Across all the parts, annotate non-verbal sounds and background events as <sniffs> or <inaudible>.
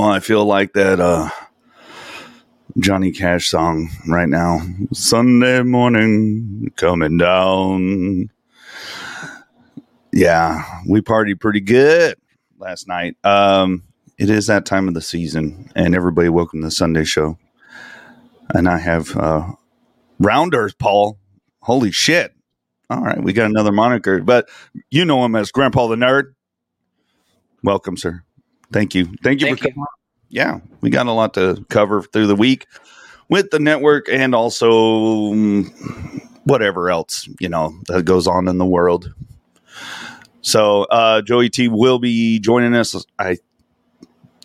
Know I feel like that uh, Johnny Cash song right now. Sunday morning coming down. Yeah, we partied pretty good last night. Um, it is that time of the season, and everybody welcome to the Sunday show. And I have uh, Round Earth Paul. Holy shit. All right, we got another moniker, but you know him as Grandpa the Nerd. Welcome, sir. Thank you. Thank you Thank for you. coming. Yeah, we got a lot to cover through the week with the network and also mm, whatever else, you know, that goes on in the world. So, uh, Joey T will be joining us. I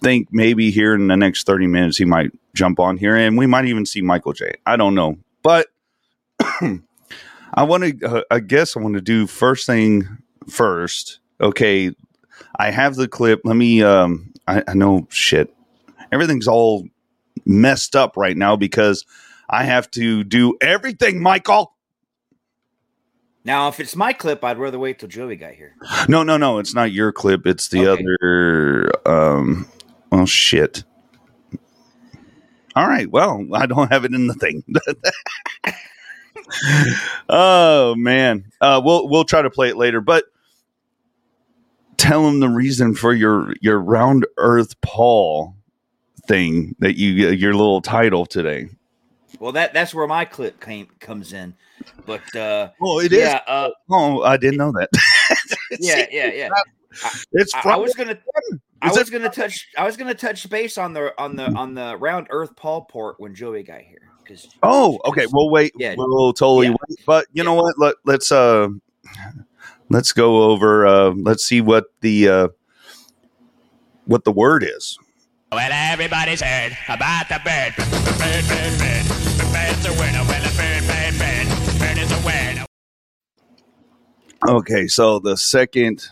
think maybe here in the next 30 minutes, he might jump on here and we might even see Michael J. I don't know. But <clears throat> I want to, uh, I guess I want to do first thing first. Okay. I have the clip. Let me, um, I, I know shit. Everything's all messed up right now because I have to do everything, Michael. Now, if it's my clip, I'd rather wait till Joey got here. No, no, no. It's not your clip. It's the Okay. other. Um, oh shit. All right. Well, I don't have it in the thing. <laughs> oh man. Uh, we'll we'll try to play it later, but tell him the reason for your your round Earth Paul thing that you your little title today. Well, that that's where my clip came comes in. But uh, Oh, it is. yeah, uh, Oh, I didn't know that. <laughs> yeah, yeah, yeah. it's I, I was gonna, I Is was gonna touch, I was gonna touch base on the on the on the round Earth Paul port when Joey got here. Because Oh, okay. We'll wait. Yeah. We'll totally Yeah. wait. But you know what? Let, let's uh let's go over uh let's see what the uh what the word is. Well, everybody's heard about the bird. Bird, bird, bird. Bird's a winner. Well, a bird, bird, bird. Bird is a winner. Okay, so the second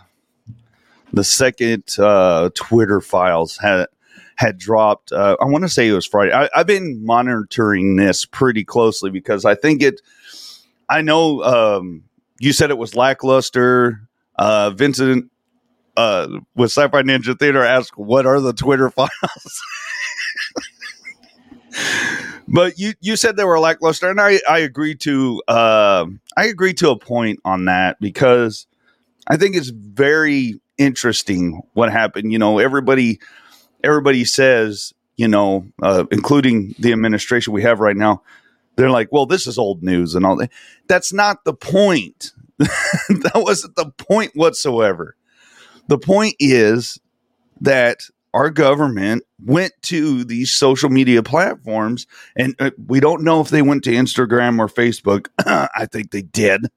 the second uh Twitter files had had dropped uh I want to say it was Friday. I, I've been monitoring this pretty closely because I think it I know um you said it was lackluster. Uh Vincent uh with Sci-Fi Ninja Theater asked what are the Twitter <laughs> files? but you you said they were lackluster and I I agree to uh, I agree to a point on that because I think it's very interesting what happened. You know, everybody everybody says, you know, uh, including the administration we have right now, they're like, well, this is old news and all that. That's not the point. <laughs> that wasn't the point whatsoever. The point is that our government went to these social media platforms and uh, we don't know if they went to Instagram or Facebook. <clears throat> I think they did.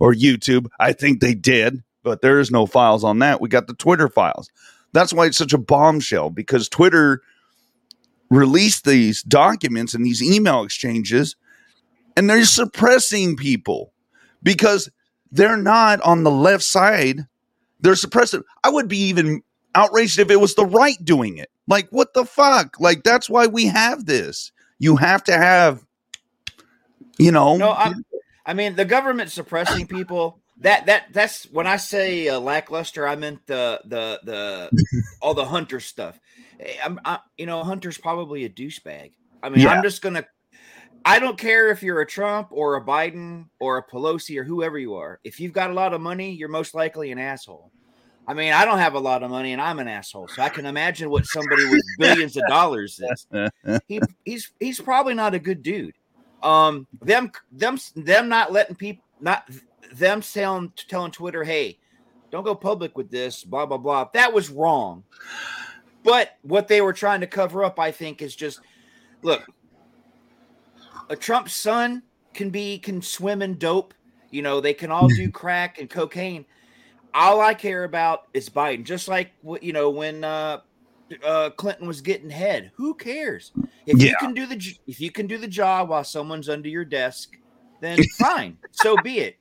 Or YouTube. I think they did, but there is no files on that. We got the Twitter files. That's why it's such a bombshell because Twitter released these documents and these email exchanges and they're suppressing people because they're not on the left side. They're suppressive. I would be even outraged if it was the right doing it. Like, what the fuck? Like, that's why we have this. You have to have, you know, no, I, I mean the government suppressing <laughs> people. That that that's when I say uh, lackluster, I meant the the the <laughs> all the hunter stuff. Eh, I'm, I, you know, Hunter's probably a douchebag. I mean, Yeah. I'm just gonna. I don't care if you're a Trump or a Biden or a Pelosi or whoever you are. If you've got a lot of money, you're most likely an asshole. I mean, I don't have a lot of money and I'm an asshole. So I can imagine what somebody with <laughs> billions of dollars is. He, <laughs> he's he's probably not a good dude. Um them them them not letting people not them telling telling Twitter, hey, don't go public with this, blah blah blah. That was wrong. But what they were trying to cover up, I think, is just look, a Trump son can be can swim in dope. You know, they can all do <laughs> crack and cocaine. All I care about is Biden. Just like what you know when uh, uh, Clinton was getting head. Who cares? If you can do the if you can do the job while someone's under your desk, then <laughs> fine. so be it.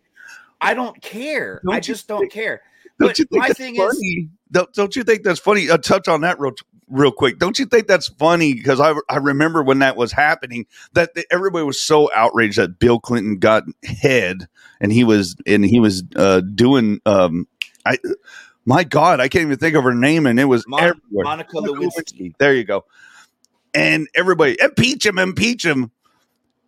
I don't care. Don't I just don't care. Don't But my thing is, funny? Don't, don't you think that's funny? Uh, touch on that real real quick. Don't you think that's funny? Because I I remember when that was happening, that the, everybody was so outraged that Bill Clinton got head, and he was and he was uh, doing. Um, I my God, I can't even think of her name, and it was Mon- everywhere. Monica. Lewinsky. There you go. And everybody impeach him, impeach him.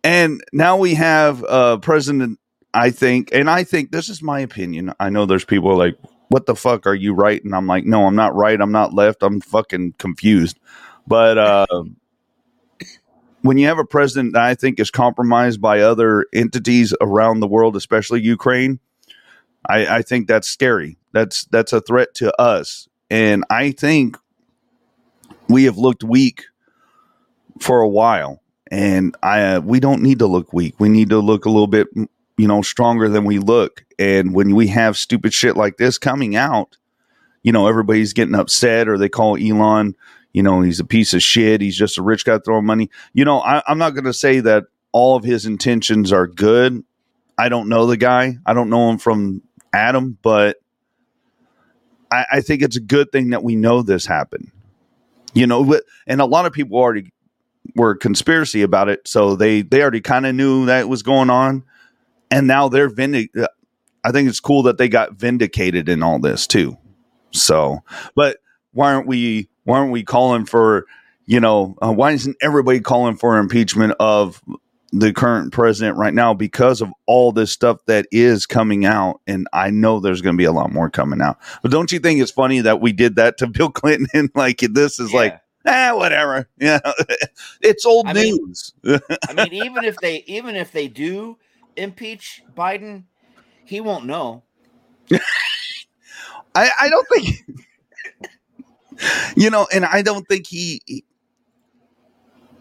And now we have uh president, I think, and I think this is my opinion. I know there's people like, what the fuck are you right? And I'm like, no, I'm not right. I'm not left. I'm fucking confused. But uh when you have a president that I think is compromised by other entities around the world, especially Ukraine, I, I think that's scary. That's that's a threat to us. And I think we have looked weak for a while, and I uh, we don't need to look weak. We need to look a little bit, you know, stronger than we look. And when we have stupid shit like this coming out, you know, everybody's getting upset, or they call Elon, you know, he's a piece of shit. He's just a rich guy throwing money. You know, I, I'm not going to say that all of his intentions are good. I don't know the guy. I don't know him from Adam, but I, I think it's a good thing that we know this happened. You know, and a lot of people already were conspiracy about it, so they they already kind of knew that was going on, and now they're vindic. I think it's cool that they got vindicated in all this too. So, but why aren't we? Why aren't we calling for? You know, uh, why isn't everybody calling for impeachment of the current president right now because of all this stuff that is coming out and i know there's going to be a lot more coming out but don't you think it's funny that we did that to <laughs> bill clinton and <laughs> like this is like ah whatever <laughs> yeah it's old I mean- news I mean, even if they even if they do impeach Biden, he won't know. <laughs> I, I don't think <laughs> you know and i don't think he, he-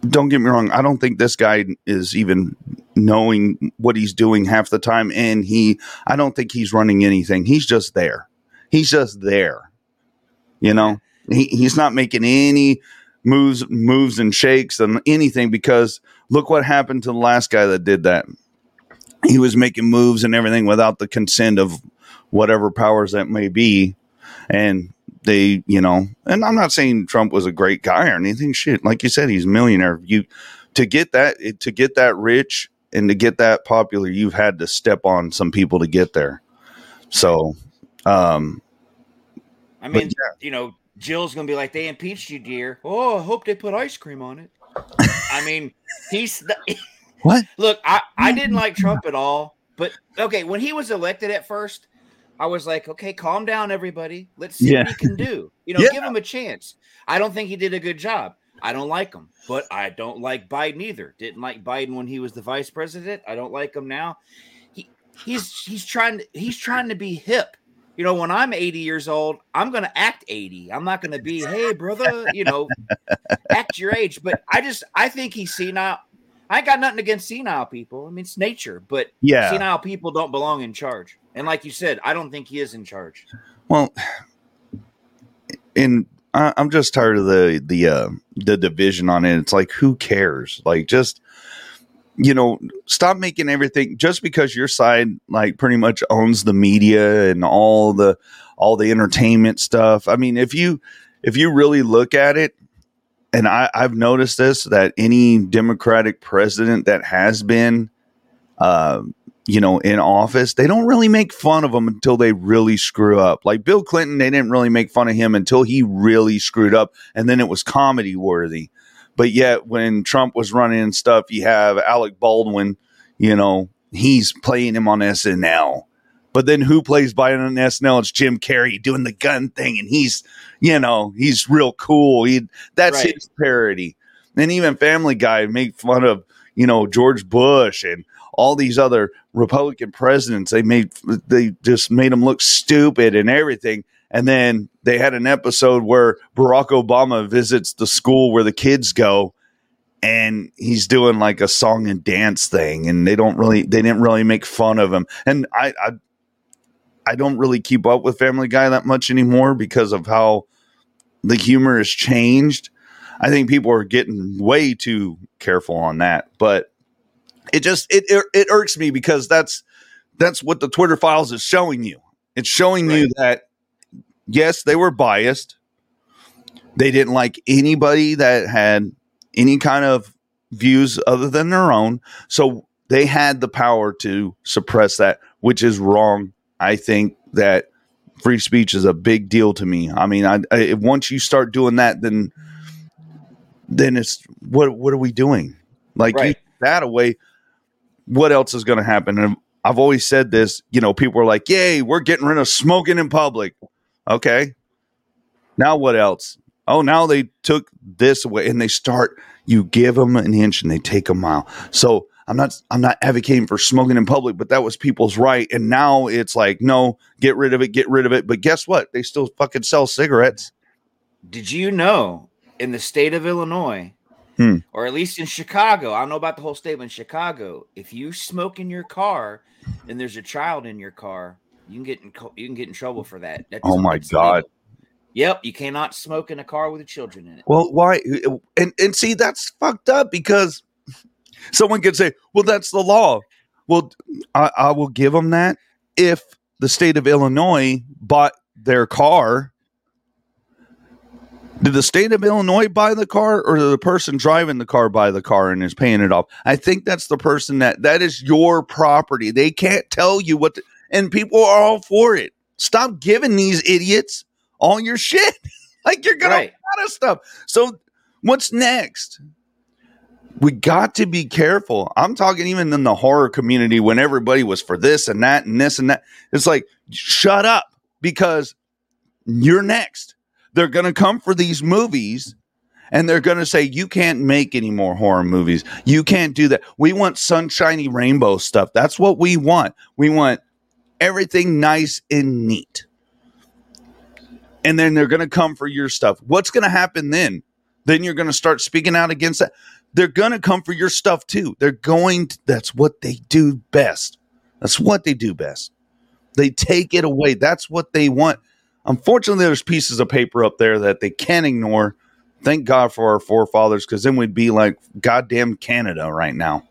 don't get me wrong i don't think this guy is even knowing what he's doing half the time and he i don't think he's running anything. He's just there. He's just there. You know? He, he's not making any moves moves and shakes and anything because look what happened to the last guy that did that he was making moves and everything without the consent of whatever powers that may be. And they you know and i'm not saying trump was a great guy or anything. Shit like you said he's a millionaire. You to get that to get that rich and to get that popular you've had to step on some people to get there. So um I mean, you know, Jill's gonna be like, "They impeached you, dear." Oh, I hope they put ice cream on it. I mean, he's <laughs> what look. I I didn't like Trump at all, but okay, when he was elected at first, I was like, "Okay, calm down, everybody. Let's see Yeah. what he can do. You know, Yeah. give him a chance." I don't think he did a good job. I don't like him, but I don't like Biden either. Didn't like Biden when he was the vice president. I don't like him now. He he's he's trying to he's trying to be hip. You know, when I'm 80 years old, I'm going to act 80. I'm not going to be, hey, brother, you know, act your age. But I just, I think he's senile. I ain't got nothing against senile people. I mean, it's nature, but yeah senile people don't belong in charge. And like you said, I don't think he is in charge. Well, and I, I'm just tired of the the uh, the division on it. It's like who cares? Like just you know, stop making everything just because your side like pretty much owns the media and all the all the entertainment stuff. I mean, if you if you really look at it, and I, I've noticed this that any Democratic president that has been, uh, you know, in office, they don't really make fun of them until they really screw up. Like Bill Clinton, they didn't really make fun of him until he really screwed up, and then it was comedy worthy. But yet, when Trump was running and stuff, you have Alec Baldwin, you know, he's playing him on SNL. But then who plays Biden on SNL? It's Jim Carrey doing the gun thing, and he's, you know, he's real cool. He that's Right. his parody. And even Family Guy make fun of, you know, George Bush and all these other Republican presidents. They made they just made them look stupid and everything. And then they had an episode where Barack Obama visits the school where the kids go, and he's doing like a song and dance thing, and they don't really they didn't really make fun of him. And I I, I don't really keep up with Family Guy that much anymore because of how the humor has changed. I think people are getting way too careful on that, but it just it it, it irks me because that's that's what the Twitter files is showing you. It's showing you that yes, they were biased. They didn't like anybody that had any kind of views other than their own. So they had the power to suppress that, which is wrong. I think that free speech is a big deal to me. I mean, I, I once you start doing that, then then it's what what are we doing? Like Right. that away, what else is going to happen? And I've always said this. You know, people are like, "Yay, we're getting rid of smoking in public." Okay, now what else? Oh, now they took this away, and they start. You give them an inch, and they take a mile. So I'm not. I'm not advocating for smoking in public, but that was people's right, and now it's like, no, get rid of it, get rid of it. But guess what? They still fucking sell cigarettes. Did you know in the state of Illinois, Hmm. or at least in Chicago, I don't know about the whole state, but in Chicago, if you smoke in your car and there's a child in your car, you can get in you can get in trouble for that. That's, Oh my God. illegal. Yep, you cannot smoke in a car with children in it. Well, why? And and see, that's fucked up because someone could say, "Well, that's the law." Well, I, I will give them that if the state of Illinois bought their car. Did the state of Illinois buy the car, or did the person driving the car buy the car and is paying it off? I think that's the person that that is your property. They can't tell you what, to, and people are all for it. Stop giving these idiots all your shit. <laughs> like you're gonna Right. out of stuff. So what's next? We got to be careful. I'm talking even in the horror community when everybody was for this and that and this and that. It's like, shut up because you're next. They're going to come for these movies and they're going to say, you can't make any more horror movies. You can't do that. We want sunshiny rainbow stuff. That's what we want. We want everything nice and neat. And then they're going to come for your stuff. What's going to happen then? Then you're going to start speaking out against that. They're going to come for your stuff too. They're going to, that's what they do best. That's what they do best. They take it away. That's what they want. Unfortunately, there's pieces of paper up there that they can't ignore. Thank God for our forefathers, because then we'd be like goddamn Canada right now.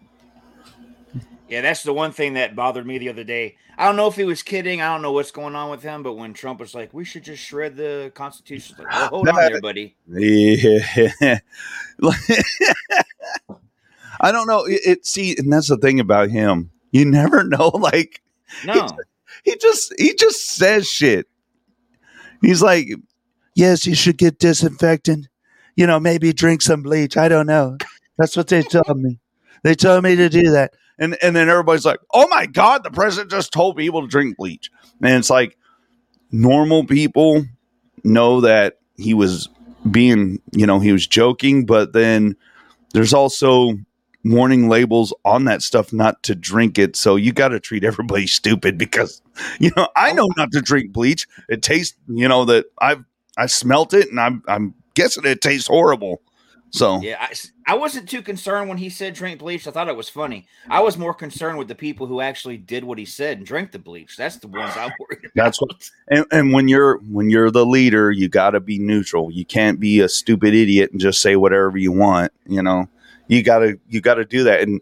Yeah, that's the one thing that bothered me the other day. I don't know if he was kidding. I don't know what's going on with him, but when Trump was like, "We should just shred the Constitution," like, oh, hold on <laughs> there, buddy. Yeah. <laughs> <laughs> I don't know. It, it see, and that's the thing about him. You never <laughs> know. Like No, he just he just says shit. He's like, yes, you should get disinfectant. You know, maybe drink some bleach. I don't know. That's what they told me. They told me to do that. And and then everybody's like, oh my god, the president just told people to drink bleach. And it's like normal people know that he was being, you know, he was joking, but then there's also warning labels on that stuff not to drink it. So you got to treat everybody <laughs> stupid because, you know, I know not to drink bleach. It tastes, you know, that I've I smelt it and I'm I'm guessing it tastes horrible. So yeah, I, I wasn't too concerned when he said drink bleach. I thought it was funny. I was more concerned with the people who actually did what he said and drank the bleach. That's the ones I'm worried about. <sighs> That's what- and, and when you're when you're the leader, you got to be neutral. You can't be a stupid idiot and just say whatever you want. You know, you got to you got to do that. And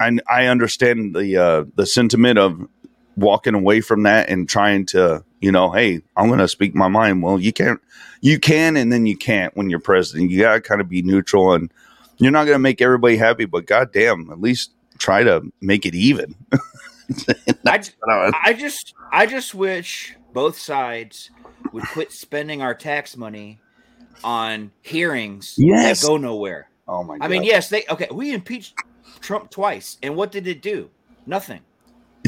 I I understand the uh, the sentiment of walking away from that and trying to you know, hey, I'm going to speak my mind. Well, you can't, you can, and then you can't when you're president. You got to kind of be neutral, and you're not going to make everybody happy. But goddamn, at least try to make it even. <laughs> I, j- I just I just wish both sides would quit spending our tax money on hearings Yes. that go nowhere. oh my! I mean, yes, they okay. We impeached Trump twice, and what did it do? Nothing.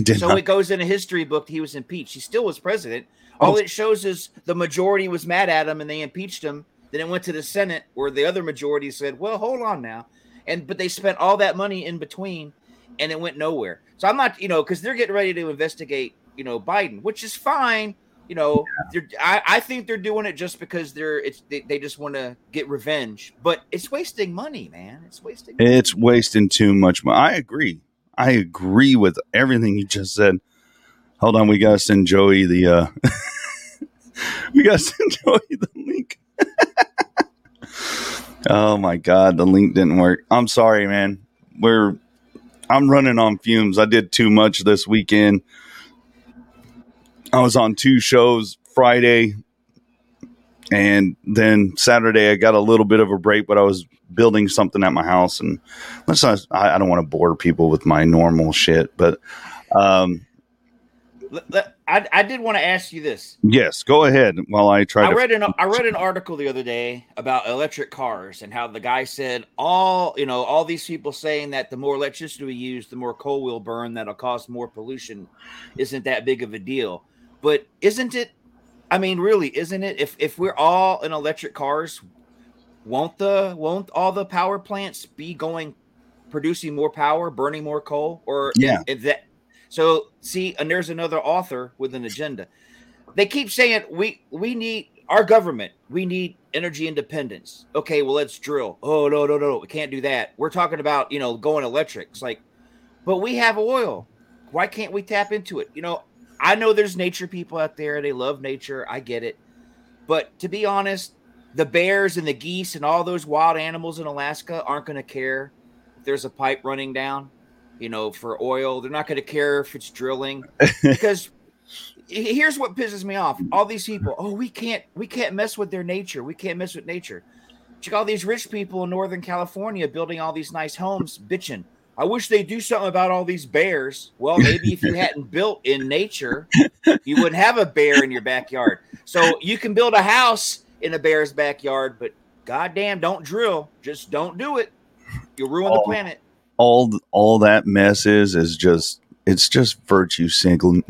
<laughs> So not. it goes in a history book that he was impeached. He still was president. Oh. All Oh. it shows is the majority was mad at him and they impeached him. Then it went to the Senate where the other majority said, "Well, hold on now," and but they spent all that money in between, and it went nowhere. So I'm not, you know, because they're getting ready to investigate, you know, Biden, which is fine. You know, they're, I, I think they're doing it just because they're it's they, they just want to get revenge, but it's wasting money, man. It's wasting. Money. It's wasting too much money. I agree. I agree with everything you just said. Hold on, we gotta send Joey the uh <laughs> we gotta send Joey the link. <laughs> oh my god, the link didn't work. I'm sorry, man. We're I'm running on fumes. I did too much this weekend. I was on two shows Friday and then Saturday I got a little bit of a break, but I was building something at my house and let's not I, I don't want to bore people with my normal shit, but um I, I did want to ask you this. yes, go ahead while I try I to read an I read an <laughs> article the other day about electric cars and how the guy said all you know all these people saying that the more electricity we use, the more coal we'll burn, that'll cause more pollution, isn't that big of a deal? But isn't it? I mean, really, isn't it? If if we're all in electric cars, won't the won't all the power plants be going producing more power, burning more coal, or Yeah. is that? So see, and there's another author with an agenda. They keep saying we we need our government we need energy independence. Okay well let's drill. Oh no no no we can't do that. We're talking about you know going electric. It's like but we have oil. Why can't we tap into it? You know i know there's nature people out there they love nature i get it. But to be honest the bears and the geese and all those wild animals in alaska aren't going to care if there's a pipe running down you know for oil. They're not going to care if it's drilling. <laughs> Because here's what pisses me off. All these people oh we can't we can't mess with their nature. We can't mess with nature. Check all these rich people in northern california building all these nice homes bitching i wish they'd do something about all these bears well maybe if you hadn't <laughs> built in nature you wouldn't have a bear in your backyard so you can build a house in a bear's backyard but goddamn don't drill just don't do it you'll ruin the Oh. planet all all that mess is is just it's just virtue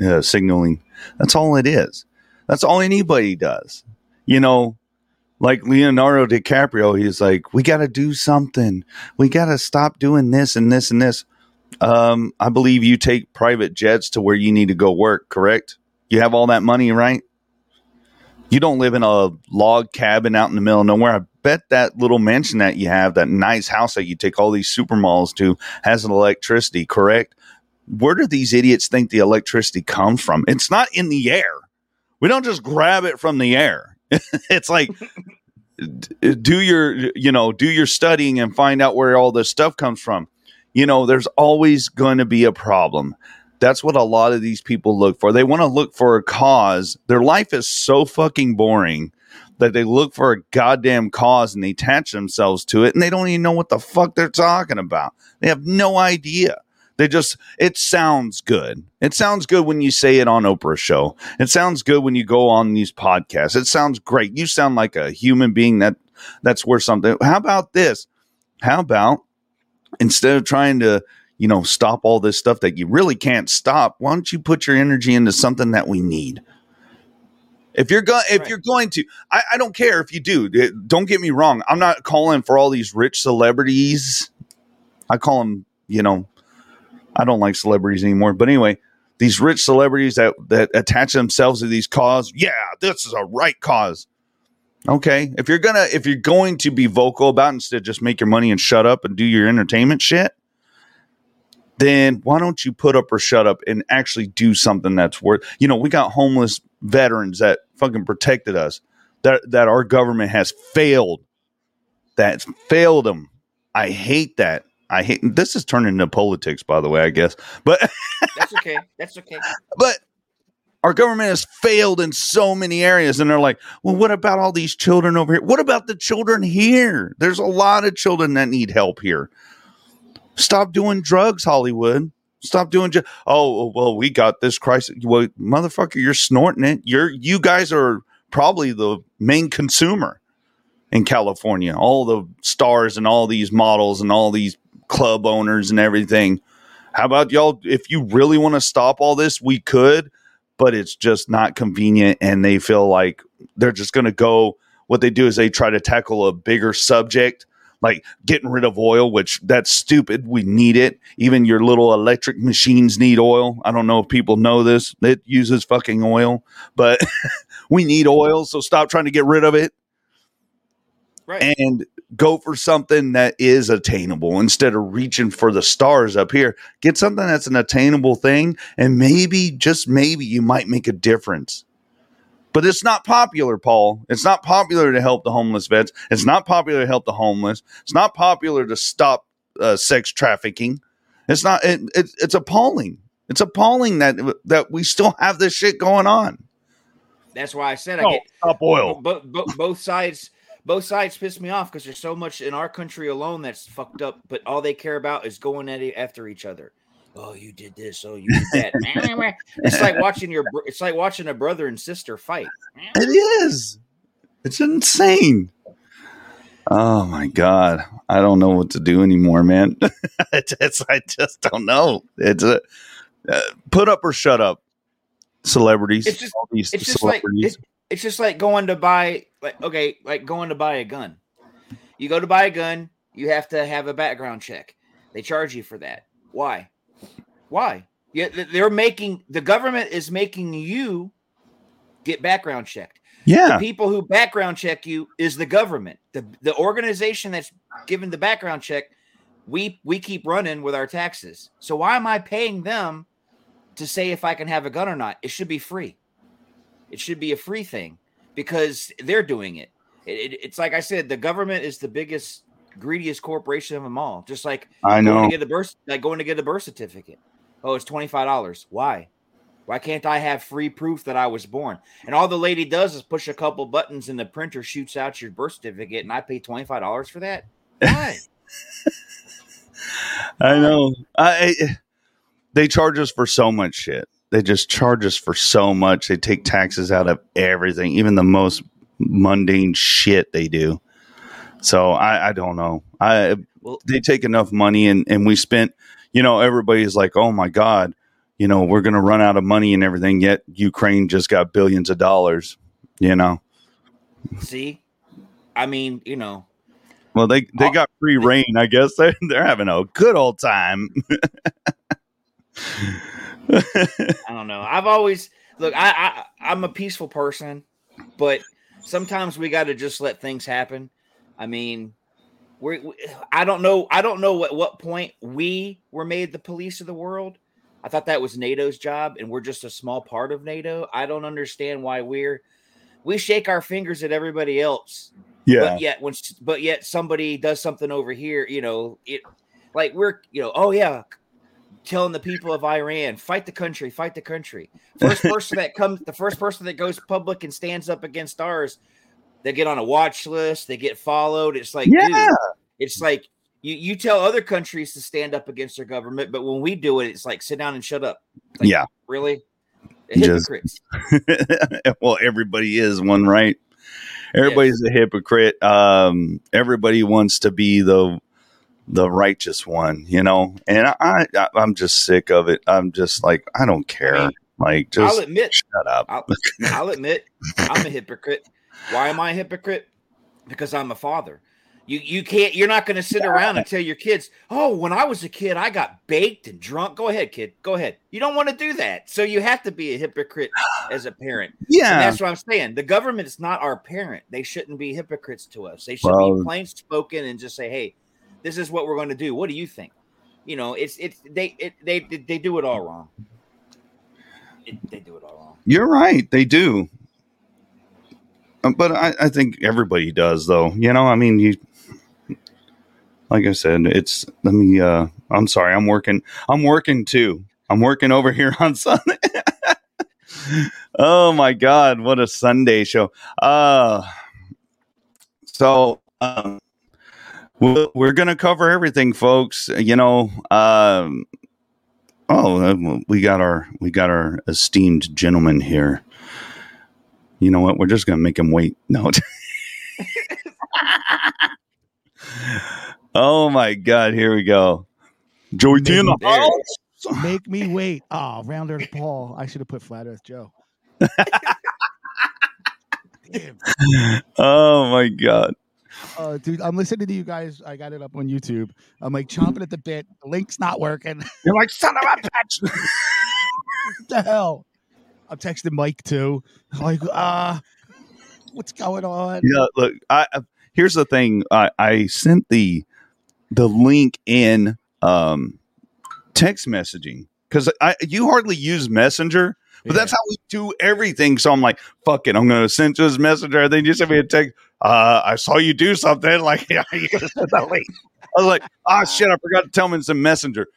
uh, signaling. That's all it is. That's all anybody does. You know, like Leonardo DiCaprio, he's like, we got to do something. We got to stop doing this and this and this. Um, I believe you take private jets to where you need to go work. Correct? You have all that money, right? You don't live in a log cabin out in the middle of nowhere. I bet that little mansion that you have, that nice house that you take all these super malls to, has an electricity, correct? Where do these idiots think the electricity comes from? It's not in the air. We don't just grab it from the air. <laughs> it's like do your you know do your studying and find out where all this stuff comes from. You know, there's always going to be a problem. That's what a lot of these people look for. They want to look for a cause. Their life is so fucking boring that they look for a goddamn cause and they attach themselves to it and they don't even know what the fuck they're talking about. They have no idea. They just, it sounds good. It sounds good when you say it on Oprah's show. It sounds good when you go on these podcasts. It sounds great. You sound like a human being that that's worth something. How about this? How about instead of trying to, you know, stop all this stuff that you really can't stop, why don't you put your energy into something that we need? If you're going, if Right. you're going to, I, I don't care if you do. Eh, don't get me wrong. I'm not calling for all these rich celebrities. I call them, you know, I don't like celebrities anymore. But anyway, these rich celebrities that that attach themselves to these cause. Yeah, this is a right cause. Okay, if you're gonna if you're going to be vocal about instead just make your money and shut up and do your entertainment shit, then why don't you put up or shut up and actually do something that's worth? You know, we got homeless veterans that fucking protected us. That that our government has failed. That's failed them. I hate that. I hate. This is turning into politics, by the way. I guess, but <laughs> that's okay. That's okay. but our government has failed in so many areas and they're like well what about all these children over here? What about the children here? There's a lot of children that need help here. Stop doing drugs hollywood. Stop doing ju- oh, oh well we got this crisis well motherfucker you're snorting it. You're you guys are probably the main consumer in california. All the stars and all these models and all these club owners and everything How about y'all? If you really want to stop all this, we could, but it's just not convenient. And they feel like they're just going to go. What they do is they try to tackle a bigger subject, like getting rid of oil, which that's stupid. We need it. Even your little electric machines need oil. I don't know if people know this. It uses fucking oil, but <laughs> we need oil. So stop trying to get rid of it Right. and go for something that is attainable instead of reaching for the stars up here. Get something that's an attainable thing, and maybe, just maybe, you might make a difference. But it's not popular, Paul. It's not popular to help the homeless vets. It's not popular to help the homeless. It's not popular to stop uh, sex trafficking. It's not. It, it, it's appalling. It's appalling that that we still have this shit going on. That's why I said I Oh, get stop oil. Both, both, both sides, both sides piss me off because there's so much in our country alone that's fucked up. But all they care about is going at it after each other. Oh, you did this. Oh, you did that. <laughs> it's like watching your. It's like watching a brother and sister fight. It is. It's insane. Oh my god, I don't know what to do anymore, man. <laughs> it's, I just don't know. It's a uh, put up or shut up. Celebrities, It's just- all these It's just like it, it's just like going to buy like okay, like going to buy a gun. You go to buy a gun, you have to have a background check. They charge you for that. Why? Why? Yeah, they're making the government is making you get background checked. Yeah. The people who background check you is the government. The the organization that's given the background check, we we keep running with our taxes. So why am I paying them to say if I can have a gun or not? It should be free. It should be a free thing because they're doing it. It- it- it's like I said, the government is the biggest, greediest corporation of them all. Just like I going know. to get a birth, like going to get a birth certificate. Oh, it's twenty five dollars. Why? Why can't I have free proof that I was born? And all the lady does is push a couple buttons, and the printer shoots out your birth certificate, and I pay twenty five dollars for that. Why? <laughs> I know. I, I they charge us for so much shit. They just charge us for so much. They take taxes out of everything, even the most mundane shit they do. So I, I don't know. I Well- they take enough money and and we spent. You know, everybody's like, "Oh my god." You know, we're going to run out of money and everything. Yet Ukraine just got billions of dollars. You know, See, I mean, you know, well they they got free reign. I guess <laughs> they're they're having a good old time. <laughs> I don't know. I've always look. I, I I'm a peaceful person, but sometimes we got to just let things happen. I mean, we, we I don't know. I don't know at what point we were made the police of the world. I thought that was NATO's job, and we're just a small part of NATO. I don't understand why we're we shake our fingers at everybody else, yeah, but yet when but yet somebody does something over here, you know, it like we're you know, oh yeah, telling the people of Iran, fight the country, fight the country. First <laughs> person that comes, the first person that goes public and stands up against ours, they get on a watch list, they get followed. It's like, Yeah. dude, it's like you you tell other countries to stand up against their government, but when we do it, it's like sit down and shut up. Like, Yeah. really, Just- hypocrites. <laughs> well, everybody is one, right? Everybody's a hypocrite. Um, everybody wants to be the the righteous one, you know. And I, I I'm just sick of it. I'm just like I don't care. I mean, like I'll just admit, shut up. I'll, I'll admit, I'm a hypocrite. Why am I a hypocrite? Because I'm a father. You you can't. You're not going to sit around and tell your kids, "Oh, when I was a kid, I got baked and drunk." Go ahead, kid. Go ahead. You don't want to do that, so you have to be a hypocrite as a parent. And yeah, that's what I'm saying. The government is not our parent. They shouldn't be hypocrites to us. They should Well- be plain spoken and just say, "Hey, this is what we're going to do. What do you think?" You know, it's it's they it, they they do it all wrong. It, they do it all wrong. you're right. They do. Um, But I, I think everybody does, though. You know, I mean, you, like I said, it's. Let me. uh I'm sorry. I'm working. I'm working too. I'm working over here on Sunday. <laughs> oh my God! What a Sunday show. Uh so um, we're, we're gonna cover everything, folks. You know. Um, oh, uh, we got our we got our esteemed gentleman here. You know what? We're just gonna make him wait. <laughs> No. oh my God! Here we go. Joey T in the house. Make me wait. Oh, round earth Paul. I should have put flat earth Joe. <laughs> Oh my god. Uh, dude, I'm listening to you guys. I got it up on YouTube. I'm like chomping at the bit. The link's not working. <laughs> You're like son of a <laughs> bitch. what the hell? I'm texting Mike too. I'm like, ah, what's going on? yeah, look, I I- here's the thing. I, I sent the the link in um text messaging because I you hardly use Messenger, but that's how we do everything. So I'm like, fuck it, I'm gonna send to his messenger. Then you send me a text. Uh, I saw you do something. <laughs> Like, you that link. I was like, oh <laughs> shit, I forgot to tell him it's a messenger.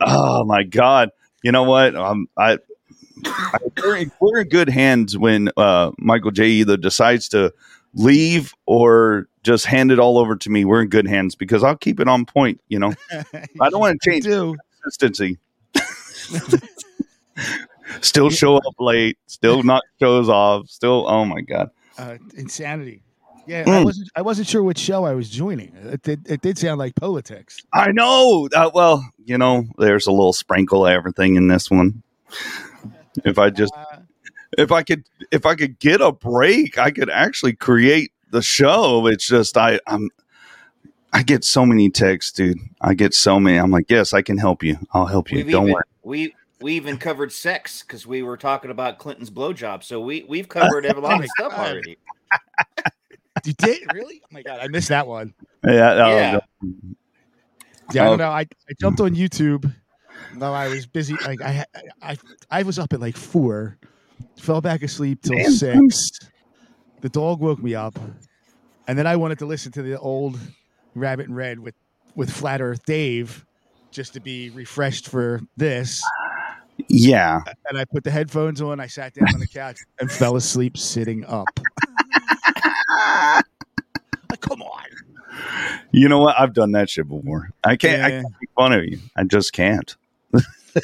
oh my god. You know what? Um, I, I we're, in, we're in good hands when uh, Michael J either decides to leave or just hand it all over to me. We're in good hands because I'll keep it on point. You know, I don't want to <laughs> change do. consistency. still show up late, still not shows off, still. Oh my god. Uh, insanity. Yeah, I Mm. wasn't. I wasn't sure which show I was joining. It did. It did sound like politics. I know. Uh, well, you know, there's a little sprinkle of everything in this one. If I just, Uh, if I could, if I could get a break, I could actually create the show. It's just I, I'm, I get so many texts, dude. I get so many. I'm like, yes, I can help you. I'll help you. We've Don't even, worry. We we even covered sex because we were talking about Clinton's blowjob. So we we've <laughs> oh covered a lot of stuff already. <laughs> you did really? Oh my god, I missed that one. Yeah. oh, Yeah. Yeah, I Oh. don't know. Oh. I, I jumped on YouTube. No, I was busy. Like I, I, I was up at like four, fell back asleep till Damn. six. The dog woke me up, and then I wanted to listen to the old Rabbit in Red with with Flat Earth Dave, just to be refreshed for this. Yeah. And I put the headphones on. I sat down on the couch and fell asleep sitting up. Like, <laughs> come on. You know what? I've done that shit before. I can't. I can't make fun of you. I just can't.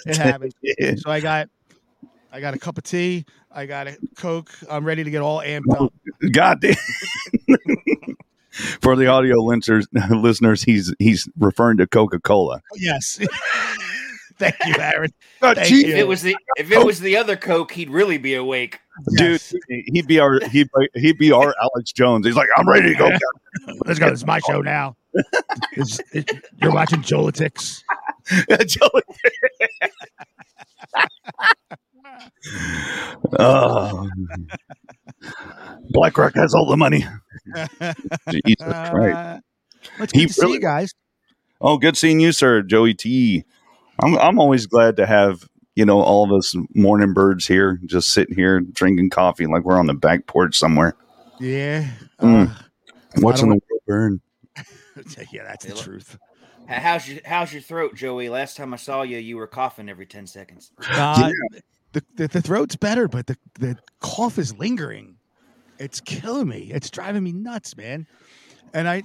It happens. <laughs> So I got, I got a cup of tea. I got a Coke. I'm ready to get all amped up. God damn. <laughs> For the audio listeners, listeners, he's he's referring to Coca Cola. Yes. Thank you, Aaron. <laughs> Oh, Thank gee, you. If it was the if it was the other Coke, he'd really be awake. dude, Yes. he'd be our he'd, be- he'd be our Alex Jones. He's like, I'm ready to go. Let's go. It's my show now. <laughs> It's- it- you're watching Jolitics. <laughs> Joey. oh. BlackRock has all the money. Jesus Christ. Uh, It's He good to see you guys. Oh, good seeing you, sir, Joey T. I'm I'm always glad to have you know all of us morning birds here, just sitting here drinking coffee like we're on the back porch somewhere. Yeah. Mm. Uh, What's the world, burn? <laughs> yeah, that's the truth. How's your How's your throat, Joey? Last time I saw you, you were coughing every ten seconds. Uh, the, the the throat's better, but the the cough is lingering. It's killing me. It's driving me nuts, man. And I,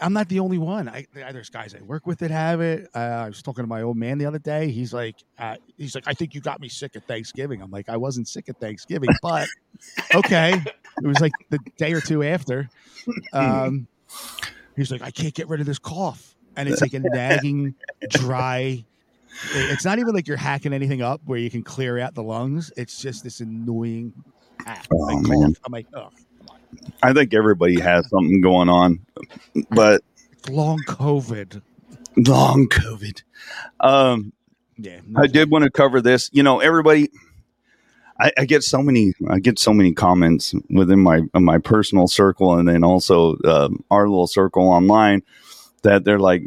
I'm not the only one. I there's guys I work with that have it. Uh, I was talking to my old man the other day. He's like, uh, he's like, I think you got me sick at Thanksgiving. I'm like, I wasn't sick at Thanksgiving, but <laughs> okay. It was like the day or two after. Um, <laughs> he's like, I can't get rid of this cough, and it's like a nagging, dry. It's not even like you're hacking anything up where you can clear out the lungs. It's just this annoying hack. Oh, like cough. I'm like, oh, I think everybody has something going on, but long COVID. long COVID. Um, Yeah, I did want to cover this. You know, everybody. I, I get so many. I get so many comments within my my personal circle, and then also um, our little circle online that they're like.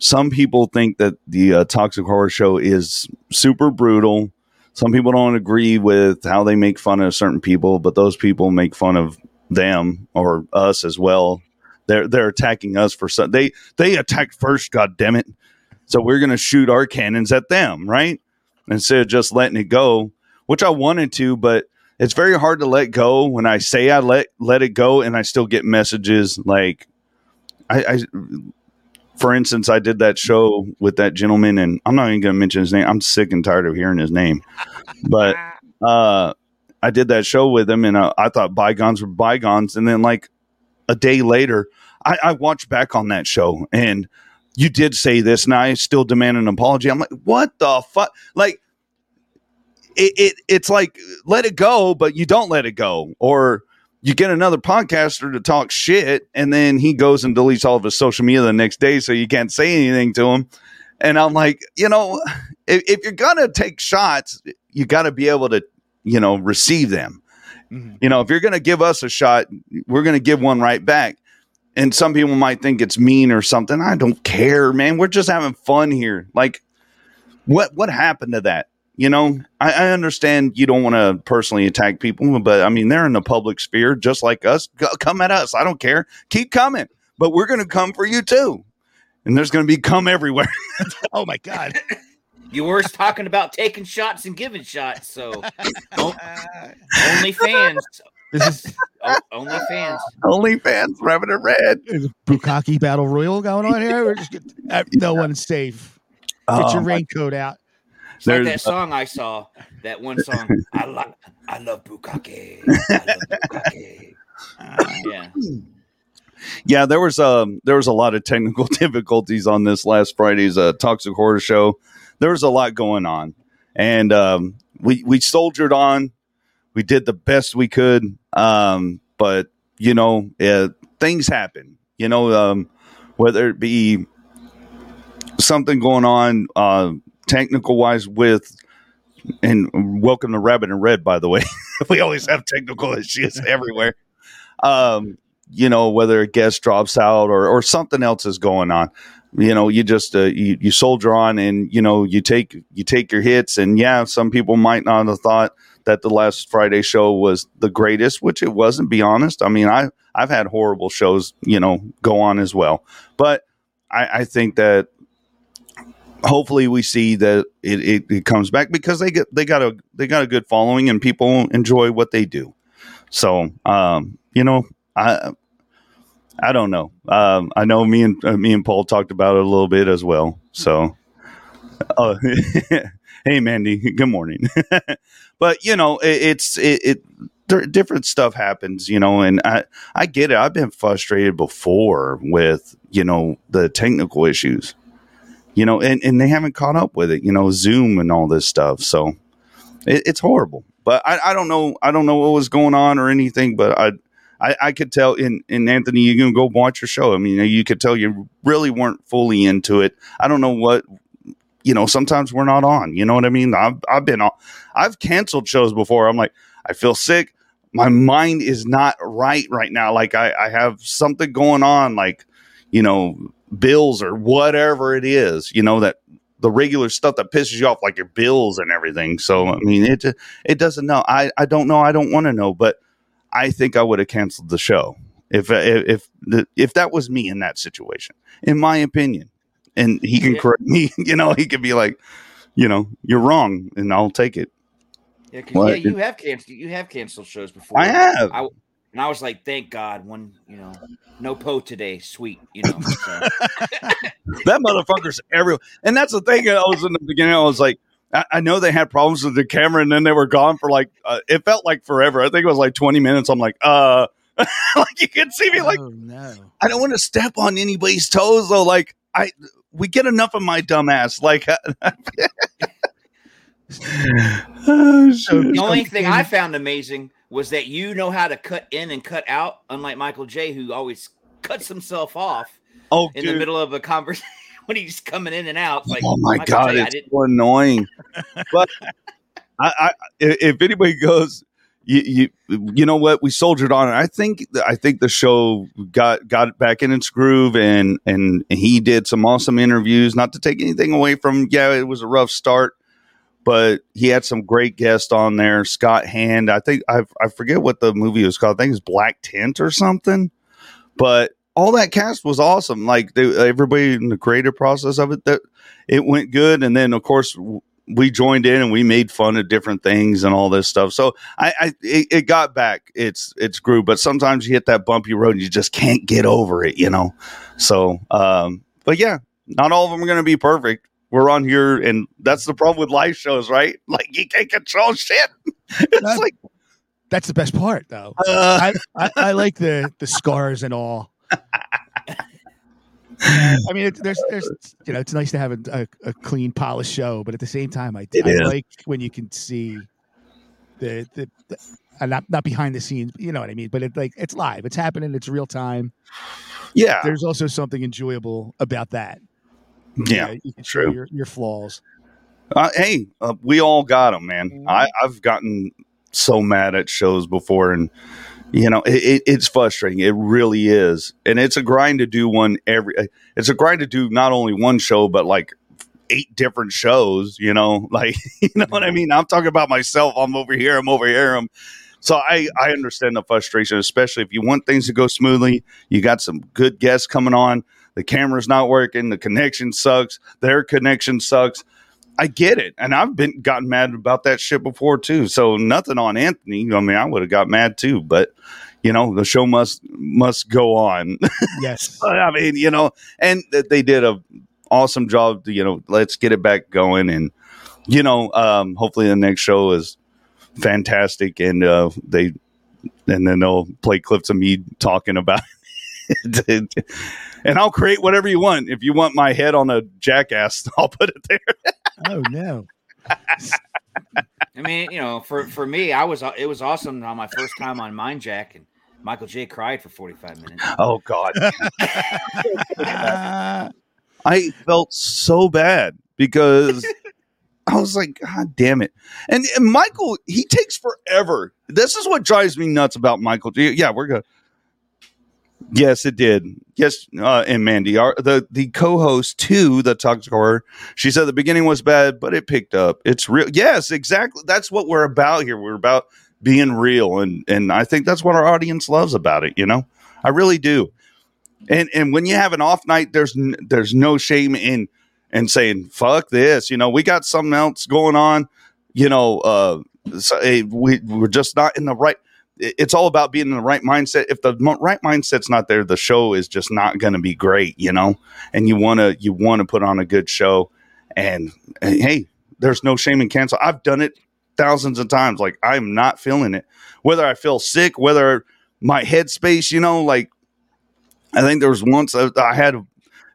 Some people think that the uh, Toxic Horror Show is super brutal. Some people don't agree with how they make fun of certain people, but those people make fun of them or us as well. They're they're attacking us for some. They they attacked first. God damn it! So we're to shoot our cannons at them, right? Instead of just letting it go, which I wanted to, but it's very hard to let go when I say I let let it go and I still get messages like I, I for instance, I did that show with that gentleman and I'm not even going to mention his name. I'm sick and tired of hearing his name. But uh I did that show with him and uh, I thought bygones were bygones and then like a day later I, I watched back on that show and you did say this, and I still demand an apology. I'm like, what the fuck? Like, it, it it's like let it go, but you don't let it go, or you get another podcaster to talk shit, and then he goes and deletes all of his social media the next day, so you can't say anything to him. And I'm like, you know, if, if you're gonna take shots, you got to be able to, you know, receive them. Mhm. You know, if you're gonna give us a shot, we're gonna give one right back. And some people might think it's mean or something. I don't care, man. We're just having fun here. Like, what what happened to that? You know, I, I understand you don't want to personally attack people, but I mean, they're in the public sphere just like us. Go, come at us. I don't care. Keep coming, but we're going to come for you too. And there's going to be come everywhere. <laughs> Oh my god. You were talking about taking shots and giving shots, so o- <laughs> only fans, This is o- only fans. Only fans, rubbing red. There's a Bukaki battle royal going on here. We're just uh, <laughs> no one's safe. Get your Um, raincoat out. It's like There's- that song I saw, that one song. I like, I love Bukake. I love Bukake. <laughs> yeah, yeah, there was um there was a lot of technical difficulties on this last Friday's uh, Toxic Horror Show. There was a lot going on, and um, we we soldiered on. We did the best we could, um, but you know, uh, things happen. You know, um, whether it be something going on uh, technical wise with. And welcome to Rabbit In Red, by the way. <laughs> we always have technical issues <laughs> everywhere. Um, you know whether a guest drops out or or something else is going on you know you just uh, you, you soldier on and you know you take you take your hits. And yeah some people might not have thought that the last friday show was the greatest which it wasn't be honest. I mean i i've had horrible shows you know go on as well. But i i think that hopefully we see that it, it, it comes back because they get they got a they got a good following and people enjoy what they do. So um you know I I don't know. Um, I know me and uh, me and Paul talked about it a little bit as well. So, uh, <laughs> hey Mandy, good morning. <laughs> but you know, it, it's it, it different stuff happens, you know, and I I get it. I've been frustrated before with you know the technical issues, you know, and and they haven't caught up with it, you know, Zoom and all this stuff. So it, it's horrible. But I, I don't know. I don't know what was going on or anything. But I I, I could tell in, in Anthony, you can go watch your show. I mean, you could tell you really weren't fully into it. I don't know what, you know, sometimes we're not on, you know what I mean? I've, I've been on, I've canceled shows before. I'm like, I feel sick. My mind is not right right now. Like I, I have something going on, like, you know, bills or whatever it is, you know, that the regular stuff that pisses you off, like your bills and everything. So, I mean, it, it doesn't know. I, I don't know. I don't want to know, but I think I would have canceled the show if if if, if that was me in that situation, in my opinion. And he can Yeah. correct me. <laughs> You know, he could be like, you know, you're wrong, and I'll take it. yeah, 'cause, What? yeah. You have canceled. You have canceled shows before. I have. I, and I was like, thank God, one, you know, no po today, sweet, you know. So, <laughs> that motherfucker's everywhere. And that's the thing. I was in the beginning. I was like, I, I know they had problems with the camera, and then they were gone for like uh, it felt like forever. I think it was like 20 minutes. I'm like, uh, <laughs> like you can see me like oh no. I don't want to step on anybody's toes though. Like I, we get enough of my dumb ass. Like, <laughs> oh, So- the only thing I found amazing was that you know how to cut in and cut out, unlike Michael J, who always cuts himself off oh, in dude. the middle of a conversation <laughs> when he's coming in and out. Like, oh my god, it's so annoying. <laughs> but I, I, if anybody goes, you, you, you know what? We soldiered on. I think, I think the show got got back in its groove, and and he did some awesome interviews. Not to take anything away from, yeah, it was a rough start. But he had some great guests on there. Scott Hand, I think I I forget what the movie was called. I think it's Black Tent or something. But all that cast was awesome. Like they, everybody in the creative process of it, that it went good. And then of course we joined in and we made fun of different things and all this stuff. So I, I it, it got back. It's it's grew, but sometimes you hit that bumpy road and you just can't get over it, you know. So, um, but yeah, not all of them are going to be perfect. We're on here, and that's the problem with live shows, right? <laughs> Like you can't control shit. <laughs> it's That- like, That's the best part, though. uh, I, I, I like the the scars and all. I mean, it, there's, there's, you know, it's nice to have a, a, a clean, polished show, but at the same time, I, I like when you can see the, the, the uh, not not behind the scenes, you know what I mean. But it's like it's live, it's happening, it's real time. Yeah, There's also something enjoyable about that. yeah. You, know, you can show true. your, your flaws. Uh, hey, uh, we all got them, man. I, I've gotten so mad at shows before, and you know, it, it, it's frustrating. It really is, and it's a grind to do one every. uh, It's a grind to do not only one show, but like eight different shows. You know, <laughs> like you know what I mean. I'm talking about myself. I'm over here. I'm over here. I'm. So I I understand the frustration, especially if you want things to go smoothly. You got some good guests coming on. The camera's not working. The connection sucks. Their connection sucks. I get it, and I've been gotten mad about that shit before too. So nothing on Anthony. I mean, I would have got mad too, but you know, the show must must go on. <laughs> Yes. I mean, you know, and they did a awesome job. To, you know, let's get it back going, and you know, um, hopefully the next show is fantastic, and uh, they and then they'll play clips of me talking about <laughs> it. and I'll create whatever you want. If you want my head on a jackass, <laughs> I'll put it there. Oh no. I mean, you know, for for me, I was it was awesome on my first time on Mind Jack, and Michael J cried for forty five minutes. Oh God. <laughs> I felt so bad because I was like, God damn it. And, and Michael, he takes forever. This is what drives me nuts about Michael. Yeah, we're good. Yes, it did. Yes, uh, and Mandy, our, the the co-host to the Toxic Horror, she said the beginning was bad, but it picked up. It's real. Yes, exactly. That's what we're about here. We're about being real, and and I think that's what our audience loves about it. You know, I really do. And and when you have an off night, there's n- there's no shame in in saying fuck this. You know, we got something else going on. You know, uh, so, eh, we we're just not in the right. It- It's all about being in the right mindset. If the right mindset's not there, the show is just not going to be great. You know, and you want to you want to put on a good show. And, and hey, there's no shame in cancel. I've done it thousands of times. Like I'm not feeling it, whether I feel sick, whether my headspace, you know, like I think there was once I, I had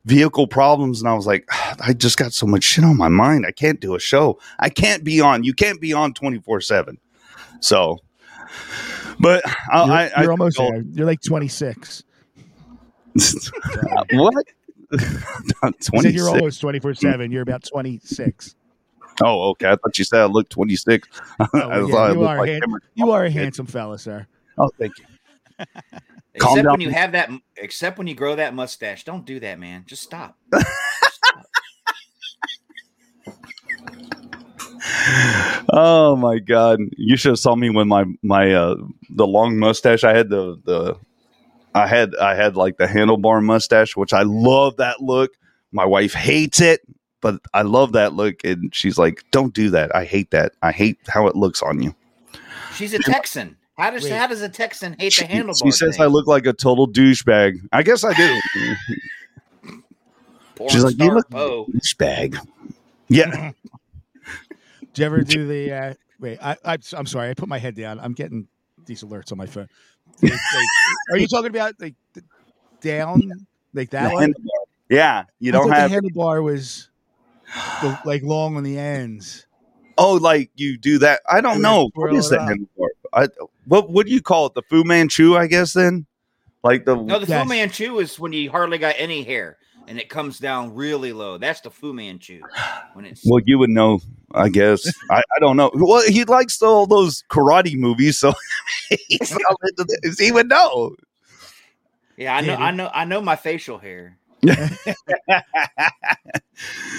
vehicle problems and I was like, ah, I just got so much shit on my mind. I can't do a show. I can't be on. You can't be on 24 7. So, but I, you're, I, I you're almost there. You're like 26. <laughs> what? <laughs> I said 26. you're almost 24 7. You're about 26. Oh, okay. I thought you said I looked 26. Oh, <laughs> well, yeah, you, are like hand- you are a handsome fella, sir. Oh, thank you. Calm Except down. when you have that, except when you grow that mustache. Don't do that, man. Just stop. Oh my god! You should have saw me when my my uh the long mustache. I had the the I had I had like the handlebar mustache, which I love that look. My wife hates it, but I love that look, and she's like, "Don't do that. I hate that. I hate how it looks on you." She's a Texan. How does Wait. how does a Texan hate She, the handlebar? she says thing? I look like a total douchebag. I guess I do. <laughs> She's like, "You look Poe. douchebag." Yeah. <laughs> Did you ever do the? Uh, wait, I, I, I'm sorry. I put my head down. I'm getting these alerts on my phone. Like, like, are you talking about like down like that The one? handlebar. Yeah, you I don't thought have. the handlebar was the, <sighs> like long on the ends. Oh, like you do that? I don't You know. What is it that handlebar? I what what do you call it? The Fu Manchu, I guess. Then, like the No, the Yes. Fu Manchu is when you hardly got any hair and it comes down really low. That's the Fu Manchu. When it's well, you would know, I guess. I, I don't know. Well, he likes all those karate movies, so <laughs> he's <laughs> not into this. He would know. yeah, I know, Yeah, I know, I know my facial hair. <laughs>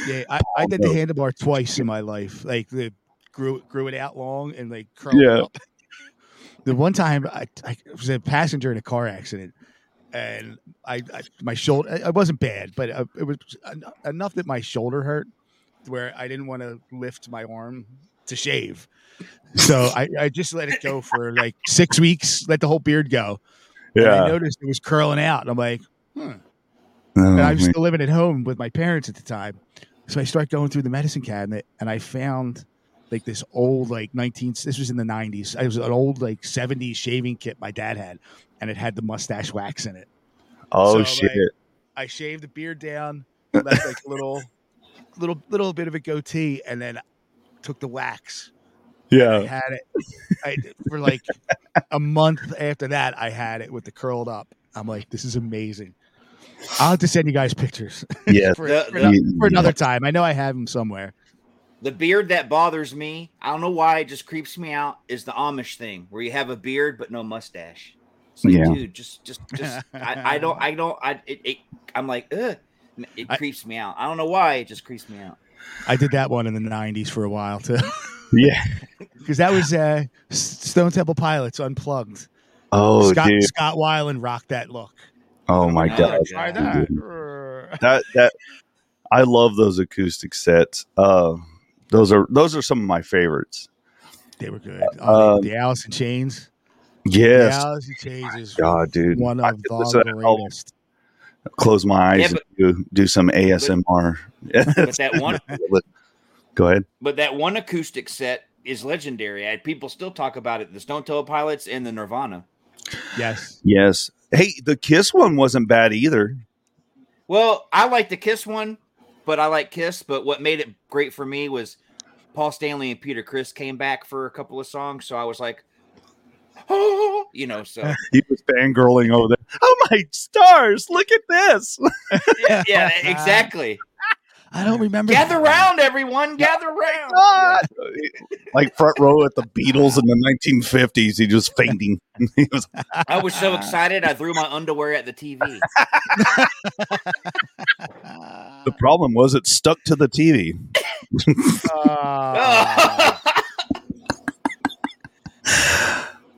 Yeah, I, I did the no. handlebar twice in my life. Like the grew grew it out long and like curled Yeah. up. The one time I, I was a passenger in a car accident, and I, I my shoulder it wasn't bad, but uh, it was enough that my shoulder hurt, where I didn't want to lift my arm to shave. So I, I just let it go for like six weeks, let the whole beard go. And I noticed it was curling out. I'm like, hmm. Oh, And I was man. still living at home with my parents at the time. So I start going through the medicine cabinet and I found like this old, like 19, this was in the 90s. It was an old, like 70s shaving kit my dad had, and it had the mustache wax in it. oh so, shit! like, I shaved the beard down, left like a little, little, little bit of a goatee, and then took the wax. Yeah, I Yeah. had it I, for like a month after that. I had it with the curled up. I'm like, this is amazing. I'll have to send you guys pictures Yes. <laughs> for, The- for, the- ano- for another time. I know I have them somewhere. The beard that bothers me, I don't know why it just creeps me out, is the Amish thing where you have a beard but no mustache. It's like, Yeah. dude, just, just, just. I, I don't, I don't, I, it, it I'm like, ugh, it I- creeps me out. I don't know why it just creeps me out. I did that one in the '90s for a while too, <laughs> Yeah. because that was uh, Stone Temple Pilots unplugged. Oh, Scott, dude. Scott Weiland rocked that look. Oh my Oh, god. Try that. That that I love those acoustic sets. Uh those are those are some of my favorites. They were good. Oh, Um, the Alice in Chains. Yes. The Alice in Chains is God, dude. one I of could listen the greatest. Close my eyes Yeah, but- and do, do some ASMR. But that <laughs> one, Go ahead. but that one acoustic set is legendary. I, people still talk about it. The Stone Temple Pilots and the Nirvana. Yes. Yes. Hey, the Kiss one wasn't bad either. Well, I like the Kiss one, but I like Kiss. But what made it great for me was Paul Stanley and Peter Criss came back for a couple of songs. So I was like, oh, <laughs> you know, so <laughs> He was fangirling over there. Oh my stars! Look at this. yeah, <laughs> exactly. I don't remember. Gather that. round, everyone. Gather round. God. like front row at the Beatles in the 1950s. He was fainting. he was I was so excited, I threw my underwear at the TV. the problem was it stuck to the TV. Uh,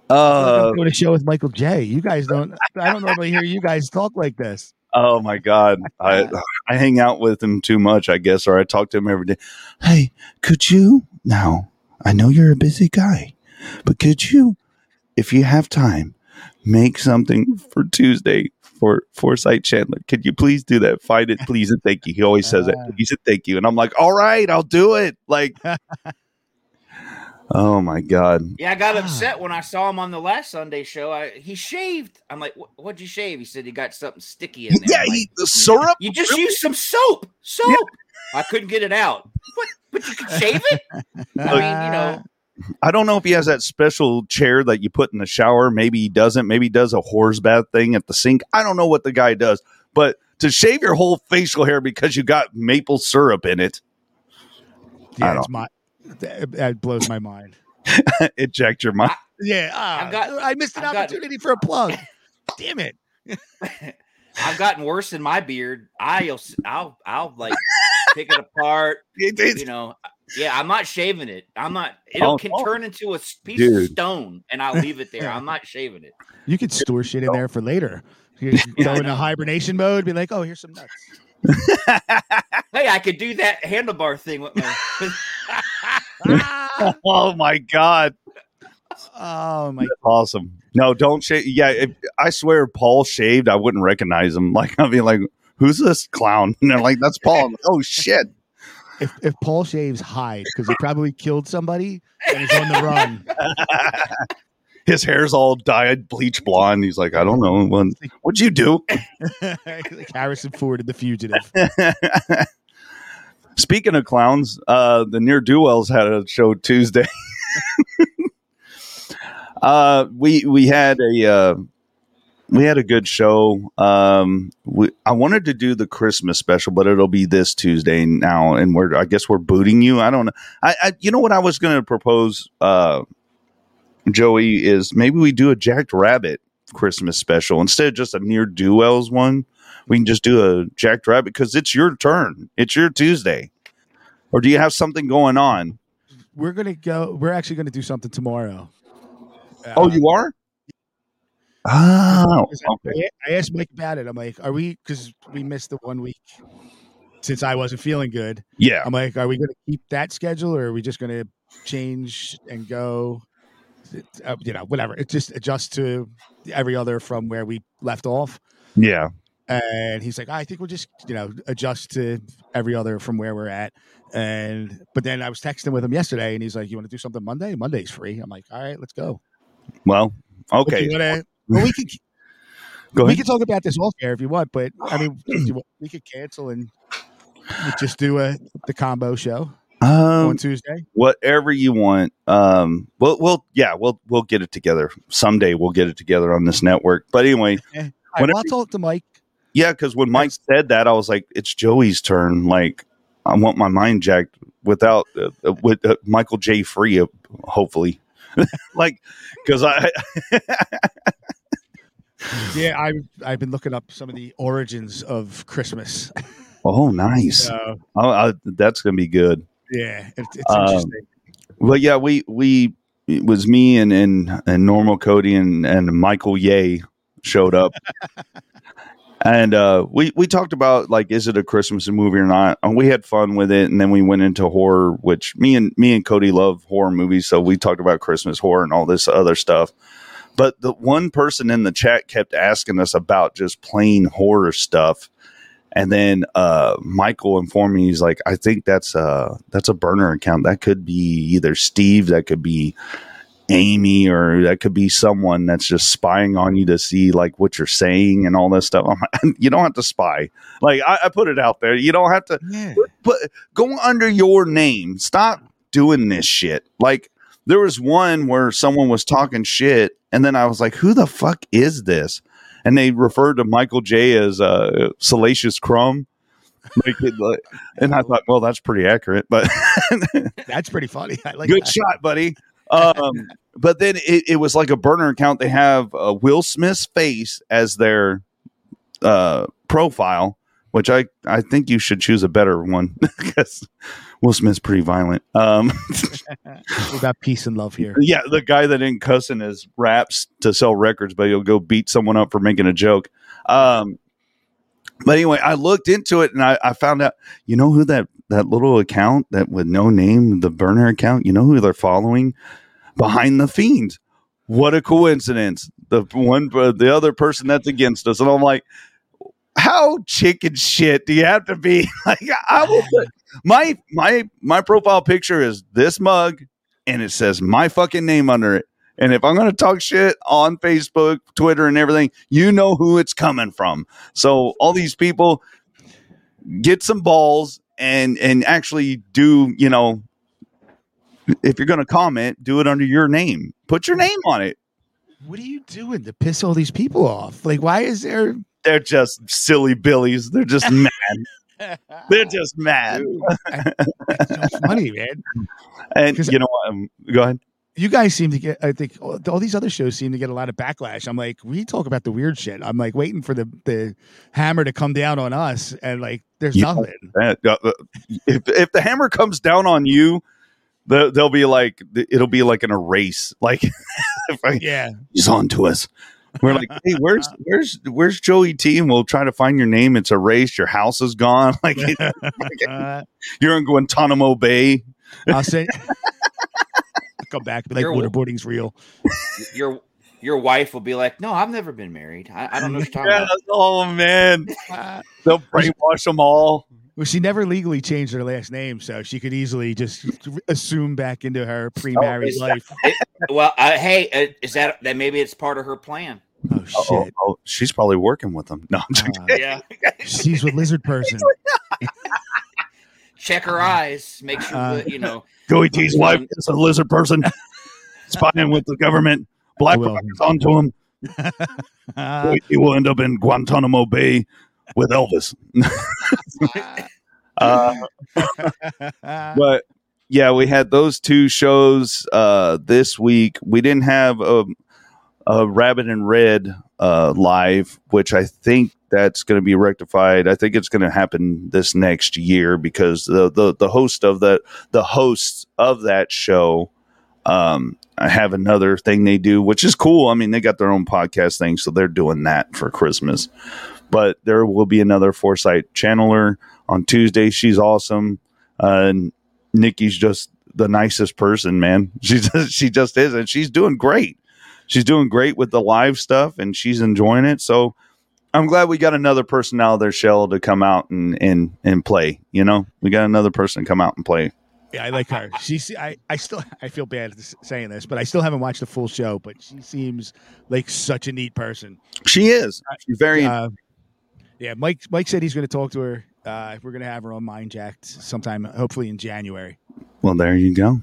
Uh, I'm doing a show with Michael J. You guys don't. I don't normally hear you guys talk like this. oh my God. I I hang out with him too much, I guess, or I talk to him every day. Hey, could you now? I know you're a busy guy, but could you, if you have time, make something for Tuesday for Foresight Channeler? Could you please do that? Find it, please, and thank you. He always says that. He said thank you, and I'm like, all right, I'll do it. Like, <laughs> oh my God. Yeah, I got upset when I saw him on the last Sunday show. I, he shaved. I'm like, "What- what'd you shave? He said he got something sticky in there. Yeah, I'm like, he, the syrup. you just use some soap. Soap. I couldn't get it out. What? But you can shave it? <laughs> I mean, you know, I don't know if he has that special chair that you put in the shower. Maybe he doesn't. Maybe he does a horse bath thing at the sink. I don't know what the guy does, but to shave your whole facial hair because you got maple syrup in it, Yeah, it's my. That, that blows my mind. <laughs> it jacked your mind. Yeah, ah, I've got- I missed an I've got- opportunity for a plug. Damn it! <laughs> I've gotten worse in my beard. I'll, I'll, I'll like pick it apart. <laughs> It- You know, yeah, I'm not shaving it. I'm not. It'll Oh, can oh. turn into a piece of stone, and I'll leave it there. I'm not shaving it. You could store shit in there for later. You can go into hibernation mode. Be like, oh, here's some nuts. Hey, I could do that handlebar thing with my. Ah! <laughs> oh my god, Oh my! that's awesome. No, don't shave. Yeah, if, I swear, Paul shaved, I wouldn't recognize him. <laughs> Like I'd be like, "Who's this clown?" <laughs> And they're like, "That's Paul." Like, oh shit. If if Paul shaves hide because he probably killed somebody and he's on the run. His hair's all dyed bleach blonde. He's like, I don't know. What, what'd you do? like Harrison Ford in The Fugitive. Speaking of clowns, uh, the Ne'er Do Wells had a show Tuesday. <laughs> uh, we we had a uh, we had a good show. Um, we, I wanted to do the Christmas special, but it'll be this Tuesday now, and we're I guess we're booting you. I don't know. I, I you know what I was going to propose, uh, Joey, is maybe we do a Jacked Rabbit Christmas special instead of just a Ne'er Do Wells one. We can just do a Jack Rabbit because it's your turn. It's your Tuesday. Or do you have something going on? We're gonna go. We're actually gonna do something tomorrow. Oh, Uh, you are? Oh, I- okay. I asked Mike about it. I'm like, are we? Because we missed the one week since I wasn't feeling good. Yeah. I'm like, are we going to keep that schedule or are we just going to change and go? Uh, you know, whatever. It just adjust to every other from where we left off. Yeah. And he's like, I think we'll just, you know, adjust to every other from where we're at. And but then I was texting with him yesterday, and he's like, "You want to do something Monday? Monday's free." I'm like, "All right, let's go." Well, okay. wanna- well, <laughs> we can Go we ahead. can talk about this off air if you want, but I mean, we could cancel and just do a the combo show Um, on Tuesday. whatever you want. Um, we'll, we'll, yeah, we'll, we'll get it together someday. We'll get it together on this network. But anyway, <laughs> All right, well, I'll talk to Mike. Yeah, because when Mike said that, I was like, it's Joey's turn. Like, I want my mind jacked without uh, uh, with uh, Michael J. Free, uh, hopefully. <laughs> like, because I, <laughs> Yeah, I've I've been looking up some of the origins of Christmas. oh, nice. So Oh, I, that's gonna be good. yeah, it's, it's Um, interesting. Well, yeah, we we it was me and and, and normal Cody and and Michael J showed up, <laughs> and uh, we we talked about like is it a Christmas movie or not, and we had fun with it, and then we went into horror, which me and me and Cody love horror movies, so we talked about Christmas horror and all this other stuff. But the one person in the chat kept asking us about just plain horror stuff. And then uh, Michael informed me he's like, I think that's a that's a burner account. That could be either Steve, that could be Amy, or that could be someone that's just spying on you to see like what you're saying and all this stuff. <laughs> I'm like, you don't have to spy. Like I, I put it out there. You don't have to Yeah, but go under your name. Stop doing this shit. Like there was one where someone was talking shit, and then I was like, "Who the fuck is this?" And they referred to Michael J as uh, Salacious Crumb. Like, like, and I thought, well, that's pretty accurate, but that's pretty funny. I like good that. shot, buddy. Um, but then it, it was like a burner account. They have uh, Will Smith's face as their uh, profile, which I I think you should choose a better one <laughs> because Will Smith's pretty violent. Um, <laughs> We got peace and love here. yeah, the guy that didn't cuss in his raps to sell records, but he'll go beat someone up for making a joke. Um, but anyway, I looked into it and I, I found out, you know who that that little account that with no name, the burner account, you know who they're following behind the fiends. What a coincidence! The one, uh, the other person that's against us, and I'm like, how chicken shit do you have to be? <laughs> like, I will my my my profile picture is this mug, and it says my fucking name under it. And if I'm going to talk shit on Facebook, Twitter, and everything, you know who it's coming from. So all these people get some balls and and actually do you know if you're going to comment, do it under your name. Put your name on it. What are you doing to piss all these people off? Like, why is there? They're just silly billies. They're just <laughs> mad. They're just mad. That's so funny, man. <laughs> And you know what? Um, go ahead. You guys seem to get. I think all, these other shows seem to get a lot of backlash. I'm like, we talk about the weird shit. I'm like waiting for the the hammer to come down on us, and like, there's You nothing. Uh, if if the hammer comes down on you, the, they'll be like it'll be like an erase. <laughs> Like if I, Yeah, he's on to us. We're like, hey, where's <laughs> where's where's Joey T? And we'll try to find your name. It's erased. Your house is gone. <laughs> Like you're in Guantanamo Bay. I'll say. Come back, be like, You're- waterboarding's real. <laughs> Your your wife will be like, "No, I've never been married. I, I don't know what you're talking Yeah, about." <laughs> oh man, <laughs> they'll brainwash them all. well, she never legally changed her last name, so she could easily just assume back into her pre-married is that- life. Well, uh, hey, uh, is that that maybe it's part of her plan? Oh Oh, shit! oh, she's probably working with them. No, I'm Uh, Yeah. she's with lizard person. Check her eyes. Make sure Uh, that you know. <laughs> Joey T's wife is a lizard person <laughs> spying with the government. Black I will. Rocket's onto him. Uh, <laughs> Joey will end up in Guantanamo Bay with Elvis. uh, but yeah, we had those two shows uh, this week. We didn't have a, a Rabbit In Red uh, live, which I think that's going to be rectified. I think it's going to happen this next year because the, the the host of the the hosts of that show um, have another thing they do, which is cool. I mean, they got their own podcast thing, so they're doing that for Christmas. But there will be another Foresight channeler on Tuesday. She's awesome. Uh, Nikki's just the nicest person, man. <laughs> She just, she just is, and she's doing great. She's doing great with the live stuff, and she's enjoying it. So I'm glad we got another person out of their shell to come out and and and play. You know, we got another person to come out and play. Yeah, I like her. She's I, I still I feel bad saying this, but I still haven't watched the full show. But she seems like such a neat person. She is. She's very. Uh, yeah, Mike Mike said he's going to talk to her. Uh, we're going to have her on Mind Jacked sometime, hopefully in January. well, there you go.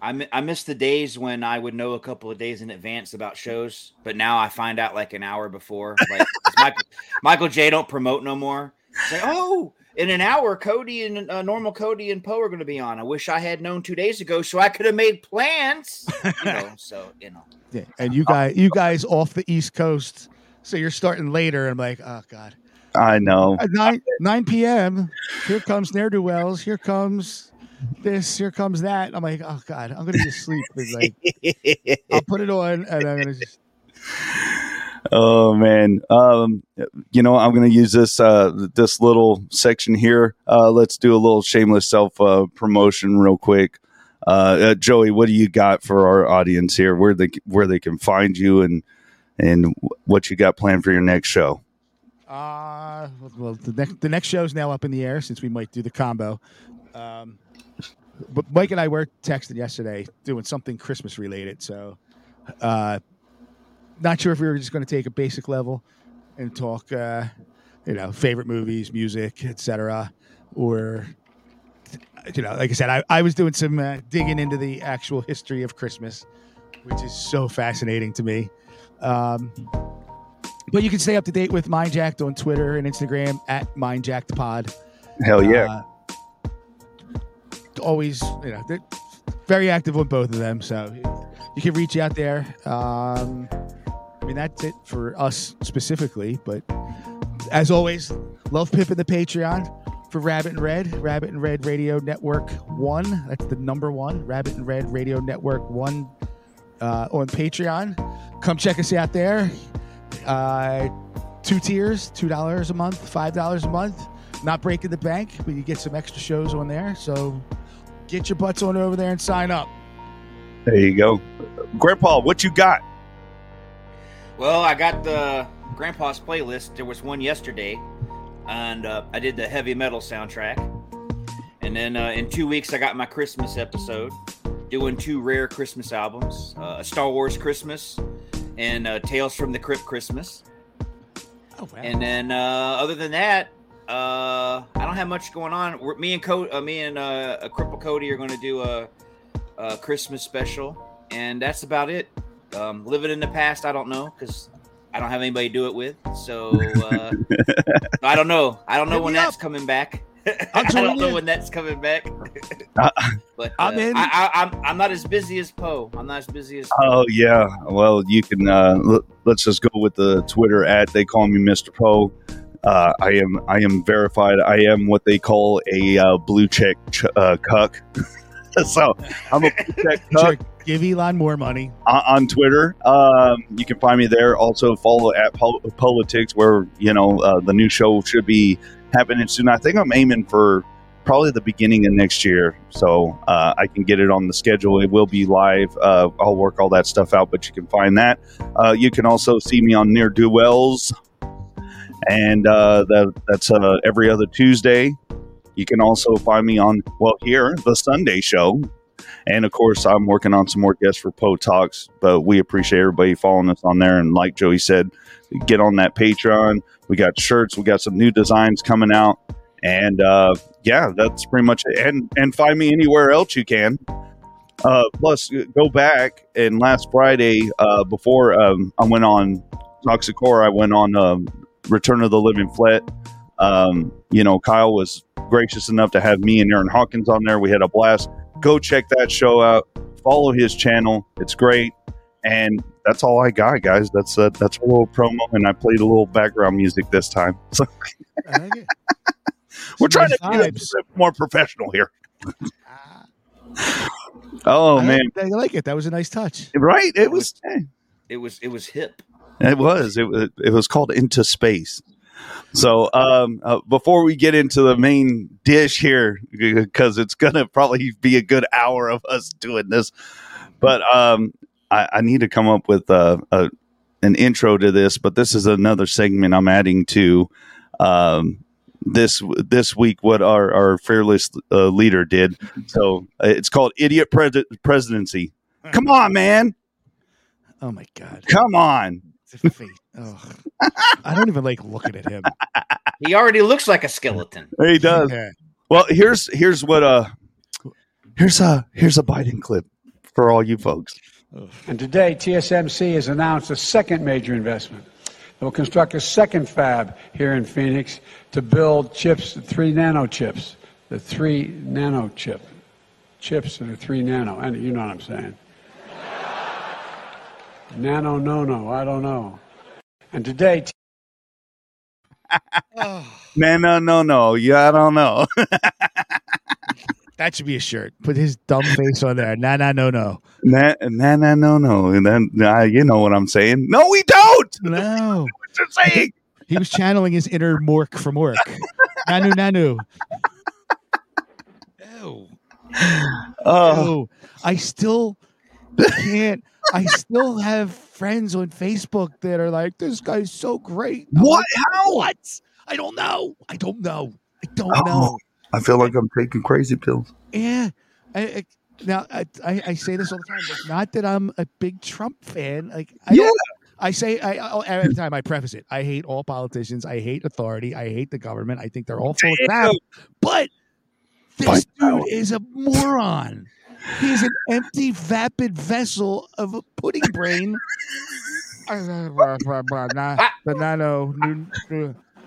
I, mi- I miss the days when I would know a couple of days in advance about shows, but now I find out like an hour before. Like 'cause Michael, <laughs> Michael J don't promote no more. It's like, oh, in an hour, Cody and uh, normal Cody and Poe are going to be on. I wish I had known two days ago, so I could have made plans. You know, so you know, Yeah, and you guys you guys off the East Coast, so you're starting later. I'm like, oh god, I know. at nine nine p.m. Here comes ne'er do wells. Here comes this. Here comes that. I'm like, oh god, I'm gonna just sleep. Like I'll put it on, and I'm gonna just. Oh man. Um, you know, I'm going to use this uh, this little section here. Uh, let's do a little shameless self uh, promotion real quick. Uh, uh, Joey, what do you got for our audience here? Where they where they can find you and and what you got planned for your next show? Uh, well, the next the next show's now up in the air since we might do the combo. Um, but Mike and I were texting yesterday doing something Christmas related. So, uh, not sure if we were just going to take a basic level and talk, uh, you know, favorite movies, music, etc., or you know, like I said, I, I was doing some uh, digging into the actual history of Christmas, which is so fascinating to me. Um, but you can stay up to date with Mindjacked on Twitter and Instagram at MindjackedPod. Hell yeah! Uh, always, you know, they're very active on both of them. So you can reach out there. Um, I mean, that's it for us specifically. But as always, love Pip and the Patreon for Rabbit In Red, Rabbit In Red Radio Network One. That's the number one, Rabbit In Red Radio Network One uh, on Patreon. Come check us out there. Uh, two tiers, two dollars a month, five dollars a month. Not breaking the bank, but you get some extra shows on there. So get your butts on over there and sign up. There you go, Grandpa. What you got? Well, I got the Grandpa's playlist. There was one yesterday, and uh, I did the heavy metal soundtrack. And then uh, in two weeks, I got my Christmas episode, doing two rare Christmas albums: uh, a Star Wars Christmas and uh, Tales from the Crypt Christmas. Oh wow! And then uh, other than that, uh, I don't have much going on. We're, me and Co- uh, me and uh, uh, Cripple Cody are going to do a, a Christmas special, and that's about it. Um, living in the past, I don't know because I don't have anybody to do it with. So uh, I don't know. I don't know Hit when that's up. coming back. I'll <laughs> I join don't know you. when that's coming back. <laughs> Uh, but I'm uh, in. I, I, I'm I'm not as busy as Poe. I'm not as busy as. Poe. Oh yeah. Well, you can. Uh, l- let's just go with the Twitter at. They call me Mr. Poe. Uh, I am. I am verified. I am what they call a uh, blue check ch- uh, cuck. <laughs> so I'm a blue check <laughs> cuck Sure, give Elon more money. on, on Twitter. Um, you can find me there. Also follow at Pol- Politics, where you know uh, the new show should be happening soon. I think I'm aiming for probably the beginning of next year, so uh, I can get it on the schedule. It will be live. Uh, I'll work all that stuff out, but you can find that. Uh, you can also see me on Ne'er Do Wells, and uh, that that's uh, every other Tuesday. You can also find me on well here the Sunday show and of course, I'm working on some more guests for Poe Talks, but we appreciate everybody following us on there. And like Joey said, get on that Patreon. We got shirts, we got some new designs coming out. And uh, yeah, that's pretty much it. And, and find me anywhere else you can. Uh, plus, go back and last Friday, uh, before um, I went on Toxic Horror, I went on um, Return of the Living Flet. Um, you know, Kyle was gracious enough to have me and Aaron Hawkins on there. We had a blast. Go check that show out. Follow his channel. It's great. And that's all i got guys. That's uh, that's a little promo and i played a little background music this time. <laughs> So like <laughs> we're trying to Some be a bit more professional here. <laughs> Oh I man. like- I like it. That was a nice touch. right? It was It was it was hip. It was it was it was called into space so um, uh, before we get into the main dish here <laughs> because it's gonna probably be a good hour of us doing this but um, I, I need to come up with uh, a, an intro to this but this is another segment i'm adding to um, this this week what our our fearless uh, leader did. So it's called idiot pres- presidency. Come on, man. Oh my god. Come on. It's face. Ugh. I don't even like looking at him. <laughs> He already looks like a skeleton. He does. Yeah. Well, here's here's what uh here's a here's a Biden clip for all you folks. And today, TSMC has announced a second major investment. It will construct a second fab here in Phoenix to build chips, three nano chips, the three nano chip, chips that are three nano. And you know what I'm saying. Nano, no, no, I don't know. And today, <sighs> Oh, No, no, no, no. Yeah, I don't know. that should be a shirt. Put his dumb face on there. Nah, nah, no, no. nah, nah, nah, no, no. And then nah, you know what I'm saying. No, we don't. No. <laughs> What you're saying? He was channeling his inner Mork from Ork. Nanu, nanu. Ew. Oh, Ew. I still can't. I still have friends on Facebook that are like, "This guy's so great." I'm what? like, How? What? I don't know. I don't know. I don't Oh. know. I feel like I'm taking crazy pills. Yeah. I, I, now I, I, I say this all the time. It's not that I'm a big Trump fan. Like I Yeah. I say I, I oh, every time I preface it. I hate all politicians. I hate authority. I hate the government. I think they're all full of crap. But this Fight dude is a moron. He's an empty, vapid vessel of a pudding brain. Banano.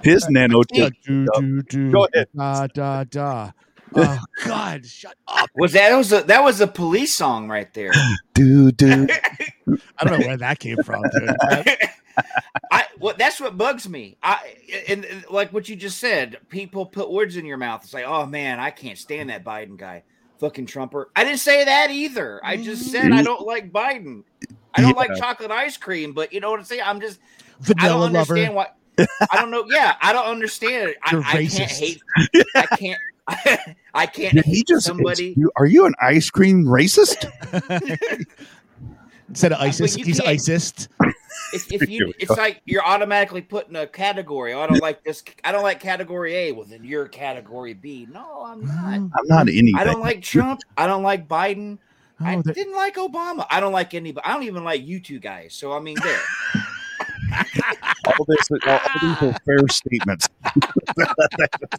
His nano Go ahead. Da da da. Oh <laughs> God! Shut up! Was that, that was a that was a police song right there? <laughs> Do do. <laughs> I don't know where that came from. Dude. I well, that's what bugs me. I and, and like what you just said, people put words in your mouth. It's like, oh man, I can't stand that Biden guy, fucking Trumper. I didn't say that either. I just said I mm-hmm. don't like Biden. I don't like chocolate ice cream, but you know what I'm saying. I'm just I don't lover. understand what. I don't know. Yeah, I don't understand it. I, I can't hate. <laughs> I can't. <laughs> I can't Did he hate just somebody. you, are you an ice cream racist? <laughs> Instead of ISIS, he's ISIS. <laughs> If, if you, it's like you're automatically put in a category. Oh, I don't like this. I don't like category A. Well, then you're category B. No, I'm not. I'm not anything. I don't like Trump. I don't like Biden. I Oh, that- didn't like Obama. I don't like anybody. I don't even like you two guys. So I mean, there. <laughs> all, this, all, all these are fair statements.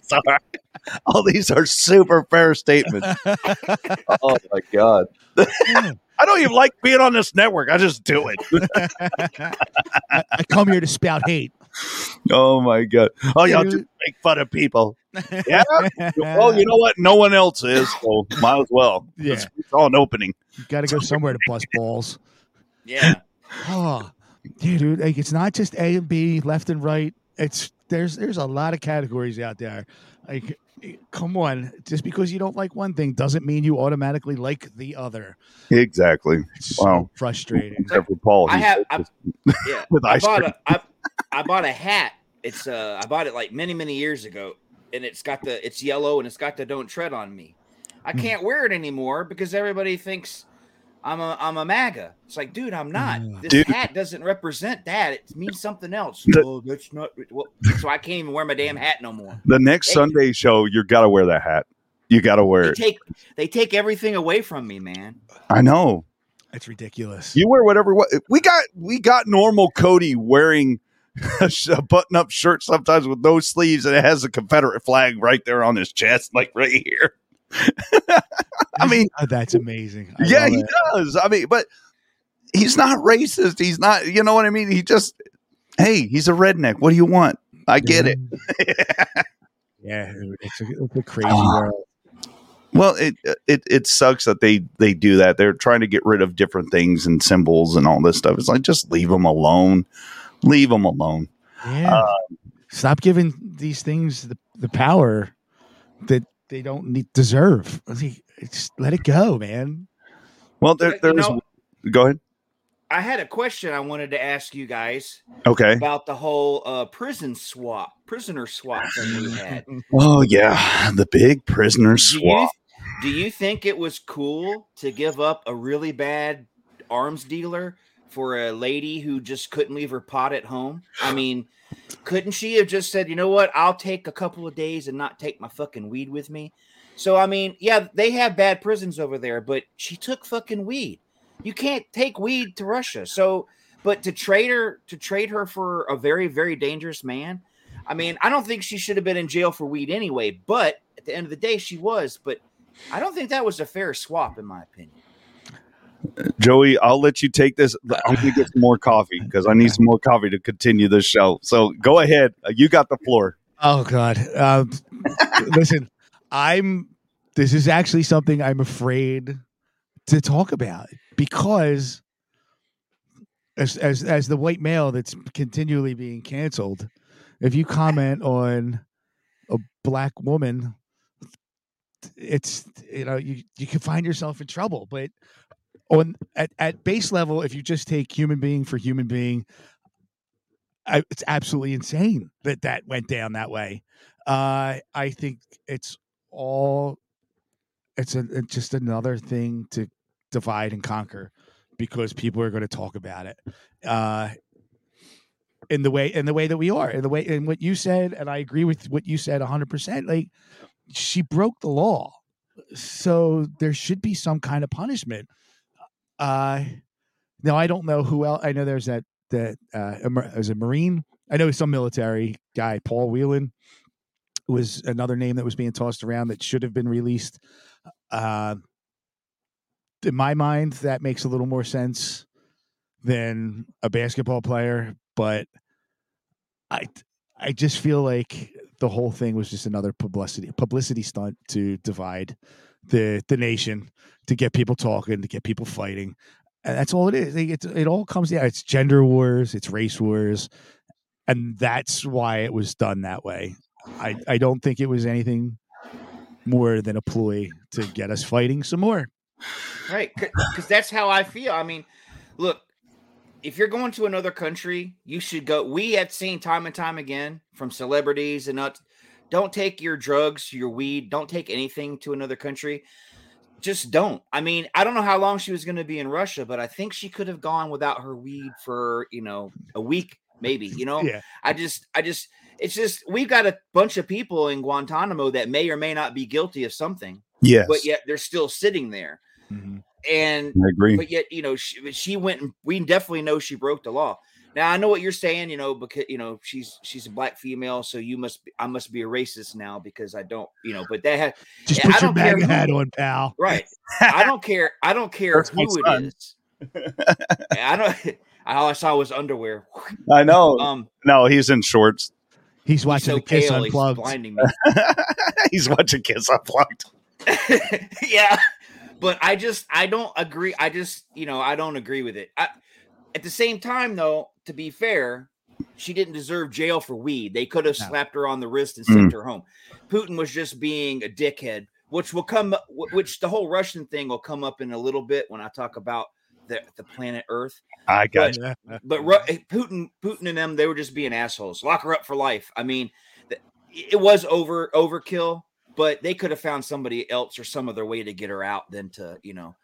Sorry. <laughs> All these are super fair statements. oh my god. I don't even like being on this network. I just do it. I, <laughs> I come here to spout hate. Oh my god. Oh, y'all just <laughs> make fun of people. Yeah. Well, you know what? No one else is, so might as well. Yeah. It's, it's all an opening. You got to go somewhere to bust balls. Yeah. <sighs> Oh, yeah, dude. Like it's not just A and B, left and right. It's there's there's a lot of categories out there. Like, come on, just because you don't like one thing doesn't mean you automatically like the other. Exactly. It's so Wow. frustrating. Except for Paul. I have. I, yeah. <laughs> with I ice bought cream. a. I, I bought a hat. It's uh. I bought it like many many years ago, and it's got the. It's yellow and it's got the "Don't Tread on Me." I Hmm. can't wear it anymore because everybody thinks I'm a I'm a MAGA. It's like, dude, I'm not. Mm. This Dude. hat doesn't represent that. It means something else. The- oh, that's not. Well, so I can't even wear my damn hat no more. The next Hey. Sunday show, you got to wear that hat. You got to wear They it. take they take everything away from me, man. I know. It's ridiculous. You wear whatever. What we got? We got normal Cody wearing a, <laughs> a button-up shirt sometimes with no sleeves, and it has a Confederate flag right there on his chest, like right here. <laughs> I mean, Oh, that's amazing. I yeah, he it. does. I mean, but he's not racist. He's not. You know what I mean? He just. Hey, he's a redneck. What do you want? I get it. <laughs> Yeah, it's a, it's a crazy Ah. world. Well, it it it sucks that they they do that. They're trying to get rid of different things and symbols and all this stuff. It's like just leave them alone. Leave them alone. Yeah. Uh, Stop giving these things the, the power that they don't need, deserve. I think let it go, man. Well, there, You there's. know- go ahead. I had a question I wanted to ask you guys Okay. about the whole uh, prison swap, prisoner swap thing we <laughs> had. Oh yeah, the big prisoner Do you, swap. do you think it was cool to give up a really bad arms dealer for a lady who just couldn't leave her pot at home. I mean, couldn't she have just said, you know what, I'll take a couple of days and not take my fucking weed with me? So I mean, yeah, they have bad prisons over there, but she took fucking weed. You can't take weed to Russia. So, but to trade her to trade her for a very very dangerous man, I mean, I don't think she should have been in jail for weed anyway. But at the end of the day, she was. But I don't think that was a fair swap, in my opinion. Joey, I'll let you take this. I'm going to get some more coffee because I need some more coffee to continue this show. So go ahead. Uh, You got the floor. Oh God. Um, listen, I'm. This is actually something I'm afraid to talk about because, as as as the white male that's continually being canceled, if you comment on a black woman, it's you know you you can find yourself in trouble. But on at at base level, if you just take human being for human being, I, it's absolutely insane that that went down that way. Uh, I think it's all it's, a, it's just another thing to divide and conquer because people are going to talk about it. Uh, in the way in the way that we are, in the way in what you said, and I agree with what you said hundred percent. Like she broke the law, so there should be some kind of punishment. Uh, now I don't know who else. I know there's that that uh, as a marine. I know some military guy, Paul Whelan, was another name that was being tossed around that should have been released. Uh, in my mind, that makes a little more sense than a basketball player, but I I just feel like the whole thing was just another publicity publicity stunt to divide the the nation, to get people talking, to get people fighting. And that's all it is. It, it all comes down. It's gender wars, it's race wars, and that's why it was done that way. I I don't think it was anything more than a ploy to get us fighting some more. Right. Because that's how I feel. I mean, look, if you're going to another country, you should go. We have seen time and time again from celebrities and. Don't take your drugs, your weed, don't take anything to another country. Just don't. I mean, I don't know how long she was going to be in Russia, but I think she could have gone without her weed for, you know, a week, maybe. You know, Yeah. I just, I just, it's just, we've got a bunch of people in Guantanamo that may or may not be guilty of something, Yes. but yet they're still sitting there. Mm-hmm. And I agree. but yet you know she, she went and we definitely know she broke the law now i know what you're saying you know because you know she's she's a black female so you must be, i must be a racist now because i don't you know but that had Just Yeah, I your don't care MAGA who- hat on, pal. right i <laughs> don't care i don't care That's who it son. is i don't <laughs> all i saw was underwear I know. <laughs> um no, he's in shorts. He's he's watching so the Kiss pale he's Unplugged. blinding me he's watching Kiss Unplugged. yeah but i just i don't agree i just you know i don't agree with it I, at the same time though to be fair she didn't deserve jail for weed they could have No. slapped her on the wrist and Mm. sent her home putin was just being a dickhead which will come which the whole russian thing will come up in a little bit when i talk about the, the planet earth I got you. But Ru- eh, Putin, Putin and them, they were just being assholes. Lock her up for life. I mean, it was over overkill, but they could have found somebody else or some other way to get her out than to, you know,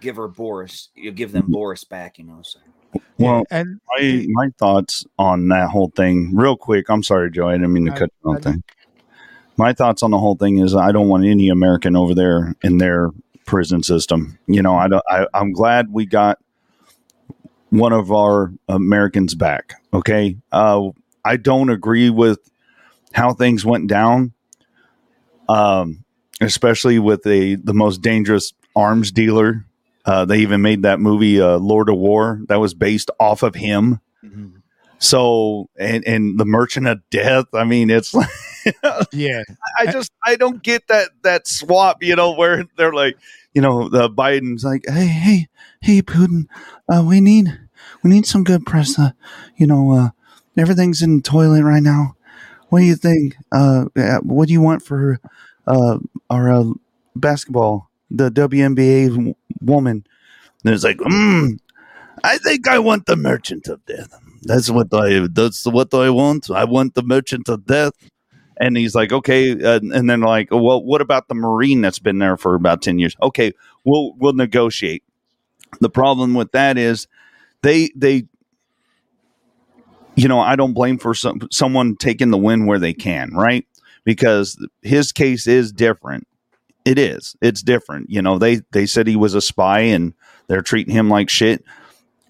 give her Boris, you give them Boris back, you know. So Well, and my my thoughts on that whole thing, real quick. I'm sorry, Joe. I didn't mean to I- cut you off My thoughts on the whole thing is I don't want any American over there in their prison system. You know, I don't. I, I'm glad we got one of our Americans back. Okay, uh, I don't agree with how things went down, um, especially with the the most dangerous arms dealer. Uh, they even made that movie, uh, Lord of War, that was based off of him. So, and and the Merchant of Death. I mean, it's like <laughs> yeah, I just I don't get that that swap. You know, where they're like, you know, the Biden's like, hey, hey, hey, Putin, uh, we need we need some good press. Uh, you know, uh, everything's in the toilet right now. What do you think? Uh, uh, what do you want for uh, our uh, basketball? The WNBA woman. And it's like, mm, I think I want the Merchant of Death. That's what I. That's what I want. I want the Merchant of Death. And he's like, okay. Uh, and then like, well, what about the Marine that's been there for about ten years? Okay, we'll we'll negotiate. The problem with that is they they you know i don't blame for some someone taking the win where they can right because his case is different it is it's different you know they they said he was a spy and they're treating him like shit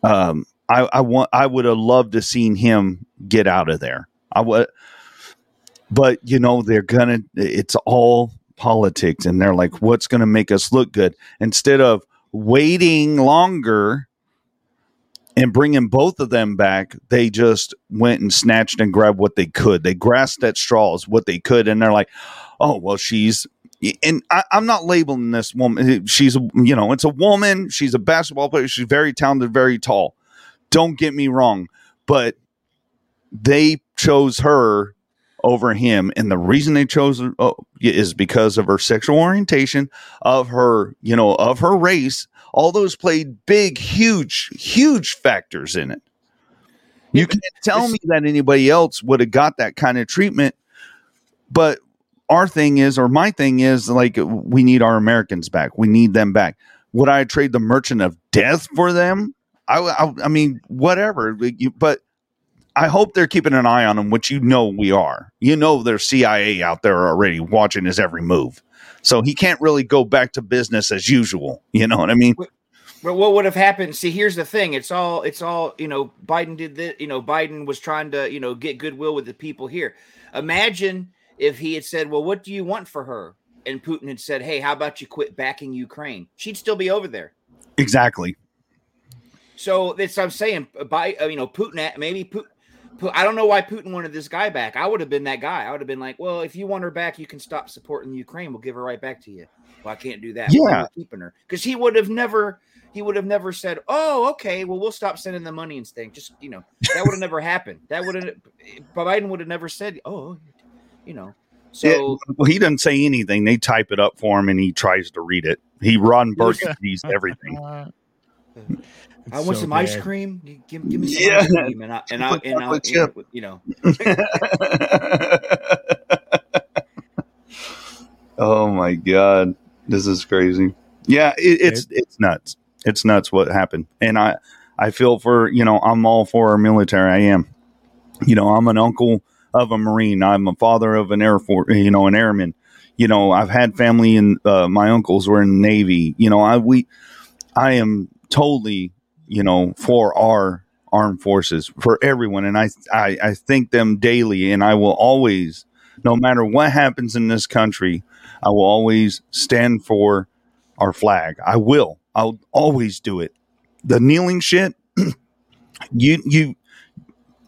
um i i want i would have loved to seen him get out of there i would but you know they're gonna it's all politics and they're like what's gonna make us look good instead of waiting longer and bringing both of them back, they just went and snatched and grabbed what they could. They grasped at straws what they could, and they're like, "Oh, well, she's." And I, I'm not labeling this woman. She's, a, you know, it's a woman. She's a basketball player. She's very talented, very tall. Don't get me wrong, but they chose her over him, and the reason they chose her oh, is because of her sexual orientation, of her, you know, of her race. All those played big, huge, huge factors in it. You can't tell me that anybody else would have got that kind of treatment, but our thing is, or my thing is, like we need our Americans back. We need them back. Would I trade the Merchant of Death for them? I, I, I mean, whatever. But I hope they're keeping an eye on him, which you know we are. You know there's CIA out there already watching his every move. So he can't really go back to business as usual. You know what I mean? But what would have happened? See, here's the thing. It's all it's all, you know, Biden did this, you know, Biden was trying to, you know, get goodwill with the people here. Imagine if he had said, Well, what do you want for her? And Putin had said, Hey, how about you quit backing Ukraine? She'd still be over there. Exactly. So that's I'm saying. By uh, you know, Putin uh, maybe Putin I don't know why Putin wanted this guy back. I would have been that guy. I would have been like, well, if you want her back, you can stop supporting Ukraine. We'll give her right back to you. Well, I can't do that. Yeah, We're keeping her because he would have never. He would have never said, "Oh, okay, well, we'll stop sending the money and staying." Just you know, that would have never happened. That would have. Biden would have never said, "Oh, you know." So Yeah, well, he doesn't say anything. They type it up for him, and he tries to read it. He Ron Burgundy's everything. <laughs> Uh, I want so some ice cream. Give, give me some Yeah. ice cream, and I and I Put and I, chocolate chip. you know, <laughs> oh my god, this is crazy. Yeah, it, it's it's nuts. It's nuts what happened, and I I feel for you know I'm all for our military. I am. You know, I'm an uncle of a Marine. I'm a father of an Air Force. You know, an airman. You know, I've had family and uh, my uncles were in the Navy. You know, I we I am totally you know for our armed forces for everyone, and I I, I thank them daily, and I will always, no matter what happens in this country, I will always stand for our flag. I will. I'll always do it. The kneeling shit, <clears throat> you you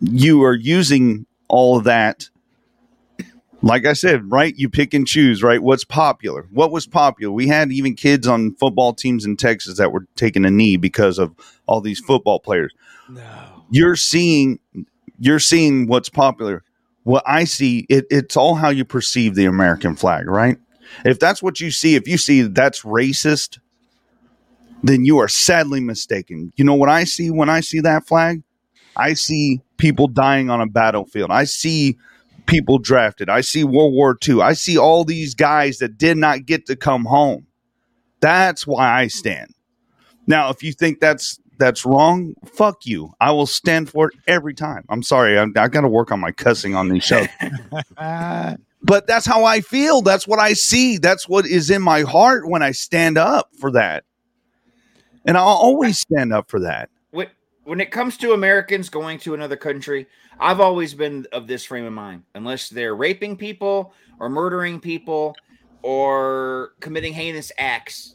you are using all of that. Like I said, right? You pick and choose, right? What's popular? What was popular? We had even kids on football teams in Texas that were taking a knee because of all these football players. No. You're seeing you're seeing what's popular. What I see, it, it's all how you perceive the American flag, right? If that's what you see, if you see that's racist, then you are sadly mistaken. You know what I see when I see that flag? I see people dying on a battlefield. I see people drafted. I see World War II. I see all these guys that did not get to come home. That's why I stand. Now, if you think that's that's wrong, fuck you. I will stand for it every time. I'm sorry. I, I got to work on my cussing on these shows <laughs> but that's how I feel. That's what I see. That's what is in my heart when I stand up for that. And I'll always stand up for that. When it comes to Americans going to another country, I've always been of this frame of mind. Unless they're raping people or murdering people or committing heinous acts,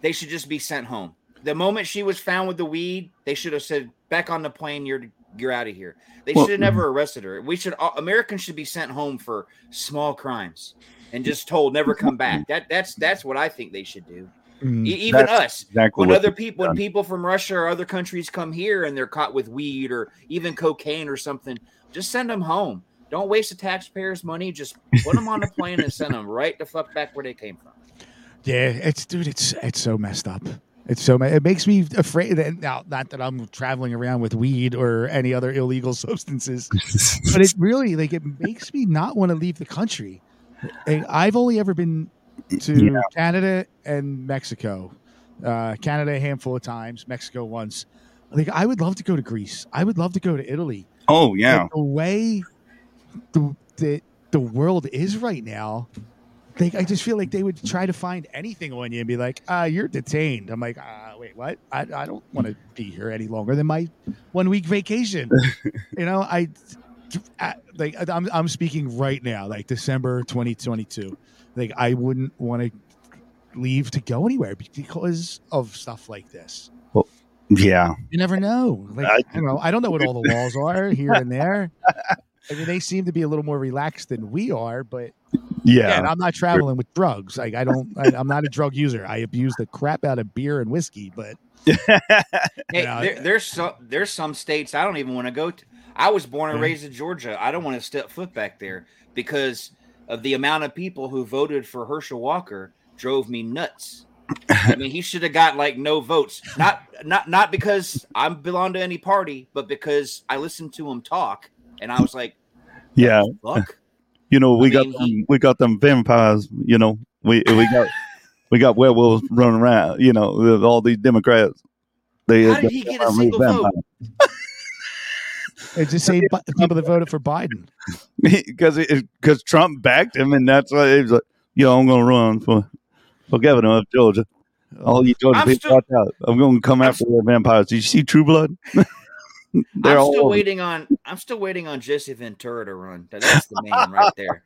they should just be sent home. The moment she was found with the weed, they should have said, "Back on the plane, you're you're out of here." They Well- should have never arrested her. We should uh, Americans should be sent home for small crimes and just told never come back. That that's that's what I think they should do. Mm, even us, Exactly. when other people when people from Russia or other countries come here and they're caught with weed or even cocaine or something, just send them home. Don't waste the taxpayers' money. Just put them on a plane and send them right the fuck back where they came from. yeah, it's dude, it's it's so messed up. It's so it makes me afraid. That, now, not that I'm traveling around with weed or any other illegal <laughs> substances, but it really like it makes me not want to leave the country. I've only ever been to Yeah. Canada and Mexico. Uh, Canada a handful of times, Mexico once. Like I would love to go to Greece. I would love to go to Italy. Oh yeah. The way the, the the world is right now, like I just feel like they would try to find anything on you and be like, "Ah, you're detained." I'm like, "Ah, wait, what? I, I don't want to be here any longer than my one week vacation." <laughs> you know, I like I'm I'm speaking right now, like December 2022. Like I wouldn't want to leave to go anywhere because of stuff like this. Well, Yeah. You never know. Like I- I, don't know. I don't know what all the laws are here and there. I mean, they seem to be a little more relaxed than we are, but yeah, Yeah. and I'm not traveling with drugs. Like I don't. I, I'm not a drug user. I abuse the crap out of beer and whiskey, but <laughs> Hey, Yeah. there, there's some there's some states I don't even want to go to. I was born and Mhm. raised in Georgia. I don't want to step foot back there because of the amount of people who voted for Herschel Walker drove me nuts. I mean, he should have got like no votes. Not not not because I belong to any party, but because I listened to him talk and I was like, yeah. "Fuck." You know, we I got mean, them, he- we got them vampires. You know, we we got <laughs> we got werewolves running around. You know, with all these Democrats. They How did he get a single vote? It's the same bu- people that voted for Biden. <laughs> because because Trump backed him, and that's why he was like, "Yo, I'm going to run for for governor of Georgia." All you Georgia I'm people, still- watch out! I'm going to come I'm after the vampires. Did you see True Blood? <laughs> They're I'm still over. waiting on I'm still waiting on Jesse Ventura to run. That's the man right there.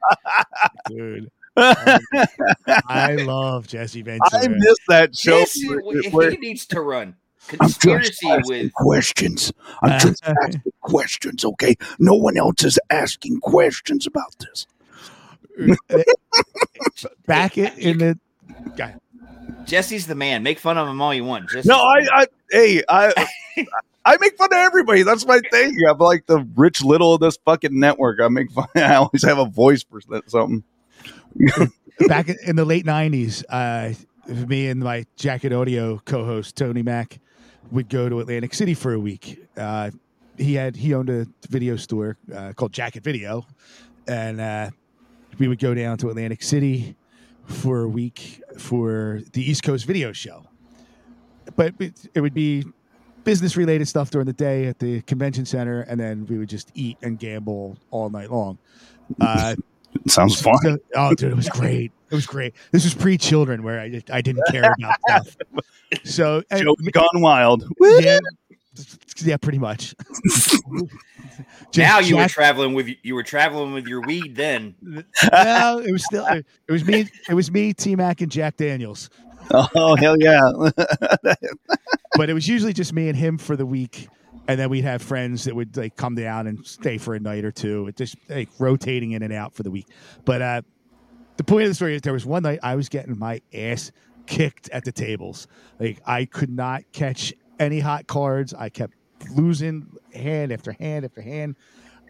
dude. <laughs> I love Jesse Ventura. I missed that show. Jesse, where- he where- needs to run. I'm just asking with questions. I'm uh, just asking questions. Okay, no one else is asking questions about this. Uh, uh, <laughs> back in, in the guy. Jesse's the man. Make fun of him all you want. Jesse's No, I. I, hey, I, <laughs> I make fun of everybody. That's my thing. I'm like the Rich Little of this fucking network. I make fun. <laughs> I always have a voice for something. back in- in the late '90s, uh, me and my Jacket Audio co-host Tony Mack would go to Atlantic City for a week. Uh, he had he owned a video store uh, called Jacket Video, and uh, we would go down to Atlantic City for a week for the East Coast Video Show. But it, it would be business related stuff during the day at the convention center, and then we would just eat and gamble all night long. Uh, <laughs> Sounds fun. so- oh, dude, it was great. It was great. This was pre children where I, I didn't care about <laughs> stuff. So, and- Joey gone wild. yeah, yeah, pretty much. <laughs> Now you were traveling with you were traveling with your weed then. no, it was still it was me. It was me, T Mac, and Jack Daniels. Oh hell yeah! <laughs> But it was usually just me and him for the week, and then we'd have friends that would like come down and stay for a night or two. It just like rotating in and out for the week. But uh, the point of the story is there was one night I was getting my ass kicked at the tables. Like I could not catch any hot cards. I kept losing hand after hand after hand.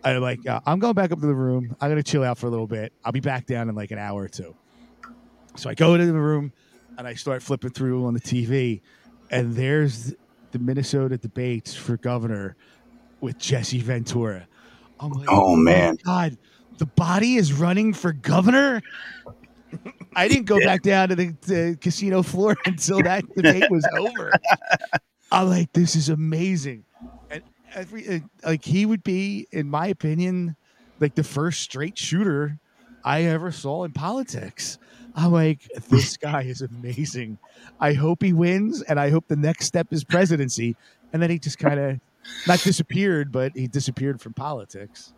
I'm like, uh, I'm going back up to the room. I'm gonna chill out for a little bit. I'll be back down in like an hour or two. So I go into the room and I start flipping through on the TV, and there's the Minnesota debates for governor with Jesse Ventura. I'm like, Oh, man. God, the body is running for governor. I didn't go back down to the, the casino floor <laughs> until that debate was over. I'm like, this is amazing, and every uh, like he would be, in my opinion, like the first straight shooter I ever saw in politics. I'm like, this <laughs> guy is amazing. I hope he wins, and I hope the next step is presidency. And then he just kind of not disappeared, but he disappeared from politics.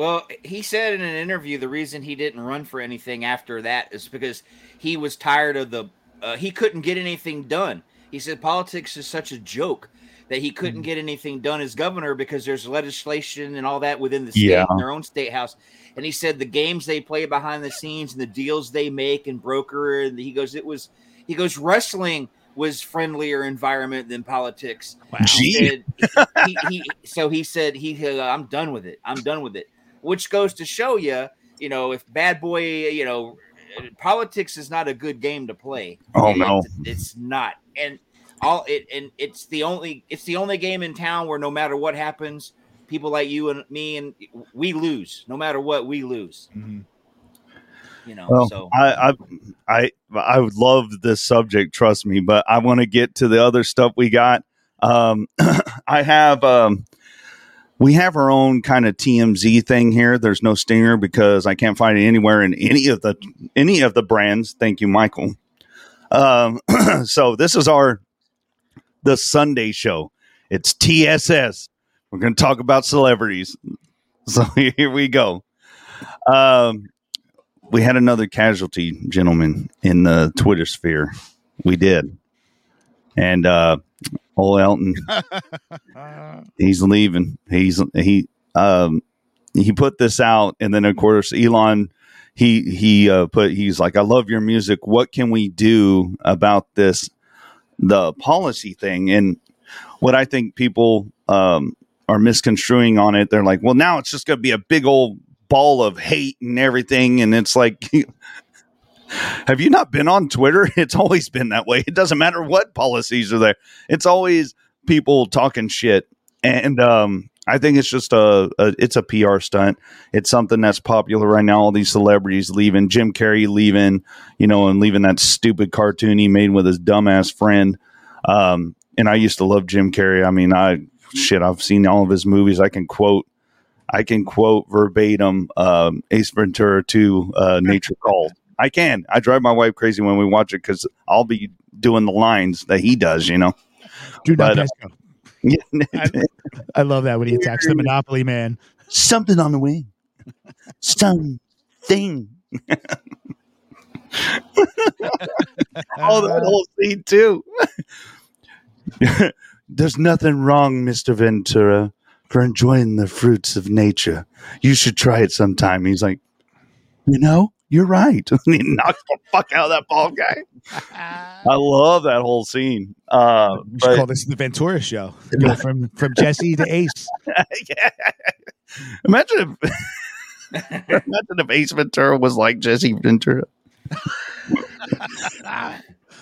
Well, he said in an interview the reason he didn't run for anything after that is because he was tired of the uh, he couldn't get anything done. He said politics is such a joke that he couldn't get anything done as governor because there's legislation and all that within the state, Yeah. in their own state house. And he said the games they play behind the scenes and the deals they make and broker. And he goes, it was he goes wrestling was friendlier environment than politics. Wow. Gee. Said- he, he, so he said he uh, I'm done with it. I'm done with it. Which goes to show you, you know, if bad boy, you know, politics is not a good game to play. Oh, no. it's not. And all it and it's the only it's the only game in town where no matter what happens, people like you and me and we lose. No matter what, we lose. Mhm. You know, Well, so I, I, I, I would love this subject. Trust me, but I want to get to the other stuff we got. Um, <clears throat> I have um, we have our own kind of TMZ thing here. There's no stinger because I can't find it anywhere in any of the any of the brands. Thank you, Michael. Um, <clears throat> so this is our the Sunday show. It's TSS. We're going to talk about celebrities. <laughs> So here we go. Um, we had another casualty, gentlemen, in the Twitter sphere. We did, and uh, old Elton, <laughs> he's leaving. He's he um he put this out, and then of course Elon he he uh, put he's like, I love your music. What can we do about this the policy thing? And what I think people um, are misconstruing on it, they're like, well, now it's just going to be a big old ball of hate and everything, and it's like. <laughs> Have you not been on Twitter? <laughs> It's always been that way. It doesn't matter what policies are there. It's always people talking shit. And um, I think it's just a, a it's a PR stunt. It's something that's popular right now. All these celebrities leaving, Jim Carrey leaving, you know, and leaving that stupid cartoon he made with his dumbass friend. Um, and I used to love Jim Carrey. I mean, I shit, I've seen all of his movies. I can quote, I can quote verbatim um, Ace Ventura to uh, Nature Calls. I can. I drive my wife crazy when we watch it because I'll be doing the lines that he does. You know. Do not But, uh, go. <laughs> I love that when he attacks the Monopoly man. something on the wing. Something. <laughs> oh, that whole scene too. <laughs> There's nothing wrong, Mister Ventura, for enjoying the fruits of nature. You should try it sometime. He's like, you know, you're right. And <laughs> he knocks the fuck out of that bald guy. <laughs> I love that whole scene. Uh, We should but- call this the Ventura show. <laughs> Go from from Jesse to Ace. yeah. Imagine if imagine if Ace Ventura was like Jesse Ventura.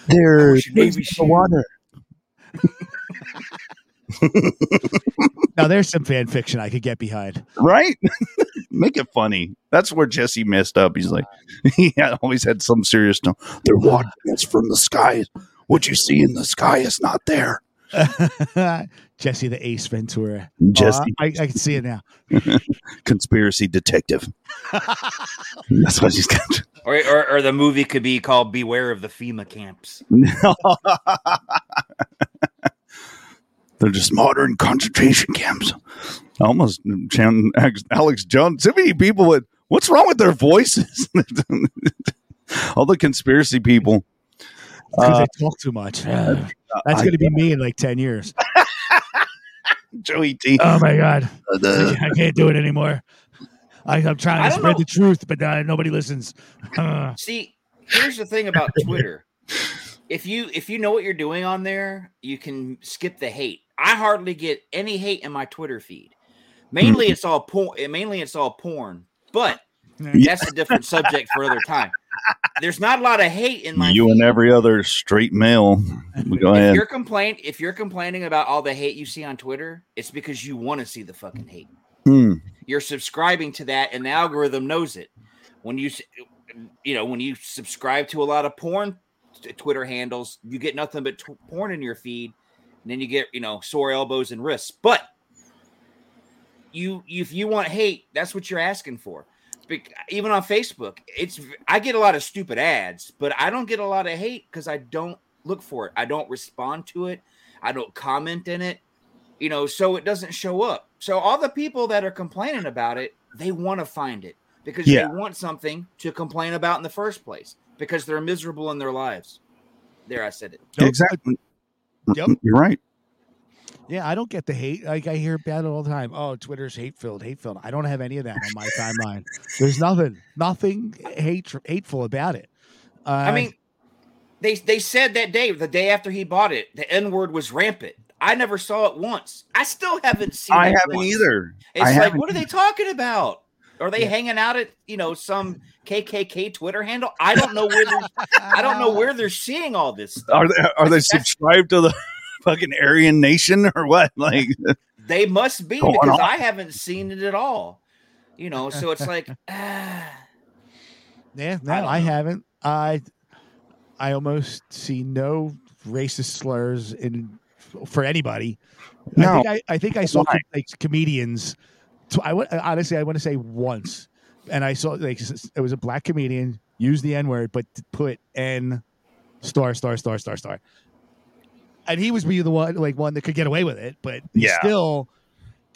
There's wish Navy the water. Now there's some fan fiction I could get behind. Right? <laughs> Make it funny. That's where Jesse messed up. He's like, <laughs> he had, always had some serious tone. They're watching us from the sky. What you see in the sky is not there. <laughs> Jesse the Ace Ventura. Jesse, Oh, I, I can see it now. conspiracy detective. That's what he's got. Or, or, or the movie could be called Beware of the FEMA Camps. They're just modern concentration camps. I almost Chan, Alex Jones. So many people with what's wrong with their voices? <laughs> All the conspiracy people. Because Uh, they talk too much. That's going to be me in like 10 years. <laughs> Joey T. Oh my God. Uh, I can't do it anymore. I, I'm trying to don't spread know. the truth, but uh, nobody listens. Uh, See, here's the thing about Twitter. If you if you know what you're doing on there, you can skip the hate. I hardly get any hate in my Twitter feed. Mainly it's all porn. Mainly it's all porn. But that's a different subject for other time. There's not a lot of hate in my you feed. and every other straight male. Go if ahead. you're complain if you're complaining about all the hate you see on Twitter, it's because you want to see the fucking hate. Hmm. You're subscribing to that, and the algorithm knows it. When you, you know, when you subscribe to a lot of porn Twitter handles, you get nothing but t- porn in your feed, and then you get you know sore elbows and wrists. But you, if you want hate, that's what you're asking for. Bec- Even on Facebook, it's I get a lot of stupid ads, but I don't get a lot of hate because I don't look for it. I don't respond to it. I don't comment in it. You know, so it doesn't show up. So all the people that are complaining about it, they want to find it because Yeah. they want something to complain about in the first place because they're miserable in their lives. There, I said it. Nope. Exactly. Yep. You're right. Yeah, I don't get the hate. Like I hear about it all the time. Oh, Twitter's hate filled, hate filled. I don't have any of that on my timeline. There's nothing, nothing hate, hateful about it. Uh, I mean, they they said that day, the day after he bought it, the N word was rampant. I never saw it once. I still haven't seen. I it haven't once. either. It's I like, what are they talking about? Are they hanging out at you know some KKK Twitter handle? I don't know where they're. I don't know where they're seeing all this stuff. Are they, are they subscribed to the <laughs> fucking Aryan Nation or what? Like, They must be because on. I haven't seen it at all. You know, so it's like, ah, <laughs> <sighs> yeah, no, I I, haven't. I, I almost see no racist slurs in for anybody. No. I think I, I think I saw com- like comedians. Tw- I wa- honestly, I want to say once, and I saw like it was a black comedian use the N word, but put N star star star star star, and he was being the one like one that could get away with it, but he Yeah. still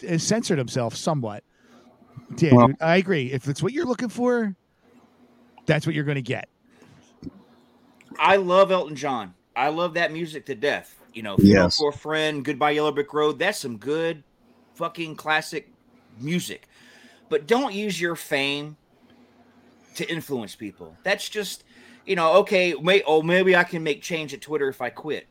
uh, censored himself somewhat. Yeah, Well- dude, I agree. If it's what you're looking for, that's what you're going to get. I love Elton John. I love that music to death. You know, Yes. for a Friend, Goodbye Yellow Brick Road. That's some good fucking classic music. But don't use your fame to influence people. That's just, you know, okay, may, oh, maybe I can make change at Twitter if I quit.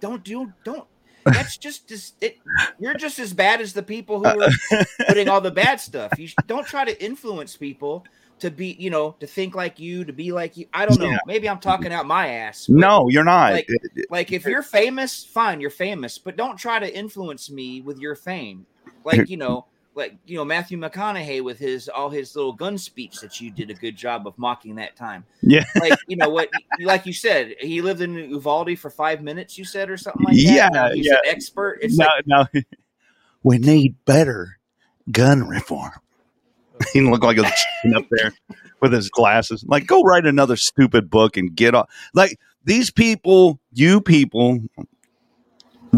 Don't do, don't. That's <laughs> just, just it, you're just as bad as the people who uh, are <laughs> putting all the bad stuff. You don't try to influence people to be, you know, to think like you, to be like you. I don't know. Yeah. Maybe I'm talking out my ass. No, you're not. Like- Like if you're famous, fine, you're famous, but don't try to influence me with your fame. Like, you know, like, you know, Matthew McConaughey with his all his little gun speech that you did a good job of mocking that time. Yeah. <laughs> Like, you know what like you said, he lived in Uvalde for five minutes, you said, or something like Yeah, that. Now he's yeah. an expert. It's no, like no. <laughs> we need better gun reform. <laughs> he looked like a chicken up there with his glasses. Like, go write another stupid book and get off. Like these people, you people,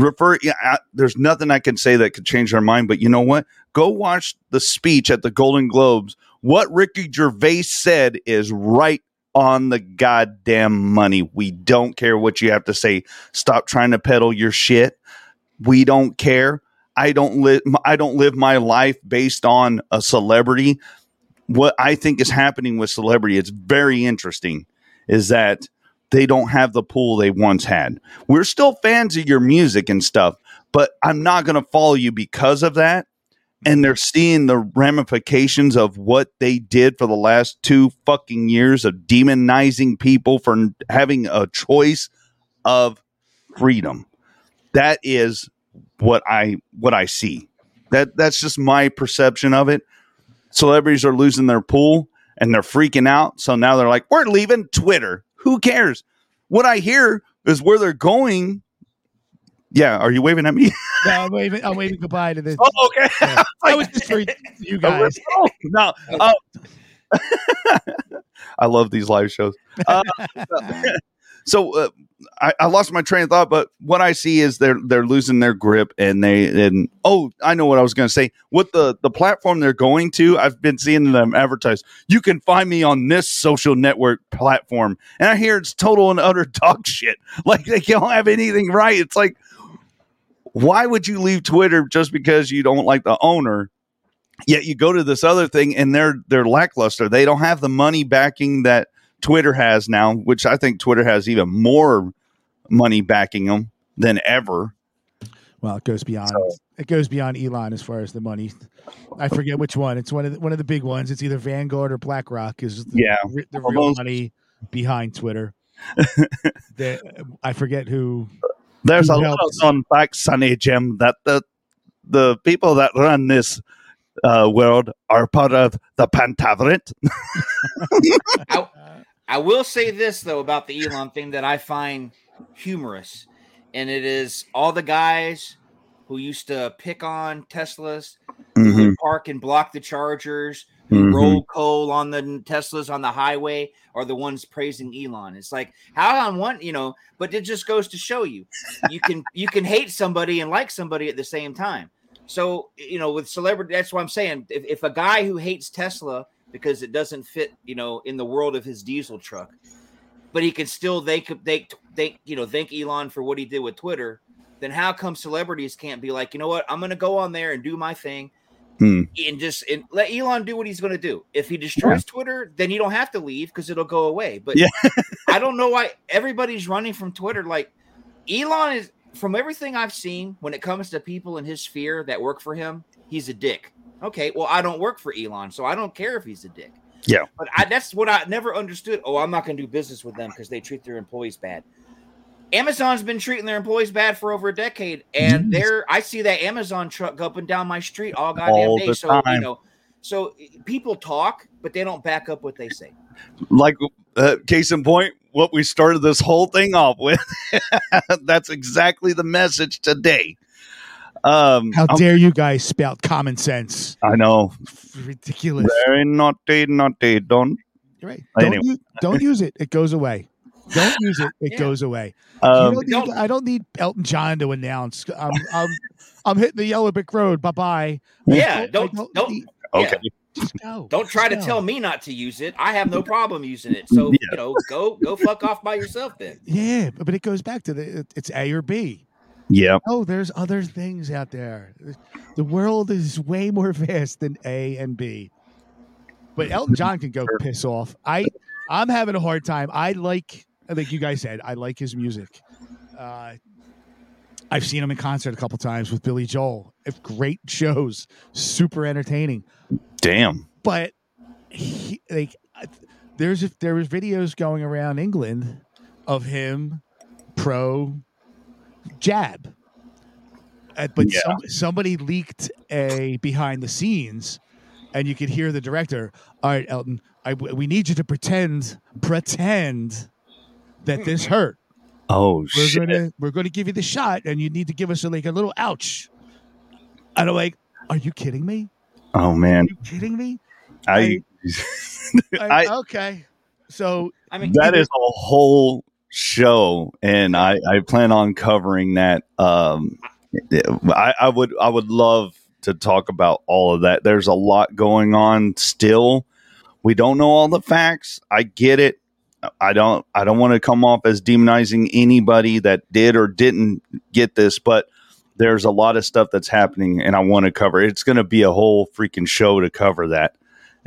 refer. Yeah, I, there's nothing I can say that could change their mind. But you know what? Go watch the speech at the Golden Globes. What Ricky Gervais said is right on the goddamn money. We don't care what you have to say. Stop trying to peddle your shit. We don't care. I don't live I don't live my life based on a celebrity. What I think is happening with celebrity, it's very interesting, is that they don't have the pool they once had. We're still fans of your music and stuff, but I'm not going to follow you because of that. And they're seeing the ramifications of what they did for the last two fucking years of demonizing people for having a choice of freedom. That is what I what I see. That that's just my perception of it. Celebrities are losing their pool and they're freaking out. So now they're like, "We're leaving Twitter. Who cares?" What I hear is where they're going. Yeah, are you waving at me? <laughs> No, I'm waving, I'm waving goodbye to this. oh, okay. Yeah. <laughs> That was just for you <laughs> guys. Oh, no. Oh. I love these live shows. Uh, so uh, I, I lost my train of thought, but what I see is they're they're losing their grip, and they and oh, I know what I was going to say. What the the platform they're going to, I've been seeing them advertise. You can find me on this social network platform, and I hear it's total and utter <laughs> dog shit. Like they don't have anything right. It's like, why would you leave Twitter just because you don't like the owner? Yet you go to this other thing and they're they're lackluster. They don't have the money backing that Twitter has now, which I think Twitter has even more money backing them than ever. Well, it goes beyond. So- It goes beyond Elon as far as the money. I forget which one. It's one of the, one of the big ones. It's either Vanguard or BlackRock. Is the, Yeah. re- the real those- money behind Twitter. <laughs> the, I forget who. There's Who a lot of known facts, Sonny Jim, that the the people that run this uh, world are part of the Pantaveret. <laughs> I, I will say this though about the Elon thing that I find humorous, and it is all the guys who used to pick on Teslas, who Mhm, park and block the Chargers, who mhm. roll coal on the Teslas on the highway, are the ones praising Elon. It's like how on one, you know, but it just goes to show you, you can you can hate somebody and like somebody at the same time. So you know, with celebrity, that's what I'm saying. If, if a guy who hates Tesla because it doesn't fit, you know, in the world of his diesel truck, but he can still they could they thank you know thank Elon for what he did with Twitter. Then how come celebrities can't be like, you know what, I'm going to go on there and do my thing, Hmm. and just and let Elon do what he's going to do. If he destroys Twitter, then you don't have to leave because it'll go away. But Yeah. <laughs> I don't know why everybody's running from Twitter. Like Elon is, from everything I've seen, when it comes to people in his sphere that work for him, he's a dick. Okay, well, I don't work for Elon, so I don't care if he's a dick. Yeah. But I, that's what I never understood. Oh, I'm not going to do business with them because they treat their employees bad. Amazon's been treating their employees bad for over a decade, and Yes. they're I see that Amazon truck up and down my street all goddamn All day. So you know, so people talk, but they don't back up what they say. Like uh, case in point, what we started this whole thing off with. <laughs> That's exactly the message today. Um, How I'm- dare you guys spout common sense? I know. Ridiculous. Very naughty, naughty. Don't. You're right. Don't, Anyway. use, don't use it. It goes away. Don't use it. It Yeah. goes away. You Um, don't need- don't- I don't need Elton John to announce. I'm, I'm, I'm hitting the yellow brick road. Bye bye. Yeah, don't- don't- need- okay. Just <laughs> go. Don't try to Just tell me not to use it. I have no problem using it. So Yeah. you know, go go fuck off by yourself then. Yeah, but it goes back to the it's A or B. Yeah. Oh, there's other things out there. The world is way more <laughs> vast than A and B. But Elton John can go piss off. I I'm having a hard time. I like like you guys said, I like his music. Uh I've seen him in concert a couple times with Billy Joel. It's great shows, super entertaining. Damn. But he, like there's there was videos going around England of him pro jab. Uh, but Yeah. some, somebody leaked a behind the scenes, and you could hear the director. All right, Elton, I, we need you to pretend pretend that this hurt. Oh We're shit. gonna we're gonna give you the shot, and you need to give us a, like a little ouch. And I'm like, are you kidding me? Oh man. Are you kidding me? I. I, <laughs> I- okay, so I mean, that is a whole show, and I I plan on covering that. Um, I, I would I would love to talk about all of that. There's a lot going on still. We don't know all the facts. I get it. I don't I don't want to come off as demonizing anybody that did or didn't get this, but there's a lot of stuff that's happening and I want to cover. It's going to be a whole freaking show to cover that.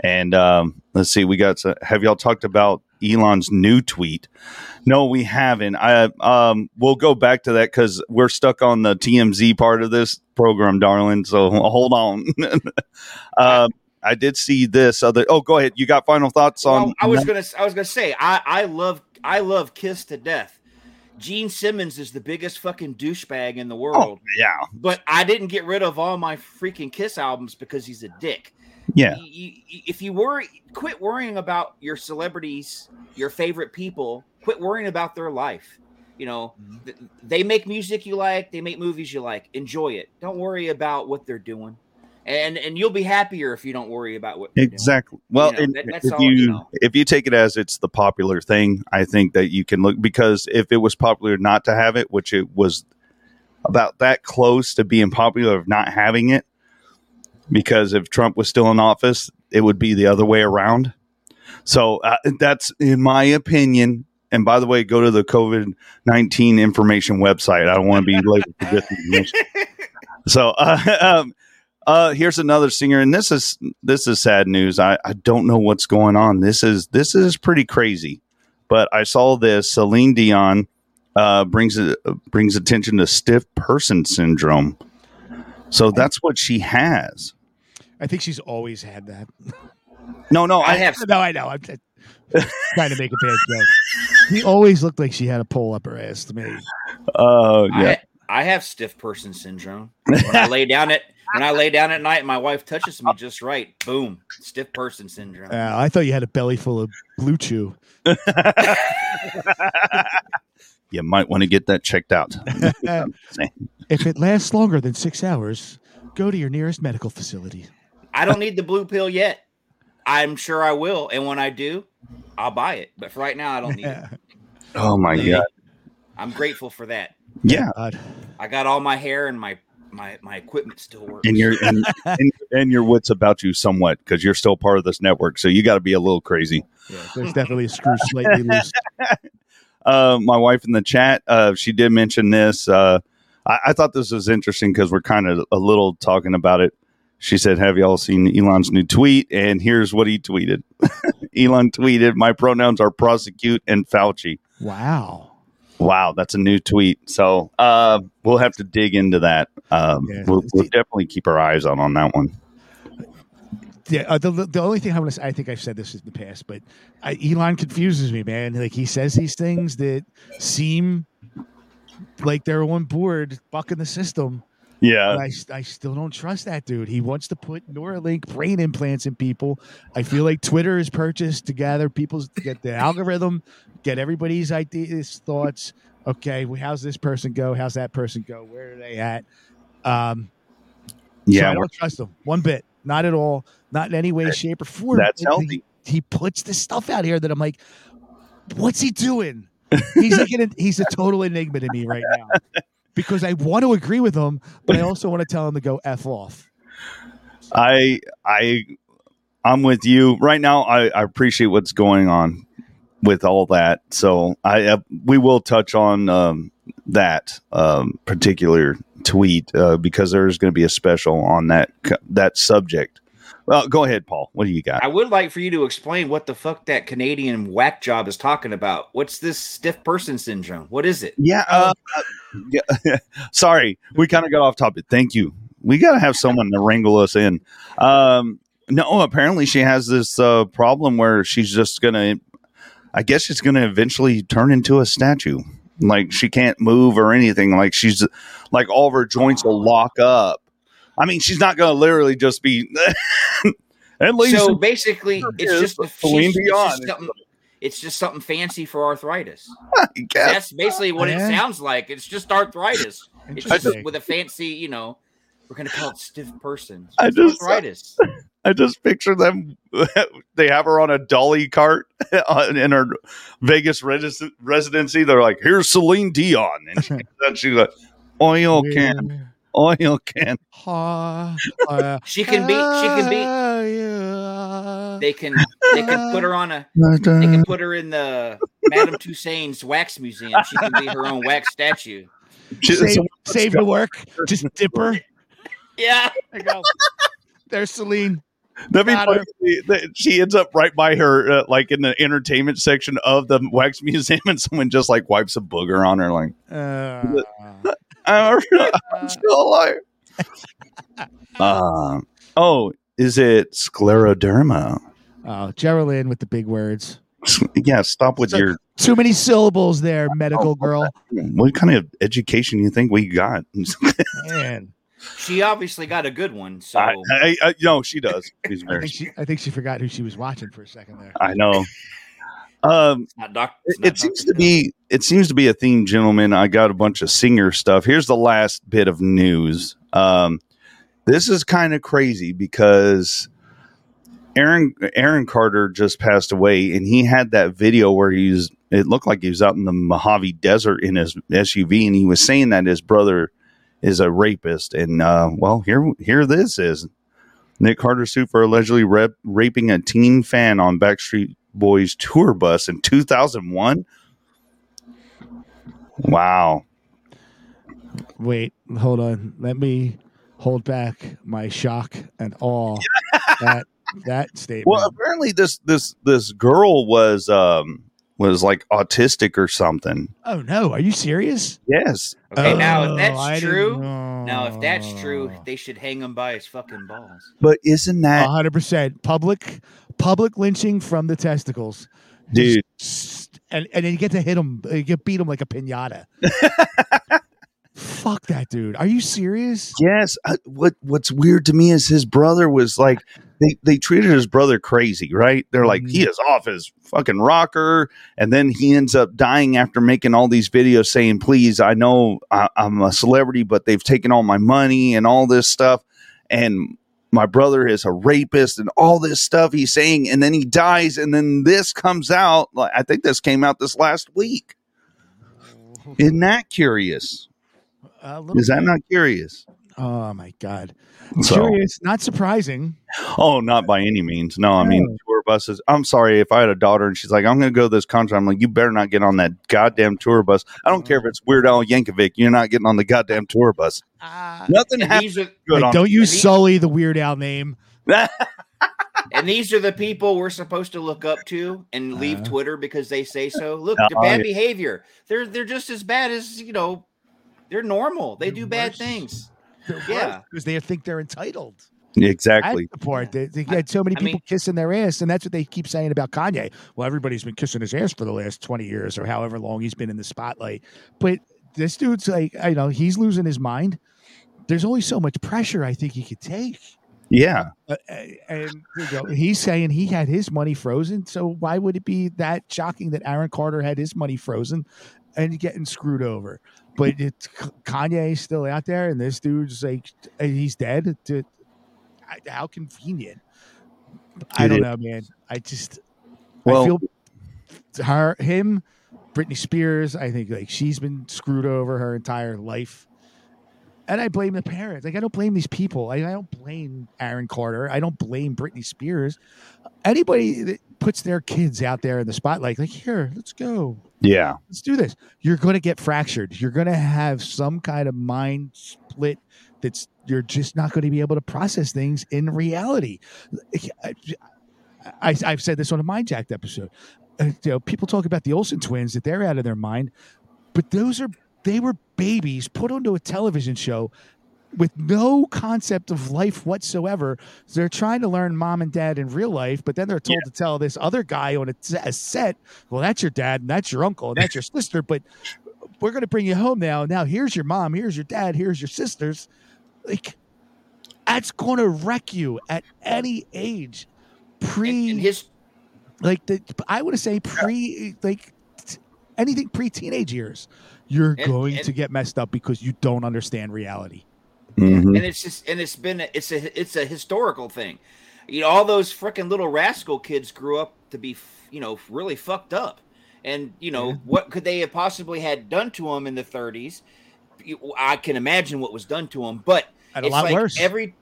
And um, let's see, we got. To, have y'all talked about Elon's new tweet? No, we haven't. I um, we'll go back to that because we're stuck on the TMZ part of this program, darling. So <laughs> hold on. <laughs> um, I did see this other. Oh, go ahead. You got final thoughts on? Well, I was gonna I was gonna say I I love I love Kiss to death. Gene Simmons is the biggest fucking douchebag in the Oh, world, yeah, but I didn't get rid of all my freaking Kiss albums because he's a dick. yeah, You- you- you- if you worry, quit worrying about your celebrities, your favorite people. Quit worrying about their life. You know, mm-hmm. th- they make music you like, they make movies you like. Enjoy it. Don't worry about what they're doing, and and you'll be happier if you don't worry about what exactly. Well, You know, that- that's if all, you you know. if you take it as it's the popular thing, I think that you can look because if it was popular not to have it, which it was about that close to being popular of not having it, because if Trump was still in office, it would be the other way around. So uh, that's in my opinion. And by the way, go to the COVID nineteen information website. I don't want to be labeled. <laughs> So, uh, <laughs> um, uh, here's another singer, and this is this is sad news. I, I don't know what's going on. This is this is pretty crazy. But I saw this. Celine Dion uh, brings it brings attention to stiff person syndrome. So that's what she has. I think she's always had that. No, no, I I have <laughs> No, I know. I'm just trying to make a bad joke. She always looked like she had a pole up her ass to me. Uh, yeah. I, I have stiff person syndrome. When I lay down at when I lay down at night and my wife touches me just right, boom, stiff person syndrome. Uh, I thought you had a belly full of BlueChew. <laughs> you might want to get that checked out. <laughs> if it lasts longer than six hours, go to your nearest medical facility. I don't need the blue pill yet. I'm sure I will, and when I do, I'll buy it. But for right now, I don't need it. <laughs> oh my god. I'm grateful for that. Yeah. God. I got all my hair and my my my equipment still works. And your and, <laughs> and, and your wits about you somewhat because you're still part of this network. So you got to be a little crazy. Yeah, <laughs> there's definitely a screw slightly loose. <laughs> uh, my wife in the chat, uh, she did mention this. Uh, I, I thought this was interesting because we're kind of a little talking about it. She said, Have y'all seen Elon's new tweet? And here's what he tweeted Elon tweeted, My pronouns are prosecute and Fauci. Wow. Wow, that's a new tweet. So uh, we'll have to dig into that. Um, Yeah. we'll, we'll definitely keep our eyes on on that one. Yeah, uh, the, the only thing I'm gonna say, I think I've said this in the past, but I, Elon confuses me, man. Like he says these things that seem like they're on board, bucking the system, Yeah. I, I still don't trust that dude. He wants to put Neuralink brain implants in people. I feel like Twitter is purchased to gather people's to get the algorithm, get everybody's ideas, thoughts. Okay, well, how's this person go? How's that person go? Where are they at? Um, so Yeah. I don't trust him one bit. Not at all. Not in any way, shape, or form. That's And healthy. He, he puts this stuff out here that I'm like, what's he doing? He's like <laughs> an, he's a total enigma to me right now because I want to agree with him, but I also want to tell him to go f off. I I I'm with you right now. I, I appreciate what's going on with all that. So I uh, we will touch on um, that um, particular tweet uh, because there's going to be a special on that that subject. Well, go ahead, Paul. What do you got? I would like for you to explain what the fuck that Canadian whack job is talking about. What's this stiff person syndrome? What is it? Yeah. Uh, yeah. <laughs> Sorry, we kind of got off topic. Thank you. We got to have someone to wrangle us in. Um, no, apparently she has this uh, problem where she's just gonna. I guess she's gonna eventually turn into a statue. Like she can't move or anything. Like she's like all of her joints will lock up. I mean, she's not gonna literally just be. <laughs> At least So basically, it's just the she's- Celine it's Dion. just something. It's just something fancy for arthritis. That's basically what Yeah. it sounds like. It's just arthritis. It's just with a fancy, you know, we're gonna call it stiff person. I just- arthritis. <laughs> I just picture them. <laughs> they have her on a dolly cart in her Vegas residency. They're like, "Here's Celine Dion," and she, and she's like, "Oil can, oil can." She can be. She can be. They can. They can put her on a. They can put her in the Madame Tussauds wax museum. She can be her own wax statue. She- save, so- save the work. Just dip her. Yeah. There you go. There's Celine. That'd be funny. She ends up right by her, uh, like in the entertainment section of the wax museum, <laughs> and someone just like wipes a booger on her, like, Uh, "I'm <laughs> I'm still alive." <laughs> Um, oh, is it scleroderma? oh, Geraldine with the big words. Yeah, stop with So- your Too many syllables there, <laughs> medical girl. what kind of education you think we got? Man, She obviously got a good one. So I, I, I, no, she does. She's I think she, I think she forgot who she was watching for a second there. I know. Um, not doc. it, it seems to be it seems to be a theme, gentlemen. I got a bunch of singer stuff. Here's the last bit of news. Um, this is kind of crazy because Aaron Aaron Carter just passed away, and he had that video where he's. It looked like he was out in the Mojave Desert in his SUV, and he was saying that his brother is a rapist. And uh, well, here here this is. Nick Carter sued for allegedly rep- raping a teen fan on Backstreet Boys tour bus in 2001. Wow. Wait, hold on. Let me hold back my shock and awe <laughs> at that statement. Well, apparently this this this girl was um was like autistic or something. oh no, are you serious? Yes. Okay, now Oh, if that's I true, now if that's true, they should hang him by his fucking balls. But isn't that hundred percent public public lynching from the testicles, dude? And and then you get to hit him, you get beat him like a pinata. <laughs> Fuck that dude. Are you serious? Yes. I, what What's weird to me is his brother was like they they treated his brother crazy, right? They're like he mm-hmm. is off his fucking rocker, and then he ends up dying after making all these videos saying, "Please, I know I, I'm a celebrity, but they've taken all my money and all this stuff, and." My brother is a rapist and all this stuff he's saying, and then he dies, and then this comes out. Like I think this came out this last week. Oh. Isn't that curious? Uh, a Is that bit. not curious? Oh my god. So- Curious, not surprising. Oh, not by any means. No, I mean. Tour buses. I'm sorry if I had a daughter and she's like, "I'm going to go to this concert." I'm like, "You better not get on that goddamn tour bus." I don't care if it's Weird Al Yankovic. You're not getting on the goddamn tour bus. Nothing happens are good Like, on don't you and sully the Weird Al name. <laughs> and these are the people we're supposed to look up to and leave Uh. Twitter because they say so. Look, they're <laughs> bad yeah. behavior. They're they're just as bad as you know. They're normal. They They're do bad things. They're Yeah. because they think they're entitled. Exactly. That's the part. They, they had so many I people mean- kissing their ass, and that's what they keep saying about Kanye. Well, everybody's been kissing his ass for the last twenty years or however long he's been in the spotlight. But this dude's like, I know he's losing his mind. there's only so much pressure I think he could take. Yeah. Uh, and you know, he's saying he had his money frozen. So why would it be that shocking that Aaron Carter had his money frozen and getting screwed over? But it's Kanye is still out there, and this dude's like he's dead. How convenient. I don't know, man. I just Well- I feel her him, Britney Spears. I think like she's been screwed over her entire life. And I blame the parents. Like I don't blame these people. I, I don't blame Aaron Carter. I don't blame Britney Spears. Anybody that puts their kids out there in the spotlight, like here, let's go, Yeah. let's do this. You're going to get fractured. You're going to have some kind of mind split. That's you're just not going to be able to process things in reality. I, I, I've said this on a Mind Jacked episode. Uh, you know, people talk about the Olsen twins that they're out of their mind, but those are they were babies put onto a television show with no concept of life whatsoever. They're trying to learn mom and dad in real life, but then they're told to tell this other guy on a, t- a set, well, that's your dad and that's your uncle and that's your <laughs> sister, but we're going to bring you home now. Now here's your mom, here's your dad, here's your sisters. Like that's going to wreck you at any age. Pre And, and his like the I would say pre like t- anything pre teenage years, you're And- going and- to get messed up because you don't understand reality. Mhm. and it's just and it's been a, it's a it's a historical thing you know all those freaking little rascal kids grew up to be f- you know really fucked up and you know what could they have possibly had done to them in the 30s You- i can imagine what was done to them but And a it's lot like worse. every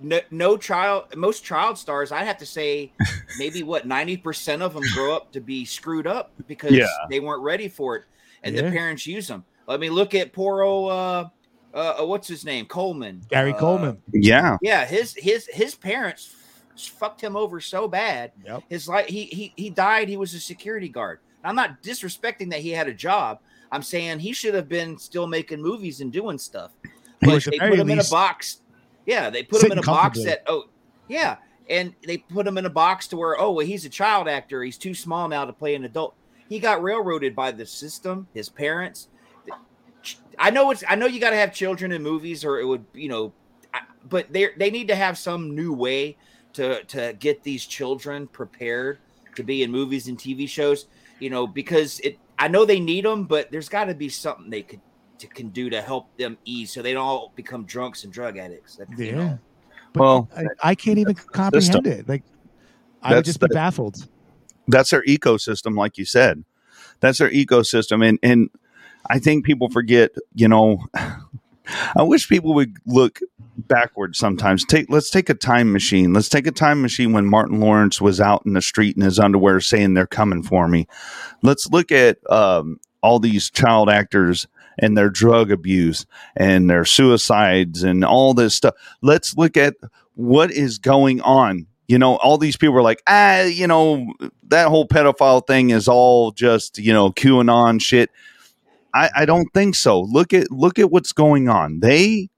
no, no child most child stars i'd have to say <laughs> maybe what 90% of them grow up to be screwed up because Yeah. they weren't ready for it and the parents use them let me look at poor old uh, uh, uh, what's his name coleman Gary Uh, Coleman. Yeah. yeah, his his his parents fucked him over so bad. Yep. His like he he he died. He was a security guard. I'm not disrespecting that he had a job. I'm saying he should have been still making movies and doing stuff. But they put him in a box. Yeah, they put him in a box that oh yeah, and they put him in a box to where oh well he's a child actor. He's too small now to play an adult. He got railroaded by the system, his parents. I know it's I know you got to have children in movies or it would you know, but they they need to have some new way to to get these children prepared to be in movies and TV shows. You know because it I know they need them, but there's got to be something they could to, can do to help them ease so they don't all become drunks and drug addicts. That, you Yeah. know. But Well, I, I can't even comprehend it. Like I would That's just be baffled. that's their ecosystem, like you said. That's their ecosystem, and and I think people forget. You know, I wish people would look backwards sometimes. Take let's take a time machine. Let's take a time machine when Martin Lawrence was out in the street in his underwear saying they're coming for me. Let's look at um, all these child actors and their drug abuse and their suicides and all this stuff. Let's look at what is going on. You know, all these people are like, ah, you know, that whole pedophile thing is all just, you know, QAnon shit. I, I don't think so. Look at look at what's going on. They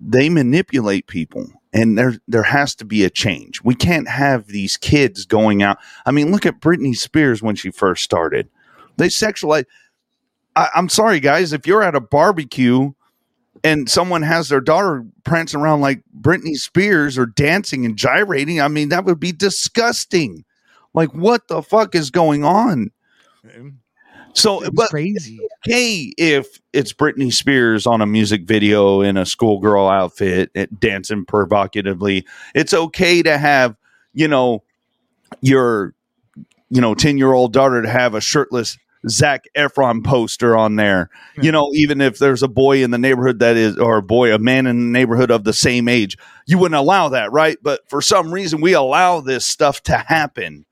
they manipulate people and there there has to be a change. We can't have these kids going out. I mean, look at Britney Spears when she first started. They sexualize I, I'm sorry, guys, if you're at a barbecue and someone has their daughter prancing around like Britney Spears or dancing and gyrating, I mean, that would be disgusting. Like, what the fuck is going on? So, It's but crazy. okay if it's Britney Spears on a music video in a schoolgirl outfit eh, dancing provocatively. It's okay to have, you know, your, you know, 10 year old daughter to have a shirtless Zac Efron poster on there. You know, even if there's a boy in the neighborhood that is, or a boy, a man in the neighborhood of the same age, you wouldn't allow that, right? But for some reason, we allow this stuff to happen.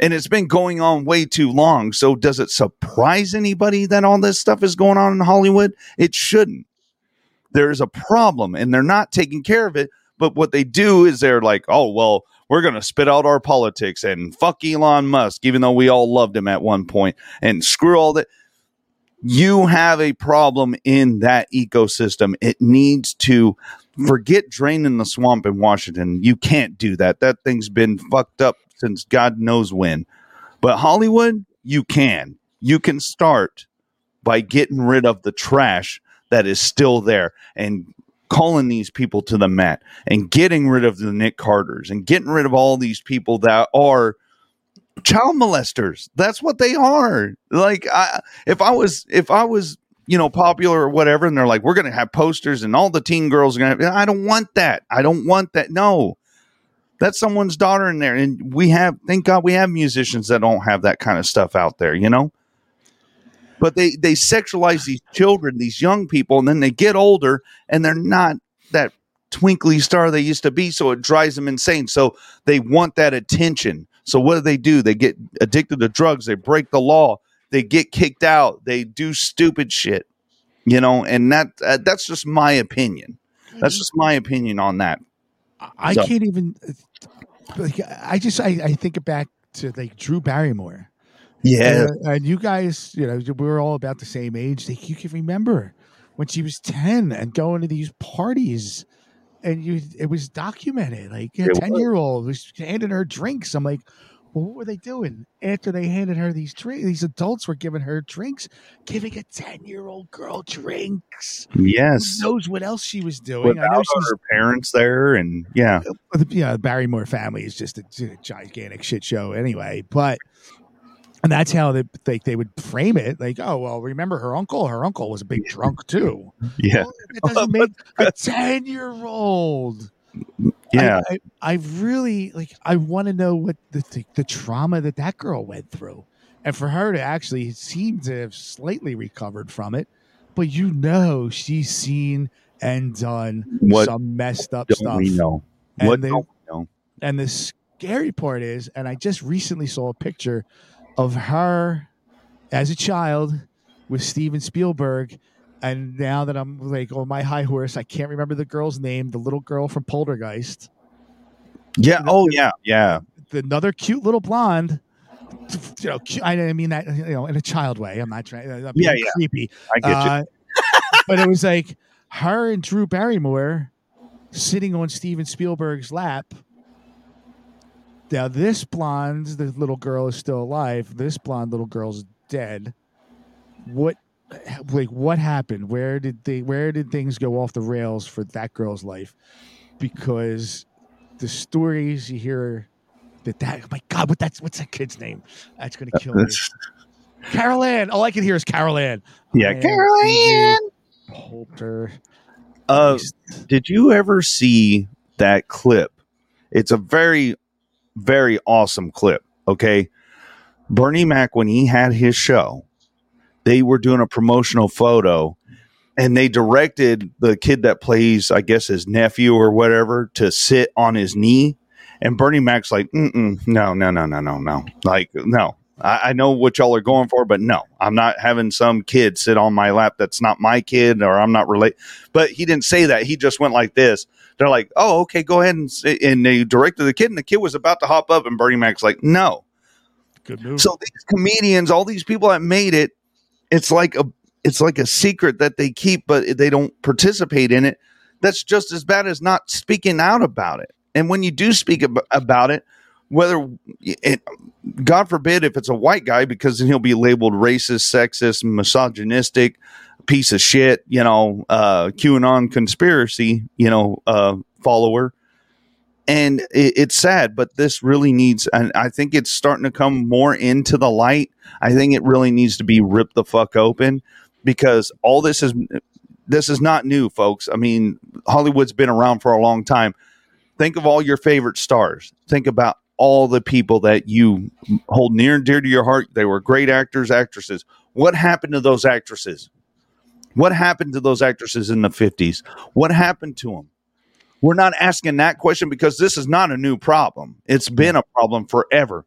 And it's been going on way too long. So, does it surprise anybody that all this stuff is going on in Hollywood? It shouldn't. There's a problem and they're not taking care of it. But what they do is they're like, oh, well, we're going to spit out our politics and fuck Elon Musk, even though we all loved him at one point, and screw all that. You have a problem in that ecosystem. It needs to forget draining the swamp in Washington. You can't do that. That thing's been fucked up since God knows when. But Hollywood, you can. You can start by getting rid of the trash that is still there and calling these people to the mat and getting rid of the Nick Carters and getting rid of all these people that are child molesters. That's what they are. Like I if I was if I was you know popular or whatever and they're like we're going to have posters and all the teen girls are going to I don't want that. I don't want that. No. That's someone's daughter in there and we have thank God we have musicians that don't have that kind of stuff out there, you know? But they they sexualize these children, these young people and then they get older and they're not that twinkly star they used to be so it drives them insane. So they want that attention. So what do they do? They get addicted to drugs, they break the law, they get kicked out, they do stupid shit. You know, and that uh, that's just my opinion. That's just my opinion on that. I- I So- can't even. Like, I just I, I think it back to like Drew Barrymore. Yeah. Uh, and you guys, you know, we were all about the same age. Like, you can remember when she was 10 and going to these parties and you it was documented. Like a 10 year old was handing her drinks. I'm like, well, what were they doing after they handed her these drinks? These adults were giving her drinks, giving a 10 year old girl drinks. Yes. Who knows what else she was doing? I know she's her parents there and yeah. Uh, the yeah, the Barrymore family is just a, gi- gigantic shit show anyway. But and that's how they like they would frame it. Like, oh well, remember her uncle? Her uncle was a big drunk too. Yeah. Well, it doesn't <laughs> make a ten year old. Yeah. I, I, I really like. I want to know what the, the the trauma that that girl went through, and for her to actually seem to have slightly recovered from it. But you know, she's seen and done What some messed up don't stuff. we know? And What they- we know? And the scary part is, and I just recently saw a picture of her as a child with Steven Spielberg. And now that I'm like on my high horse, I can't remember the girl's name, the little girl from Poltergeist, Yeah. Oh yeah. Yeah. the another cute little blonde. You know, cu- I mean that you know in a child way. I'm not trying. I'm Yeah, yeah. creepy. I get you. Uh, but it was like her and Drew Barrymore sitting on Steven Spielberg's lap. Now, this blonde, the little girl is still alive. This blonde little girl's dead. What, <sighs> like, what happened? Where did they? Where did things go off the rails for that girl's life? Because the stories you hear that that oh my God, what that's what's that kid's name? That's gonna kill me. Carol Ann. All I can hear is Carol Ann. yeah. Man, Carol Ann. Poulter. Uh, did you ever see that clip? It's a very, very awesome clip. Okay. Bernie Mac, when he had his show, they were doing a promotional photo and they directed the kid that plays, I guess, his nephew or whatever to sit on his knee. And Bernie Mac's like, Mm-mm, no, no, no, no, no, no. Like, no. I, I know what y'all are going for, but no, I'm not having some kid sit on my lap that's not my kid or I'm not related. But he didn't say that. He just went like this. They're like, oh, okay, go ahead and sit. And they directed the kid, and the kid was about to hop up, and Bernie Mac's like, no. Good move. So these comedians, all these people that made it, it's like a it's like a secret that they keep, but they don't participate in it. That's just as bad as not speaking out about it. And when you do speak ab- about it, whether it, God forbid if it's a white guy, because then he'll be labeled racist, sexist, misogynistic, piece of shit, you know, uh, QAnon conspiracy, you know, uh, follower and it, it's sad but this really needs and i think it's starting to come more into the light. I think it really needs to be ripped the fuck open because all this is this is not new folks. I mean hollywood's been around for a long time. Think of all your favorite stars. Think about all the people that you hold near and dear to your heart. They were great actors actresses. What happened to those actresses? What happened to those actresses in the 50s what happened to them we're not asking that question because this is not a new problem. It's mm-hmm. been a problem forever.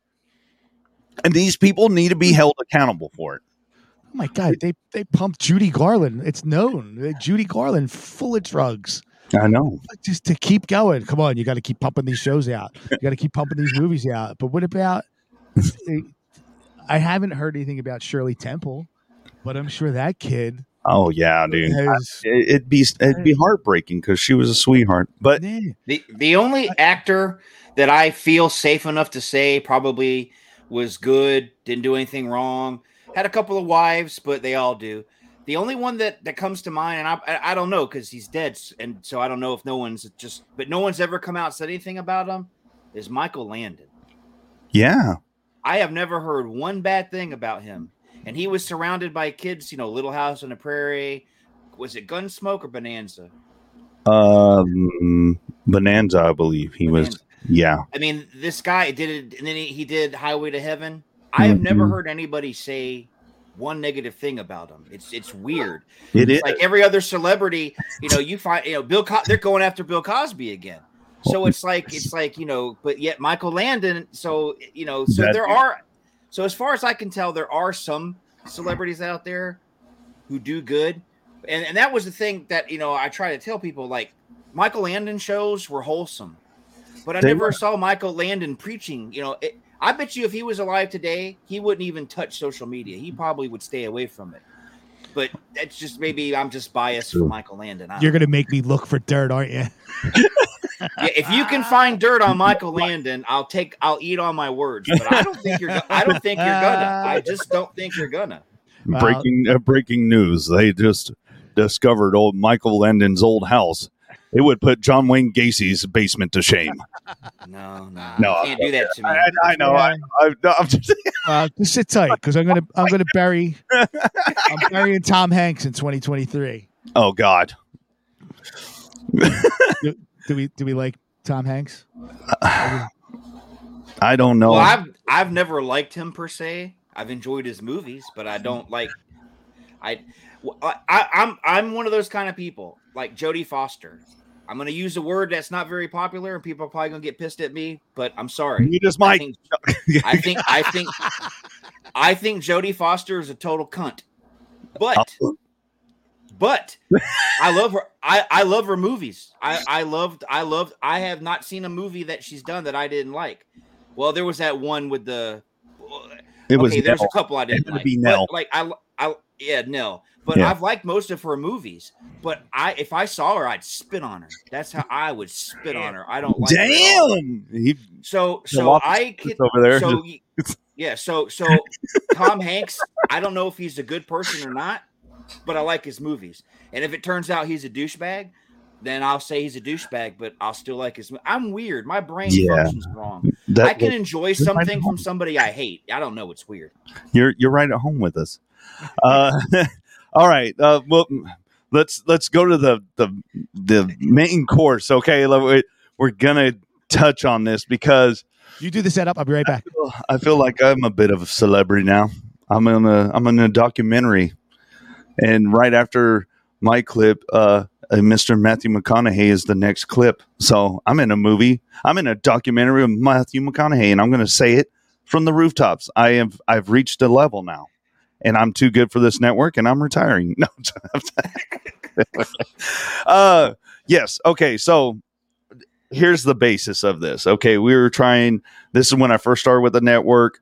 And these people need to be mm-hmm. held accountable for it. oh my God, they they pumped Judy Garland. It's known uh, Judy Garland full of drugs. I know. Just to keep going. Come on, you got to keep pumping these shows out. You got to keep pumping these movies out. But what about? <laughs> I haven't heard anything about Shirley Temple, but I'm sure that kid Oh yeah, dude. has. It- It'd be it'd be heartbreaking because she was a sweetheart. But The the only actor that I feel safe enough to say probably was good, didn't do anything wrong, had a couple of wives, but they all do. The only one that that comes to mind, and I I, I don't know because he's dead, and so I don't know if no one's just, but no one's ever come out and said anything about him. Is Michael Landon? Yeah. I have never heard one bad thing about him, and he was surrounded by kids. You know, Little House on the Prairie. Was it Gunsmoke or Bonanza? Um, Bonanza, I believe he was. Yeah. I mean, this guy did it, and then he, he did Highway to Heaven. I have never Mhm. heard anybody say one negative thing about him. It's it's weird. It is. It's like every other celebrity, you know, you find you know Bill. Co- they're going after Bill Cosby again. So it's like it's like you know, but yet Michael Landon. So you know, so That- there are. So as far as I can tell, there are some celebrities out there who do good, and and that was the thing that you know I try to tell people like Michael Landon shows were wholesome, but I They never were. saw Michael Landon preaching. You know, it, I bet you if he was alive today, he wouldn't even touch social media. He probably would stay away from it. But that's just maybe I'm just biased for Michael Landon. You're don't gonna make me look for dirt, aren't you? <laughs> know. yeah, if you can find dirt on Michael Landon, I'll take I'll eat on my words. But I don't think you're go- I don't think you're gonna. I just don't think you're gonna. Breaking uh, breaking news. They just discovered old Michael Landon's old house. It would put John Wayne Gacy's basement to shame. No, no, No, you can't do that to me. I, I know. I, I, I'm just, <laughs> Uh, just sit tight because I'm gonna I'm gonna bury I'm burying Tom Hanks in 2023. oh God. Do, do we do we like Tom Hanks? <sighs> I don't know. Well, I've I've never liked him per se. I've enjoyed his movies, but I don't like. I, I I'm I'm one of those kind of people like Jodie Foster. I'm going to use a word that's not very popular, and people are probably going to get pissed at me. But I'm sorry. you just I might. think I think I think I think Jodie Foster is a total cunt. But oh. But I love her. <laughs> I I love her movies. I I loved I loved. I have not seen a movie that she's done that I didn't like. Well, there was that one with the. It was okay, there's a couple I didn't to like. be Nell. like I I yeah Nell. But Yeah. I've liked most of her movies. But I if I saw her, I'd spit on her. That's how I would spit on her. I don't like her at all. Damn. He, So so I can, over there. So <laughs> yeah, so so Tom Hanks. I don't know if he's a good person or not, but I like his movies. And if it turns out he's a douchebag, then I'll say he's a douchebag. But I'll still like his. I'm weird. My brain Yeah. functions wrong. that, I can enjoy something at from somebody I hate. I don't know. It's weird. you're you're right at home with us. Uh, <laughs> all right. Uh, well, let's let's go to the the the main course. Okay, Let- we're gonna touch on this because You do the setup. I'll be right back. I feel like I'm a bit of a celebrity now. I'm in a I'm in a documentary, and right after my clip, uh, uh, Mr. Matthew McConaughey is the next clip. So I'm in a movie. I'm in a documentary with Matthew McConaughey, and I'm going to say it from the rooftops. I have I've reached a level now, and I'm too good for this network, and I'm retiring. <laughs> No, <laughs> uh, yes. Okay, so here's the basis of this. Okay, we were trying. This is when I first started with the network,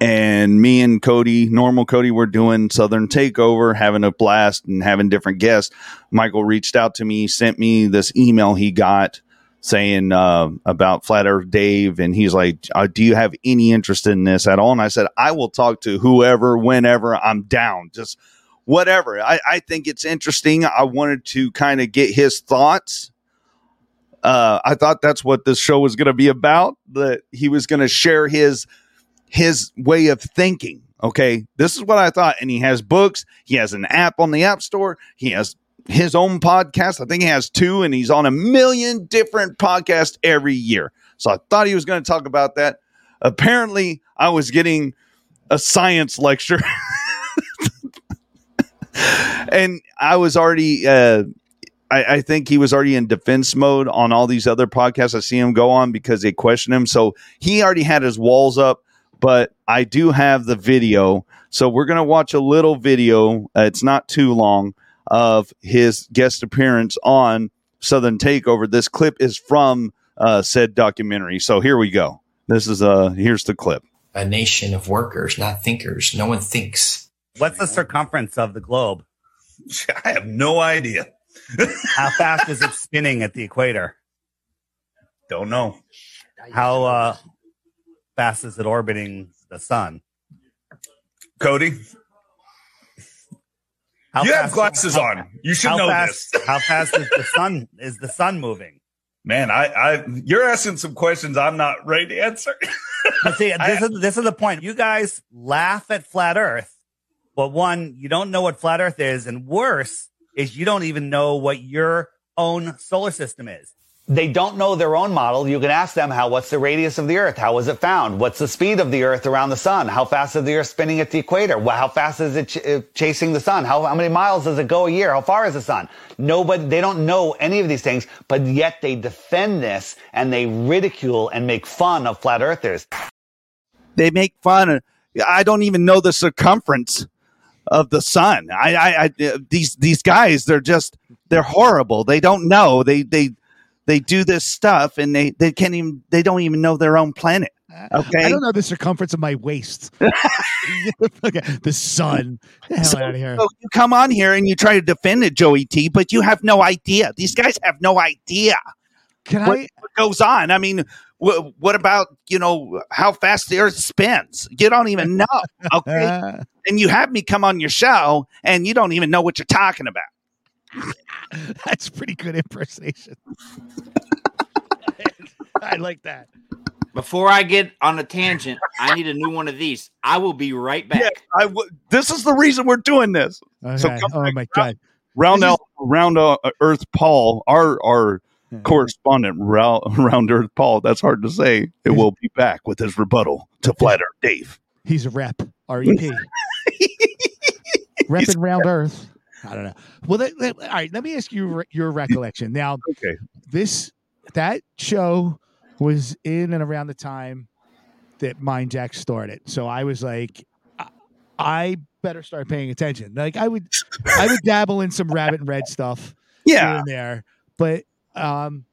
and me and Cody, normal Cody, were doing Southern Takeover, having a blast and having different guests. Michael reached out to me, sent me this email he got saying uh, about Flat Earth Dave, and he's like, uh, "Do you have any interest in this at all?" And I said, "I will talk to whoever, whenever. I'm down. Just." Whatever. I, I think it's interesting. I wanted to kind of get his thoughts uh, I thought that's what this show was going to be about. That he was going to share his his way of thinking. Okay, this is what I thought. And he has books. He has an app on the App Store. He has his own podcast. I think he has two, and he's on a million different podcasts every year. So I thought he was going to talk about that. Apparently, I was getting a science lecture. <laughs> and I was already uh, I, I think he was already in defense mode on all these other podcasts I see him go on because they question him. So he already had his walls up, but I do have the video. So we're going to watch a little video. Uh, it's not too long of his guest appearance on Southern Takeover. This clip is from uh, said documentary. So here we go. This is uh here's the clip. a nation of workers, not thinkers. No one thinks. What's the circumference of the globe? <laughs> I have no idea. <laughs> How fast is it spinning at the equator? Don't know. How uh, fast is it orbiting the sun? Cody, How you have glasses how- on. You should know fast, this. <laughs> How fast is the sun? Is the sun moving? Man, I, I, you're asking some questions I'm not ready to answer. <laughs> See, this is this is the point. You guys laugh at flat Earth, but one, you don't know what flat Earth is, and worse is you don't even know what your own solar system is. They don't know their own model. You can ask them how. What's the radius of the Earth? How was it found? What's the speed of the Earth around the Sun? How fast is the Earth spinning at the equator? How fast is it ch- uh, chasing the Sun? How, how many miles does it go a year? How far is the Sun? Nobody. They don't know any of these things, but yet they defend this and they ridicule and make fun of flat Earthers. They make fun. I don't even know the circumference of the sun. I, I, I these these guys, they're just they're horrible. They don't know. They they they do this stuff and they they can't even they don't even know their own planet. Okay. I don't know the circumference of my waist. <laughs> okay, the sun. The So- out of here. so you come on here and you try to defend it, Joey T, but you have no idea. These guys have no idea Can what, I? what goes on. I mean, wh- what about you know how fast the Earth spins? You don't even know. <laughs> Okay, and you have me come on your show and you don't even know what you're talking about. <laughs> that's pretty good impersonation. <laughs> I like that. Before I get on a tangent, I need a new one of these. I will be right back. Yeah, I w- this is the reason we're doing this. So Okay. come oh back, my god. Round This is- out, round uh, Earth Paul, our our Yeah. correspondent, round, round Earth Paul. That's hard to say. It will be back with his rebuttal to Flat Earth Dave. He's a rep. R E P. <laughs> Repping round Earth. I don't know. Well, let, let- all right. Let me ask you your recollection. Now, Okay. this that show was in and around the time that Mind Jack started. So I was like, I, I better start paying attention. Like I would, I would dabble in some Rabbit In Red stuff <laughs> here Yeah. and there, but um,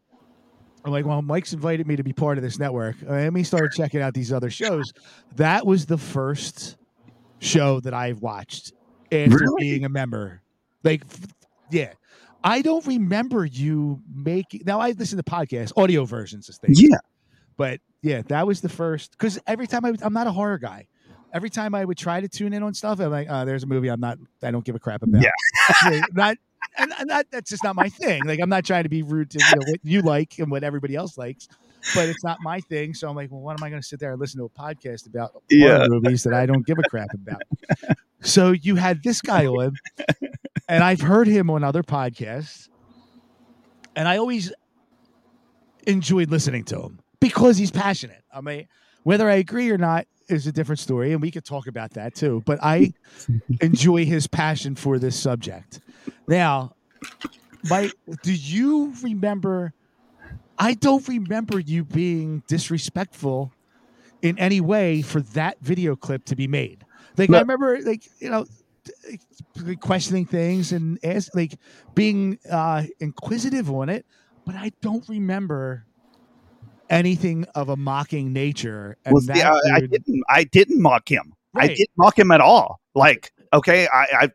I'm like, well, Mike's invited me to be part of this network. Uh, Let me start checking out these other shows. That was the first show that I've watched after Really? being a member. Like, yeah. I don't remember you making. Now I listen to podcasts, audio versions of things. Yeah. But yeah, that was the first. Because every time I, would- I'm not a horror guy. Every time I would try to tune in on stuff, I'm like, oh, there's a movie I'm not. I don't give a crap about. Yeah. <laughs> Yeah, not. And, and that, that's just not my thing. Like I'm not trying to be rude to you know, what you like and what everybody else likes, but it's not my thing. So I'm like, well, what am I going to sit there and listen to a podcast about Yeah. movies that I don't give a crap about? <laughs> so you had this guy on, and I've heard him on other podcasts, and I always enjoyed listening to him because he's passionate. I mean, whether I agree or not is a different story, and we could talk about that too. But I <laughs> enjoy his passion for this subject. Now, Mike, do you remember? I don't remember you being disrespectful in any way for that video clip to be made. Like I remember, like you know, questioning things and ask, like being uh, inquisitive on it, but I don't remember anything of a mocking nature. And Well, that I, I dude- didn't. I didn't mock him. I didn't mock him at all. Like, okay, I, I,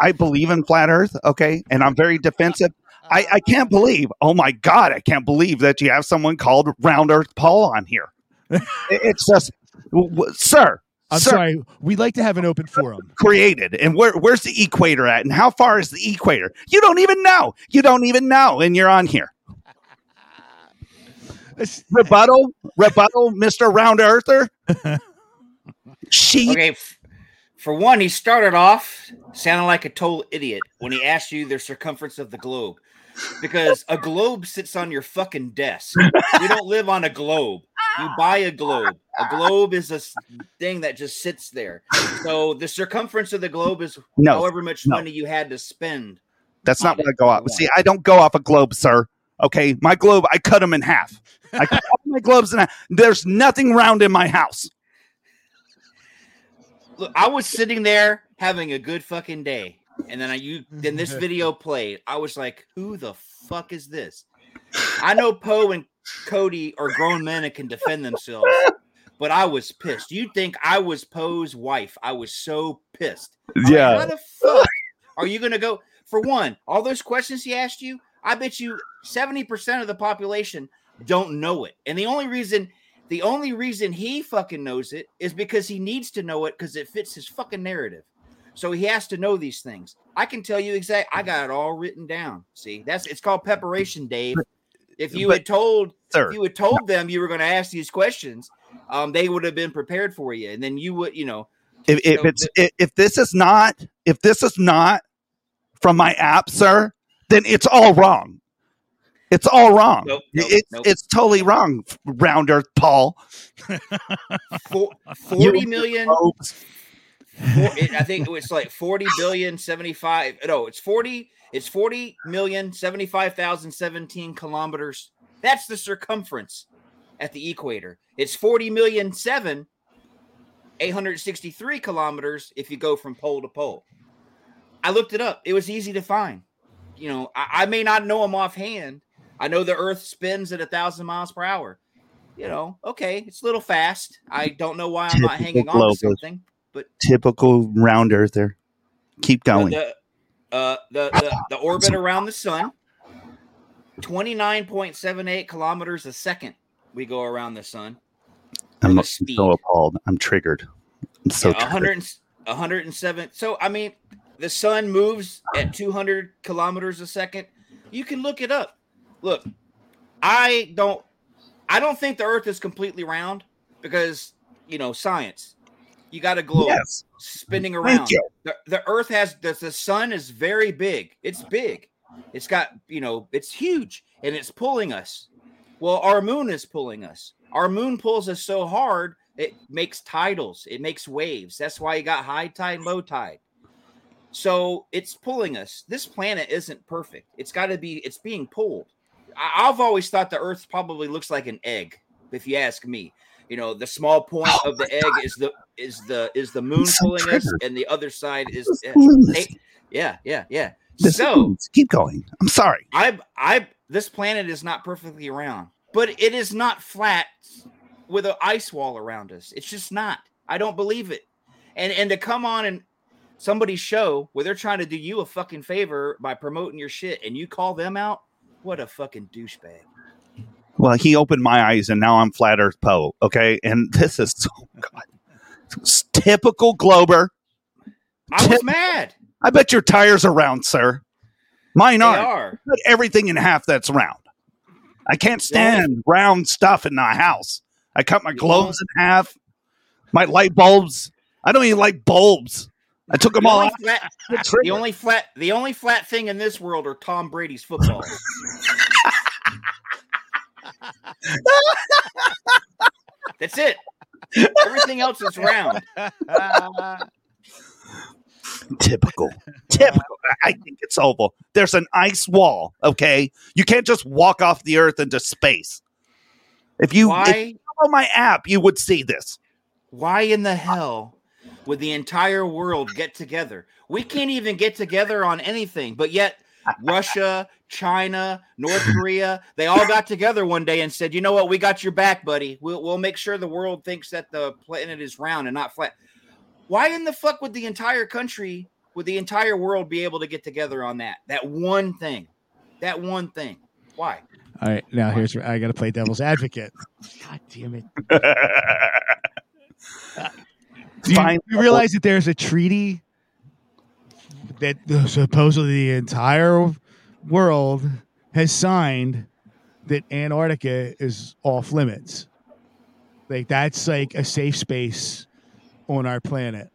I believe in flat Earth. Okay, and I'm very defensive. I, I can't believe. Oh my God, I can't believe that you have someone called Round Earth Paul on here. <laughs> It- it's just, w- w- sir. I'm sir, sorry. We like to have an open forum. Created and where where's the equator at and how far is the equator? You don't even know. You don't even know, and you're on here. Rebuttal, rebuttal, Mister Round Earther. She Okay, for one, he started off sounding like a total idiot when he asked you the circumference of the globe. Because a globe sits on your fucking desk. You don't live on a globe. You buy a globe. A globe is a thing that just sits there. So the circumference of the globe is No, however much no. money you had to spend. That's not what. I go off. See, I don't go off a globe, sir. Okay, my globe, I cut them in half. I cut all my globes in half. There's nothing round in my house. Look, I was sitting there having a good fucking day, and then I you then this <laughs> video played. I was like, "Who the fuck is this?" I know Poe and Cody are grown men and can defend themselves, but I was pissed. You think I was Poe's wife? I was so pissed. I'm like, how the fuck are you gonna go? For one, all those questions he asked you, I bet you seventy percent of the population don't know it, and the only reason. The only reason he fucking knows it is because he needs to know it because it fits his fucking narrative. So he has to know these things. I can tell you exactly. I got it all written down. See, that's it's called preparation, Dave. If you but- had told, Sir. if you had told them you were going to ask these questions, um, they would have been prepared for you, and then you would, you know, if, if So it's if, if this is not if this is not from my app sir then it's all wrong it's all wrong Nope, nope, it's nope. it's totally wrong round earth paul four, <laughs> 40 million. Folks. four, it, I think <laughs> it's like 40 billion 75 no it's 40 it's 40 million 75,017 kilometers. That's the circumference at the equator. It's 40 million 7 863 kilometers if you go from pole to pole. I looked it up. It was easy to find. You know I, I may not know them offhand. I know the earth spins at a thousand miles per hour. You know okay it's a little fast. I don't know why I'm not hanging on to something but typical round earther keep going the, uh, the, the, the orbit around the sun, 29.78 kilometers a second we go around the sun. i'm so appalled i'm triggered i'm so Yeah, 100, 107. So, I mean, the sun moves at 200 kilometers a second. You can look it up. Look, I don't, I don't think the earth is completely round because, you know, science. You got a globe yes spinning around. The, the earth has the, the sun is very big. It's big. It's got, you know, it's huge and it's pulling us. Well, our moon is pulling us. Our moon pulls us so hard, it makes tidals, it makes waves. That's why you got high tide, low tide. So it's pulling us. This planet isn't perfect. It's got to be, it's being pulled. I, I've always thought the earth probably looks like an egg, if you ask me. You know, the small point of the egg is the is the is the moon so pulling us, and the other side is eh, lunacy. hey, yeah, yeah, yeah. This So is- keep going i'm sorry I I this planet is not perfectly round, but it is not flat with an ice wall around us. It's just not. I don't believe it. And and to come on and somebody's show where they're trying to do you a fucking favor by promoting your shit and you call them out, what a fucking douchebag. well he opened my eyes and now i'm flat earth poe okay and <laughs> this is so <laughs> god typical glober I was mad. I bet your tires are round, sir. Mine They are. Put everything in half that's round. I can't stand round stuff in my house. I cut my globes in half. My light bulbs. I don't even like bulbs. I took them The all out. flat, <laughs> The the only flat the only flat thing in this world are Tom Brady's footballs. <laughs> That's it. Everything else is round. <laughs> Typical. Typical. I think it's oval. There's an ice wall. Okay, you can't just walk off the Earth into space. If you, if you follow my app, you would see this. why in the hell would the entire world get together? We can't even get together on anything, but yet Russia, China, North Korea, they all got together one day and said, "You know what? We got your back, buddy. We'll we'll make sure the world thinks that the planet is round and not flat." Why in the fuck would the entire country, would the entire world be able to get together on that? That one thing. That one thing. Why? All right, now here's where I got to play devil's advocate. God damn it! <laughs> Do you, you realize that there's a treaty that supposedly the entire world has signed that Antarctica is off limits. Like that's like a safe space on our planet.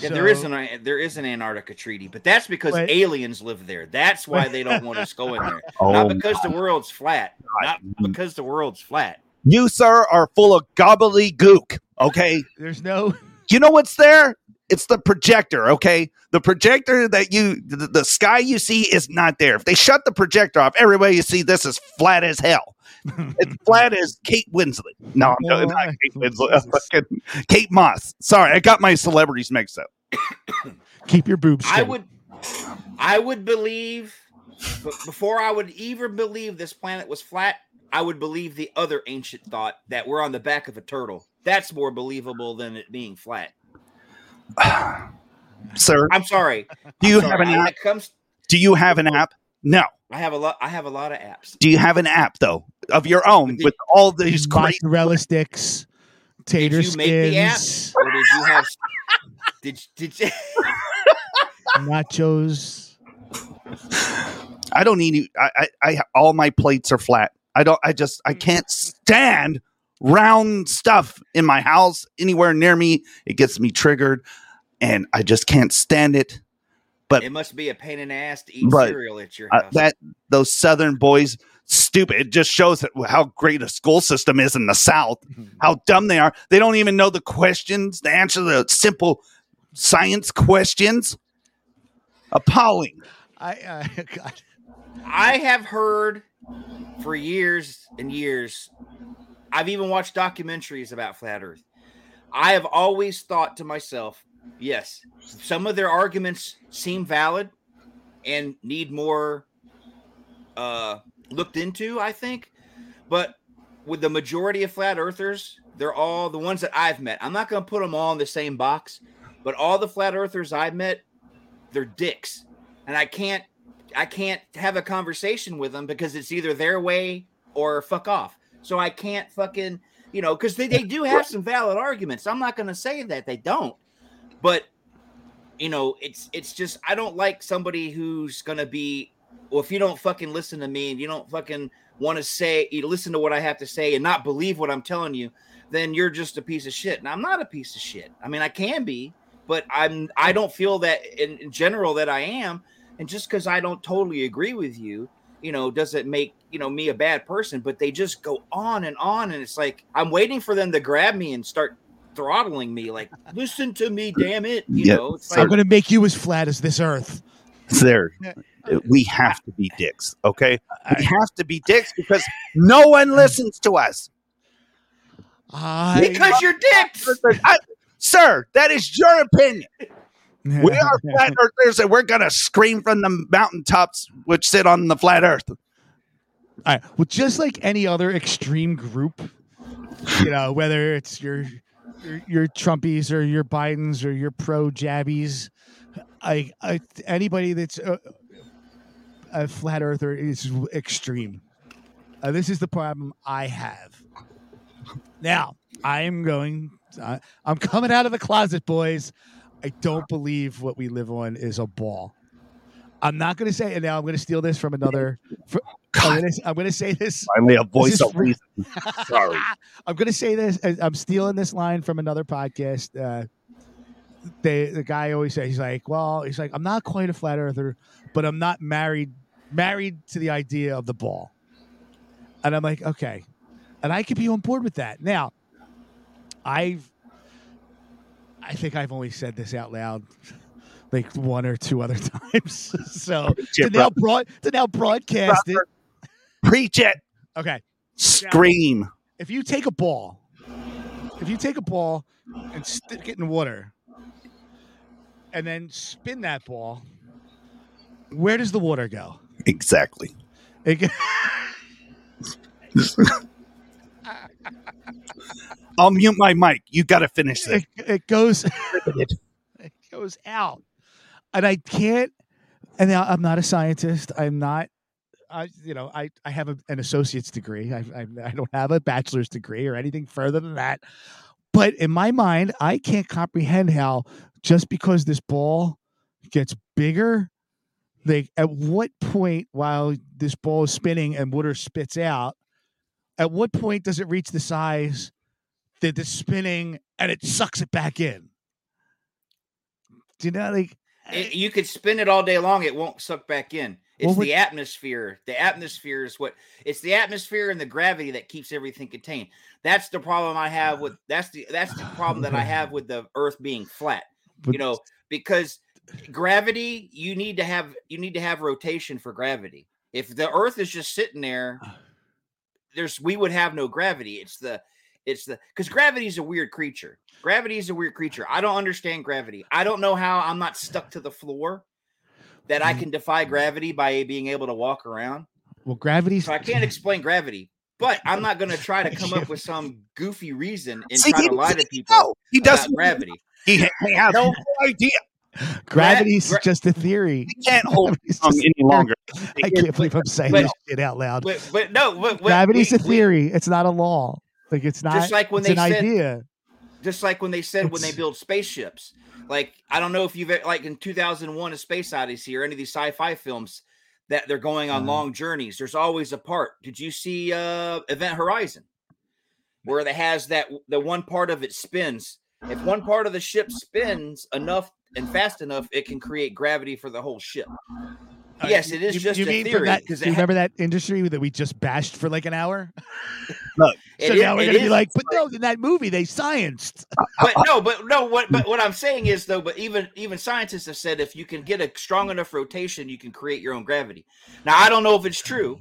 Yeah, there is So- an there is an Antarctica treaty, but that's because But- aliens live there. That's why they don't want us <laughs> going there. Oh not because the world's flat. Not because the world's flat. You, sir, are full of gobbledygook. Okay. There's no you know what's there? It's the projector, okay? The projector that you, the, the sky you see is not there. If they shut the projector off, everybody you see this is flat as hell. It's <laughs> flat as Kate Winslet. No, I'm Oh, not Kate Winslet. Jesus. <laughs> Fucking Kate Moss. Sorry, I got my celebrities mixed up. <coughs> keep your boobs. I would I would believe but before I would even believe this planet was flat, I would believe the other ancient thought that we're on the back of a turtle. That's more believable than it being flat. <sighs> Sir, I'm sorry. do you I'm have an When app? comes Do you have an app? No. I have a lot I have a lot of apps. Do you have an app though of your own with all these crazy? mozzarella sticks, tater Did you make the app skins. or did you have did did you <laughs> nachos. I don't eat. I, I, I all my plates are flat. I don't. I just. I can't stand round stuff in my house anywhere near me. It gets me triggered, and I just can't stand it. But It must be a pain in the ass to eat But, cereal at your uh, house. that those Southern boys, stupid. It just shows that how great a school system is in the South. <laughs> How dumb they are. They don't even know the questions, the answer to the simple science questions. Appalling. I uh, <laughs> God. I have heard for years and years. I've even watched documentaries about flat Earth. I have always thought to myself, yes, some of their arguments seem valid and need more uh, looked into. I think, but with the majority of flat earthers, they're all the ones that I've met. I'm not going to put them all in the same box, but all the flat earthers I've met, they're dicks, and I can't I can't have a conversation with them because it's either their way or fuck off. So I can't fucking, you know, because they, they do have some valid arguments. I'm not going to say that they don't, but you know, it's it's just I don't like somebody who's going to be. Well, if you don't fucking listen to me and you don't fucking want to say, you listen to what I have to say and not believe what I'm telling you, then you're just a piece of shit. And I'm not a piece of shit. I mean, I can be, but I'm I don't feel that in, in general that I am. And just because I don't totally agree with you, you know, doesn't make you know me a bad person. But they just go on and on, and it's like I'm waiting for them to grab me and start throttling me. Like, listen to me, damn it. You Yeah, know, it's I'm going to make you as flat as this earth. There, we have to be dicks. Okay, we have to be dicks because no one listens to us. I, because you're dicks. I- sir, that is your opinion. We are flat <laughs> earthers, and we're gonna scream from the mountaintops which sit on the flat earth. Right. Well, just like any other extreme group, you know, whether it's your your, your Trumpies or your Bidens or your pro Jabbies, I, I anybody that's a, a flat earther is extreme. Uh, this is the problem I have. Now I am going. Uh, I'm coming out of the closet, boys. I don't believe what we live on is a ball. I'm not going to say, and now I'm going to steal this from another. Fr- I'm going to, I'm going to say this. Finally, a voice of <laughs> reason. Sorry. I'm going to say this. I'm stealing this line from another podcast. Uh, they, the guy always says, he's like, well, he's like, I'm not quite a flat earther, but I'm not married married to the idea of the ball. And I'm like, okay. And I could be on board with that. Now, I've, I think I've only said this out loud like one or two other <laughs> times. <laughs> so to now, broad, to now broadcast it. Preach it. Okay. Scream. if you take a ball, if you take a ball and stick it in water, and then spin that ball, where does the water go? Exactly. It, <laughs> I'll mute my mic. You got to finish this. it, it goes, <laughs> it goes out, and I can't. And I'm not a scientist. I'm not. I, you know, I, I have a, an associate's degree. I, I, I don't have a bachelor's degree or anything further than that. But in my mind, I can't comprehend how just because this ball gets bigger, like at what point while this ball is spinning and water spits out, at what point does it reach the size that it's spinning and it sucks it back in? Do you know, like It- eh you could spin it all day long; it won't suck back in. It's Well, what- the atmosphere. The atmosphere is what it's the atmosphere and the gravity that keeps everything contained. That's the problem I have with that's the that's the problem that I <laughs> have with the Earth being flat. But- you know, because gravity, you need to have you need to have rotation for gravity. If the Earth is just sitting there, there's we would have no gravity. It's the it's the because gravity is a weird creature. Gravity is a weird creature. I don't understand gravity. I don't know how I'm not stuck to the floor. That. I mm-hmm. can defy gravity by being able to walk around. well, gravity. So I can't explain gravity, but I'm not going to try to come up <laughs> with some goofy reason and See, try he- to lie to people no, he about doesn't. gravity. He, he has no idea. gravity's gra- just a theory. He can't hold <laughs> Gravity's on any longer. I can't believe I'm saying but- this shit out loud. But, but no, but, but Gravity's we- a theory. It's not a law. Like it's not Just like when it's they an said- idea. just like when they said when they build spaceships Like I don't know if you've like in 2001: A Space Odyssey or any of these sci-fi films that they're going on Mhm. long journeys. There's always a part. Did you see uh Event Horizon, where it has that the one part of it spins? If one part of the ship spins enough and fast enough, it can create gravity for the whole ship. Uh, Yes, it is you- just you a theory that- because do you remember that industry that we just bashed for like an hour? <laughs> Look, so is- now we're gonna be like, but no, in that movie they scienced. Uh, uh, but uh, no, but no, what but mm. what I'm saying is though, but even even scientists have said if you can get a strong enough rotation, you can create your own gravity. Now I don't know if it's true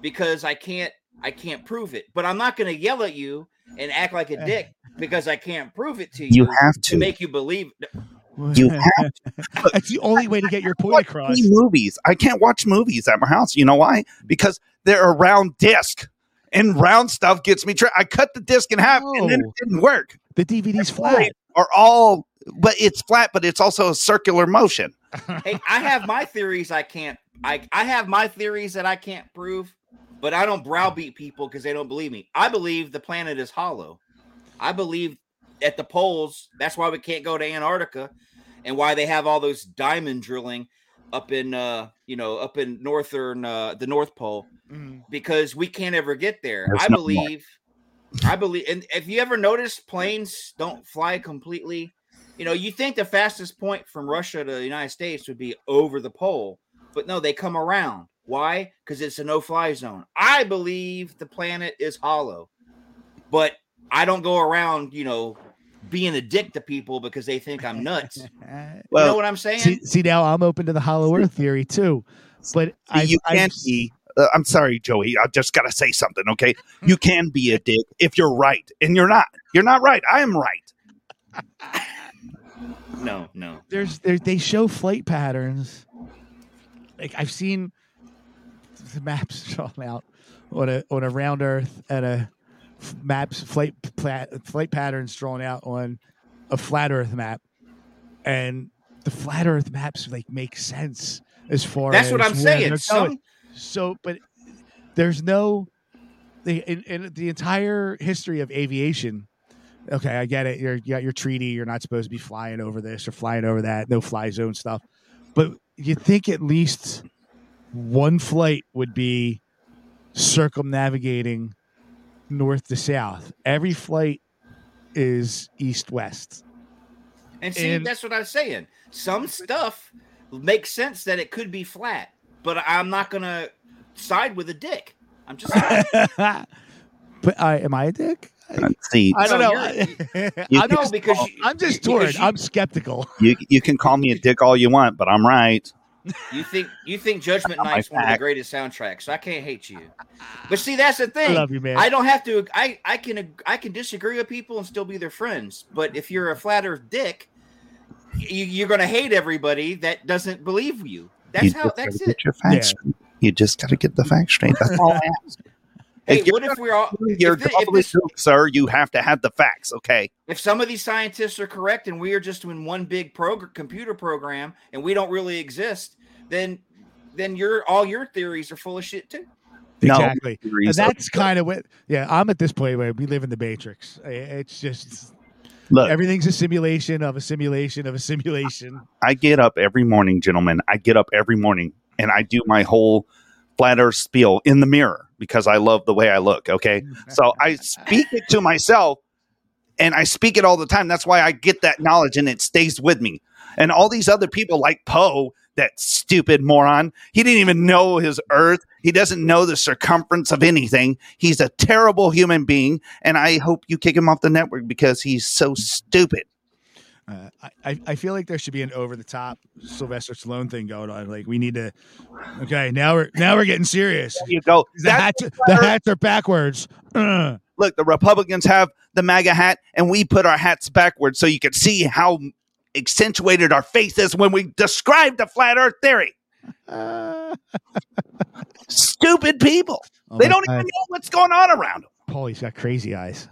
because I can't I can't prove it, but I'm not gonna yell at you and act like a eh. dick because I can't prove it to you. You have to. make you believe. You <laughs> have That's the only way to get your <laughs> point across. movies. I can't watch movies at my house. You know why? Because they're a round disc, and round stuff gets me. Tra- I cut the disc in half, and then it didn't work. The DVD's flat. Are all, but it's flat, but it's also a circular motion. <laughs> Hey, I have my theories. I can't. I I have my theories that I can't prove, but I don't browbeat people because they don't believe me. I believe the planet is hollow. I believe at the poles. That's why we can't go to Antarctica, and why they have all those diamond drilling up in uh you know up in northern uh the North Pole Mhm. because we can't ever get there. There's I no more. believe. I believe, and if you ever notice, planes don't fly completely. You know, you think the fastest point from Russia to the United States would be over the pole, but no, they come around. Why? Because it's a no-fly zone. I believe the planet is hollow, but I don't go around, you know, being a dick to people because they think I'm nuts. you <laughs> Well, know what I'm saying? see, see, now I'm open to the Hollow Earth theory too, but I you can't be. Uh, I'm sorry, Joey. I just got to say something, okay? You can be a dick if you're right, and you're not. You're not right. I am right. <laughs> no, no. there's there they show flight patterns. Like I've seen the maps <laughs> drawn out on a on a round Earth and a f- maps flight flight patterns drawn out on a flat Earth map, and the flat Earth maps like make sense as far as That's as what I'm saying. Some. So, but there's no the in, in the entire history of aviation. Okay, I get it. You're, you got your treaty. You're not supposed to be flying over this or flying over that. No fly zone stuff. But you think at least one flight would be circumnavigating north to south. Every flight is east west. And see, And- that's what I'm saying. Some stuff makes sense that it could be flat, but I'm not gonna side with a dick. I'm just <laughs> but I am I a dick? Let's see. I don't No, <laughs> know. You I'm, can- no because you, I'm just torn. you- I'm skeptical. You you can call me a dick all you want, but I'm right. You think you think Judgment Not <laughs> my Night's one of the greatest soundtracks, so I can't hate you. But see, that's the I thing. love you, man. I don't have to. I I can I can disagree with people and still be their friends. But if you're a flat Earth dick, you, you're gonna hate everybody that doesn't believe you. That's you how. That's That's it. your facts Yeah. You just got to get the facts straight. That's all I ask. Hey, If what if we're all? You're if, thi- if, this, gobbledygook, sir. You have to have the facts, okay? if some of these scientists are correct and we are just in one big progr- computer program and we don't really exist, then then your all your theories are full of shit too. No, Exactly. And that's kind of what. Yeah, I'm at this point where we live in the matrix. It's just Look, everything's a simulation of a simulation of a simulation. I get up every morning, gentlemen. I get up every morning and I do my whole flat earth spiel in the mirror because I love the way I look. Okay. So I speak it to myself and I speak it all the time. That's why I get that knowledge and it stays with me. And all these other people like Poe, that stupid moron, he didn't even know his earth. He doesn't know the circumference of anything. He's a terrible human being. And I hope you kick him off the network because he's so stupid. Uh, I- I, feel like there should be an over the top Sylvester Stallone thing going on. Like we need to. Okay, now we're now we're getting serious. There you go. The the hats are backwards. Uh, look, the Republicans have the MAGA hat, and we put our hats backwards so you can see how accentuated our face is when we describe the flat Earth theory. uh, Stupid people. oh they don't God. even know what's going on around them. Paulie's got crazy eyes.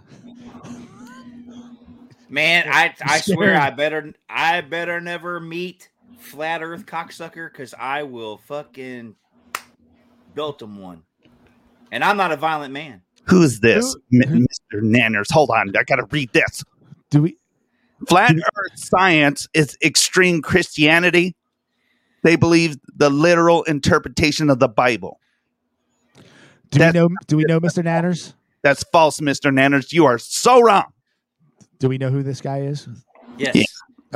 Man, I I <laughs> swear I better I better never meet flat Earth cocksucker because I will fucking belt him one. And I'm not a violent man. Who's this, Who- M- Mr. Nanners? Hold on, I got to read this. Do we? Flat Earth science is extreme Christianity. They believe the literal interpretation of the Bible. Do That- we know? Do we know Mr. Nanners? That's false, Mr. Nanners. You are so wrong. Do we know who this guy is? Yes. Yeah.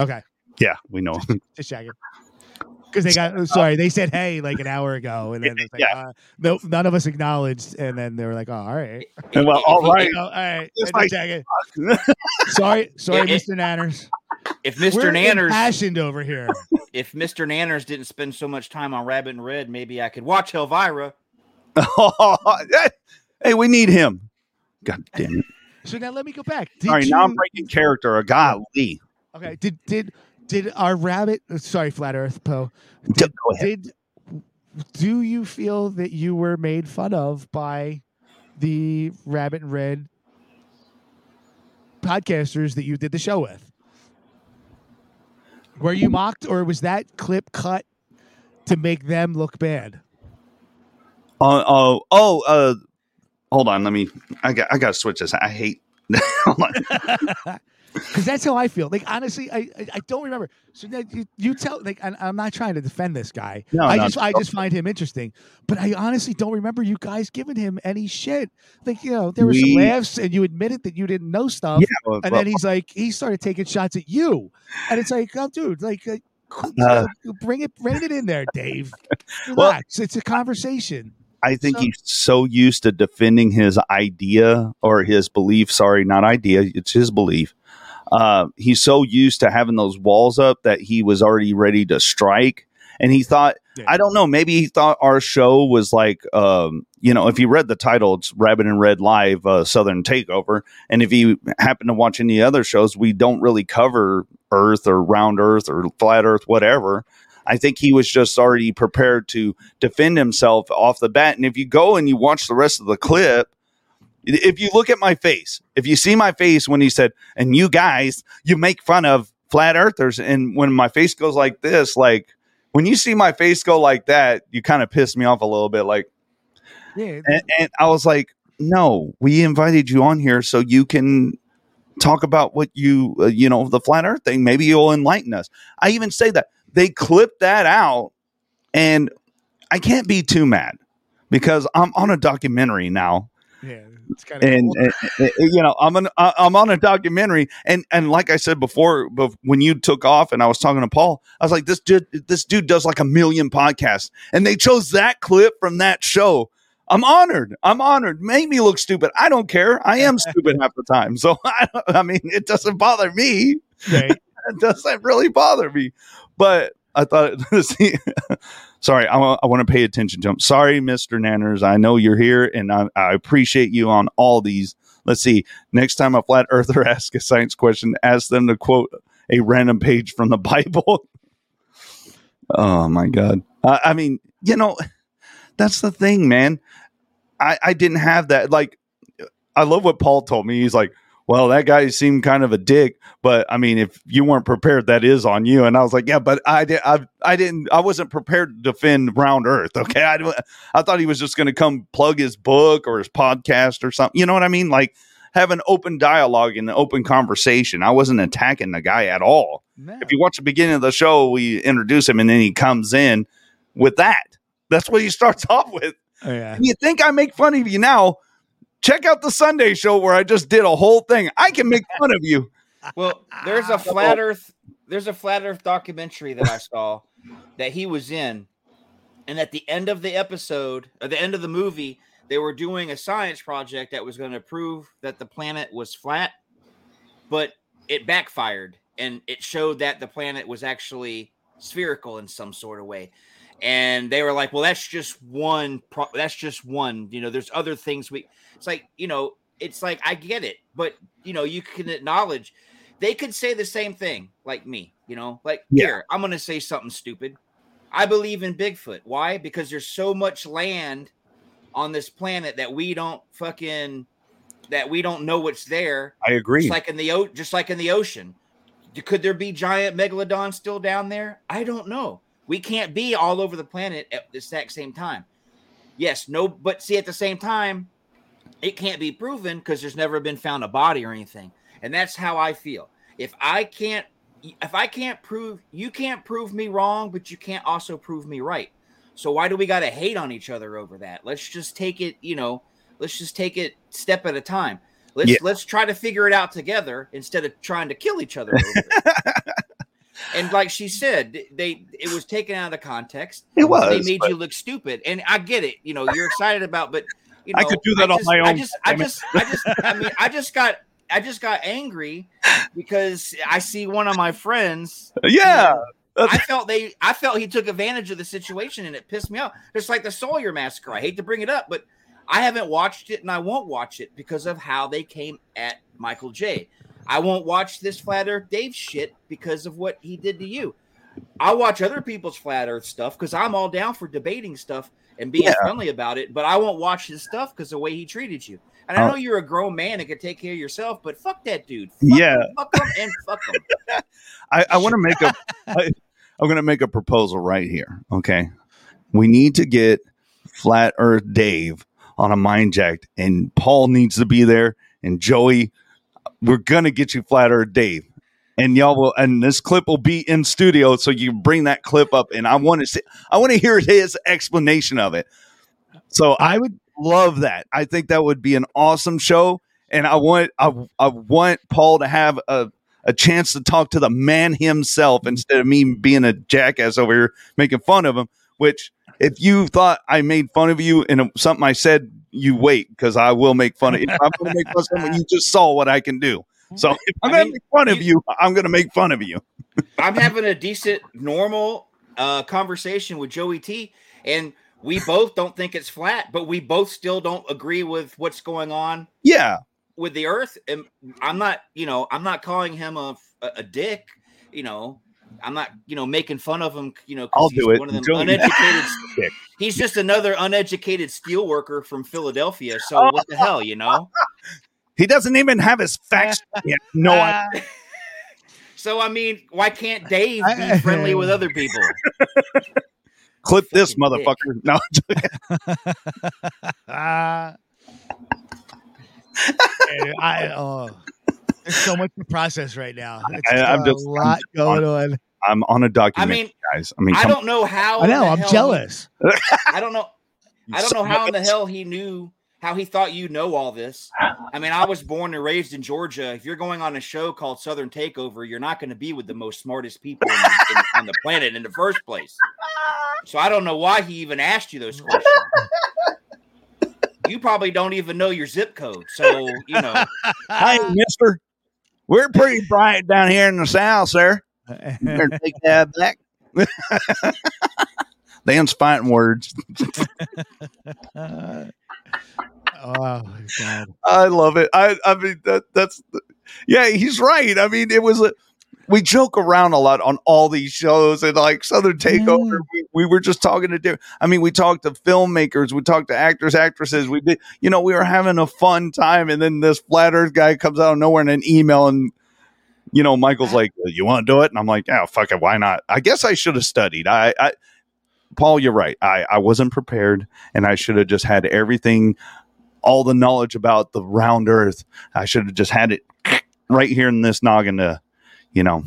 Okay, Yeah, we know. just checking. Because they got <laughs> sorry, they said hey like an hour ago, and then it's like, Yeah. uh, no, none of us acknowledged, and then they were like, oh, all right, And well, all right. Oh, all right, It's just like- checking. <laughs> sorry, sorry, it- Mr. Nanners. If Mr. We're Nanners, impassioned over here. <laughs> if Mr. Nanners didn't spend so much time on Rabbit In Red, maybe I could watch Elvira. hey, we need him. God damn it. So now let me go back. Did All right, now I'm breaking character. A golly. Okay. Did did did our rabbit? uh, Sorry, flat Earth Poe. Go Did, ahead. did do you feel that you were made fun of by the Rabbit In Red podcasters that you did the show with? Were you mocked, or was that clip cut to make them look bad? Oh, oh, oh, uh, hold on. Let me, I got, I got to switch this. I hate. <laughs> <laughs> Because that's how I feel. Like honestly, I I, I don't remember. So now you, you tell like I, I'm not trying to defend this guy. No, I no, just I just find him interesting. But I honestly don't remember you guys giving him any shit. Like you know there were some laughs and you admitted that you didn't know stuff. Yeah, well, and well, then he's like he started taking shots at you, and it's like oh dude like. uh, qu- Uh, bring it, bring it in there, Dave. <laughs> Well- it's a conversation. I think so- he's so used to defending his idea or his belief. Sorry, not idea. It's his belief. Uh, he's so used to having those walls up that he was already ready to strike. And he thought, Yeah. I don't know, maybe he thought our show was like, um, you know, if you read the title, it's Rabbit In Red Live uh, Southern Takeover. And if you happen to watch any other shows, we don't really cover Earth or round Earth or flat Earth, whatever. I think he was just already prepared to defend himself off the bat. And if you go and you watch the rest of the clip, if you look at my face, if you see my face when he said, and you guys, you make fun of flat earthers. And when my face goes like this, like when you see my face go like that, you kind of piss me off a little bit. Like, Yeah, and, and I was like, no, we invited you on here so you can talk about what you, uh, you know, the flat earth thing. Maybe you'll enlighten us. I even say that they clipped that out, and I can't be too mad because I'm on a documentary now yeah. It's kind of and, and- and, you know i'm an, i'm on a documentary and and like i said before bef- when you took off and i was talking to paul i was like this dude this dude does like a million podcasts. And they chose that clip from that show. I'm honored. I'm honored. Make me look stupid. I don't care. I am <laughs> stupid half the time. So <laughs> i, I mean it doesn't bother me. Right. <laughs> it doesn't really bother me. But I thought, <laughs> see, sorry, I, I want to pay attention to him. Sorry, Mr. Nanners. I know you're here and I, I appreciate you on all these. Let's see. Next time a flat earther <laughs> asks a science question, ask them to quote a random page from the <laughs> Bible. oh my God. I, I mean, you know, that's the thing, man. I, I didn't have that. Like, I love what Paul told me. He's like, well, that guy seemed kind of a dick, but I mean, if you weren't prepared, that is on you. And I was like, yeah, but I did, I, I didn't, I wasn't prepared to defend Round Earth. <laughs> Okay, I, I thought he was just going to come plug his book or his podcast or something. You know what I mean? Like have an open dialogue and an open conversation. I wasn't attacking the guy at all. No. If you watch the beginning of the show, we introduce him and then he comes in with that. That's what he <laughs> starts off with. Oh, yeah. And you think I make fun of you now? Check out the Sunday show where I just did a whole thing. I can make fun of you. <laughs> Well, there's a flat Earth. There's a flat Earth documentary that I saw that he was in, and at the end of the episode, at the end of the movie, they were doing a science project that was going to prove that the planet was flat, but it backfired, and it showed that the planet was actually spherical in some sort of way. And they were like, "Well, that's just one. Pro- that's just one. You know, there's other things we." It's like you know, it's like I get it, but you know, you can acknowledge they could say the same thing like me, you know, like Yeah. here, I'm gonna say something stupid. I believe in Bigfoot. Why? Because there's so much land on this planet that we don't fucking that we don't know what's there. I agree. Just like in the o- just like in the ocean. Could there be giant megalodon still down there? I don't know. We can't be all over the planet at the exact same time. Yes, no, but see, at the same time, it can't be proven because there's never been found a body or anything. And that's how I feel. if I can't if I can't prove you can't prove me wrong, but you can't also prove me right. So why do we got to hate on each other over that? Let's just take it, you know, let's just take it step at a time. Let's Yeah. let's try to figure it out together instead of trying to kill each other. <laughs> Over it. and like she said, they it was taken out of the context. It was, They made but- you look stupid, and I get it. You know, you're excited about, but you know, I could do that I on just- my I own, just, I just, I just, I mean, I just got, I just got angry because I see one of my friends. <laughs> Yeah. I felt they, I felt he took advantage of the situation, and it pissed me off. Just like the Sawyer massacre. I hate to bring it up, but I haven't watched it, and I won't watch it because of how they came at Michael J. I won't watch this Flat Earth Dave shit because of what he did to you. I'll watch other people's flat earth stuff because I'm all down for debating stuff and being Yeah. friendly about it, but I won't watch his stuff because the way he treated you. And I Oh. know you're a grown man and can take care of yourself, but fuck that dude. Fuck Yeah. him, fuck him and fuck him. <laughs> I, I want to make a. <laughs> I, I'm going to make a proposal right here. Okay, we need to get Flat Earth Dave on a mind jack, and Paul needs to be there, and Joey. We're to get you Flat Earth Dave, and y'all will. And this clip will be in studio, so you bring that clip up, and I want to see. I want to hear his explanation of it. So I would love that. I think that would be an awesome show, and I want I, I want Paul to have a a chance to talk to the man himself instead of me being a jackass over here making fun of him. Which, if you thought I made fun of you and something I said, you wait because I will make fun of you. I'm going to make fun of someone. You just saw what I can do. <laughs> So if I'm going to make fun of you, I'm going to make fun of you. <laughs> I'm having a decent, normal uh, conversation with Joey T, and we both don't think it's flat, but we both still don't agree with what's going on Yeah, with the earth and i'm not you know i'm not calling him a, a, a dick you know i'm not you know making fun of him you know 'cause I'll he's do it. one of them Joey- uneducated <laughs> Dick. he's just another uneducated steel worker from philadelphia so Oh. <laughs> what the hell you know he doesn't even have his facts yet. No, <laughs> I, so i mean why can't dave be friendly with other people clip this Fucking dick. motherfucker. No. Hey, I oh, there's so much to process right now. It's I- I'm a just- I'm lot just going on. I'm on a i documentary, mean guys. I mean, i don't know how I know. I'm hell he- jealous. i don't know I don't know how in the hell he knew how he thought you know all this. I mean, I was born and raised in Georgia. If you're going on a show called Southern Takeover, you're not going to be with the most smartest people in in- on the planet in the first place. So I don't know why he even asked you those questions. You probably don't even know your zip code. So, you know, Hey, mister, we're pretty bright down here in the south, sir. Better <laughs> take that back. <laughs> Dan's fighting words. <laughs> Oh God. I love it. I I mean that that's yeah, he's right. I mean, it was a we joke around a lot on all these shows and like Southern Takeover. Mm. We, we were just talking to different. I mean, we talked to filmmakers, we talked to actors, actresses. We did, you know, we were having a fun time, and then this flat Earth guy comes out of nowhere in an email, and you know, Michael's like, uh, "You want to do it?" And I'm like, "Yeah, fuck it, why not?" I guess I should have studied. I, I, Paul, you're right. I I wasn't prepared, and I should have just had everything all the knowledge about the round earth. I should have just had it <sniffs> right here in this noggin to, you know,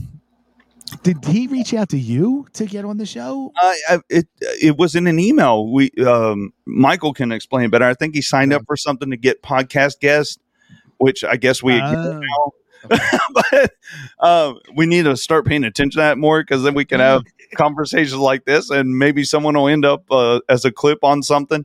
Did he reach out to you to get on the show? I, I, it it was in an email. We um, Michael can explain better. I think he signed up for something to get podcast guests, which I guess we Oh. now. <laughs> but um, we need to start paying attention to that more because then we can have <laughs> conversations like this, and maybe someone will end up uh, as a clip on something.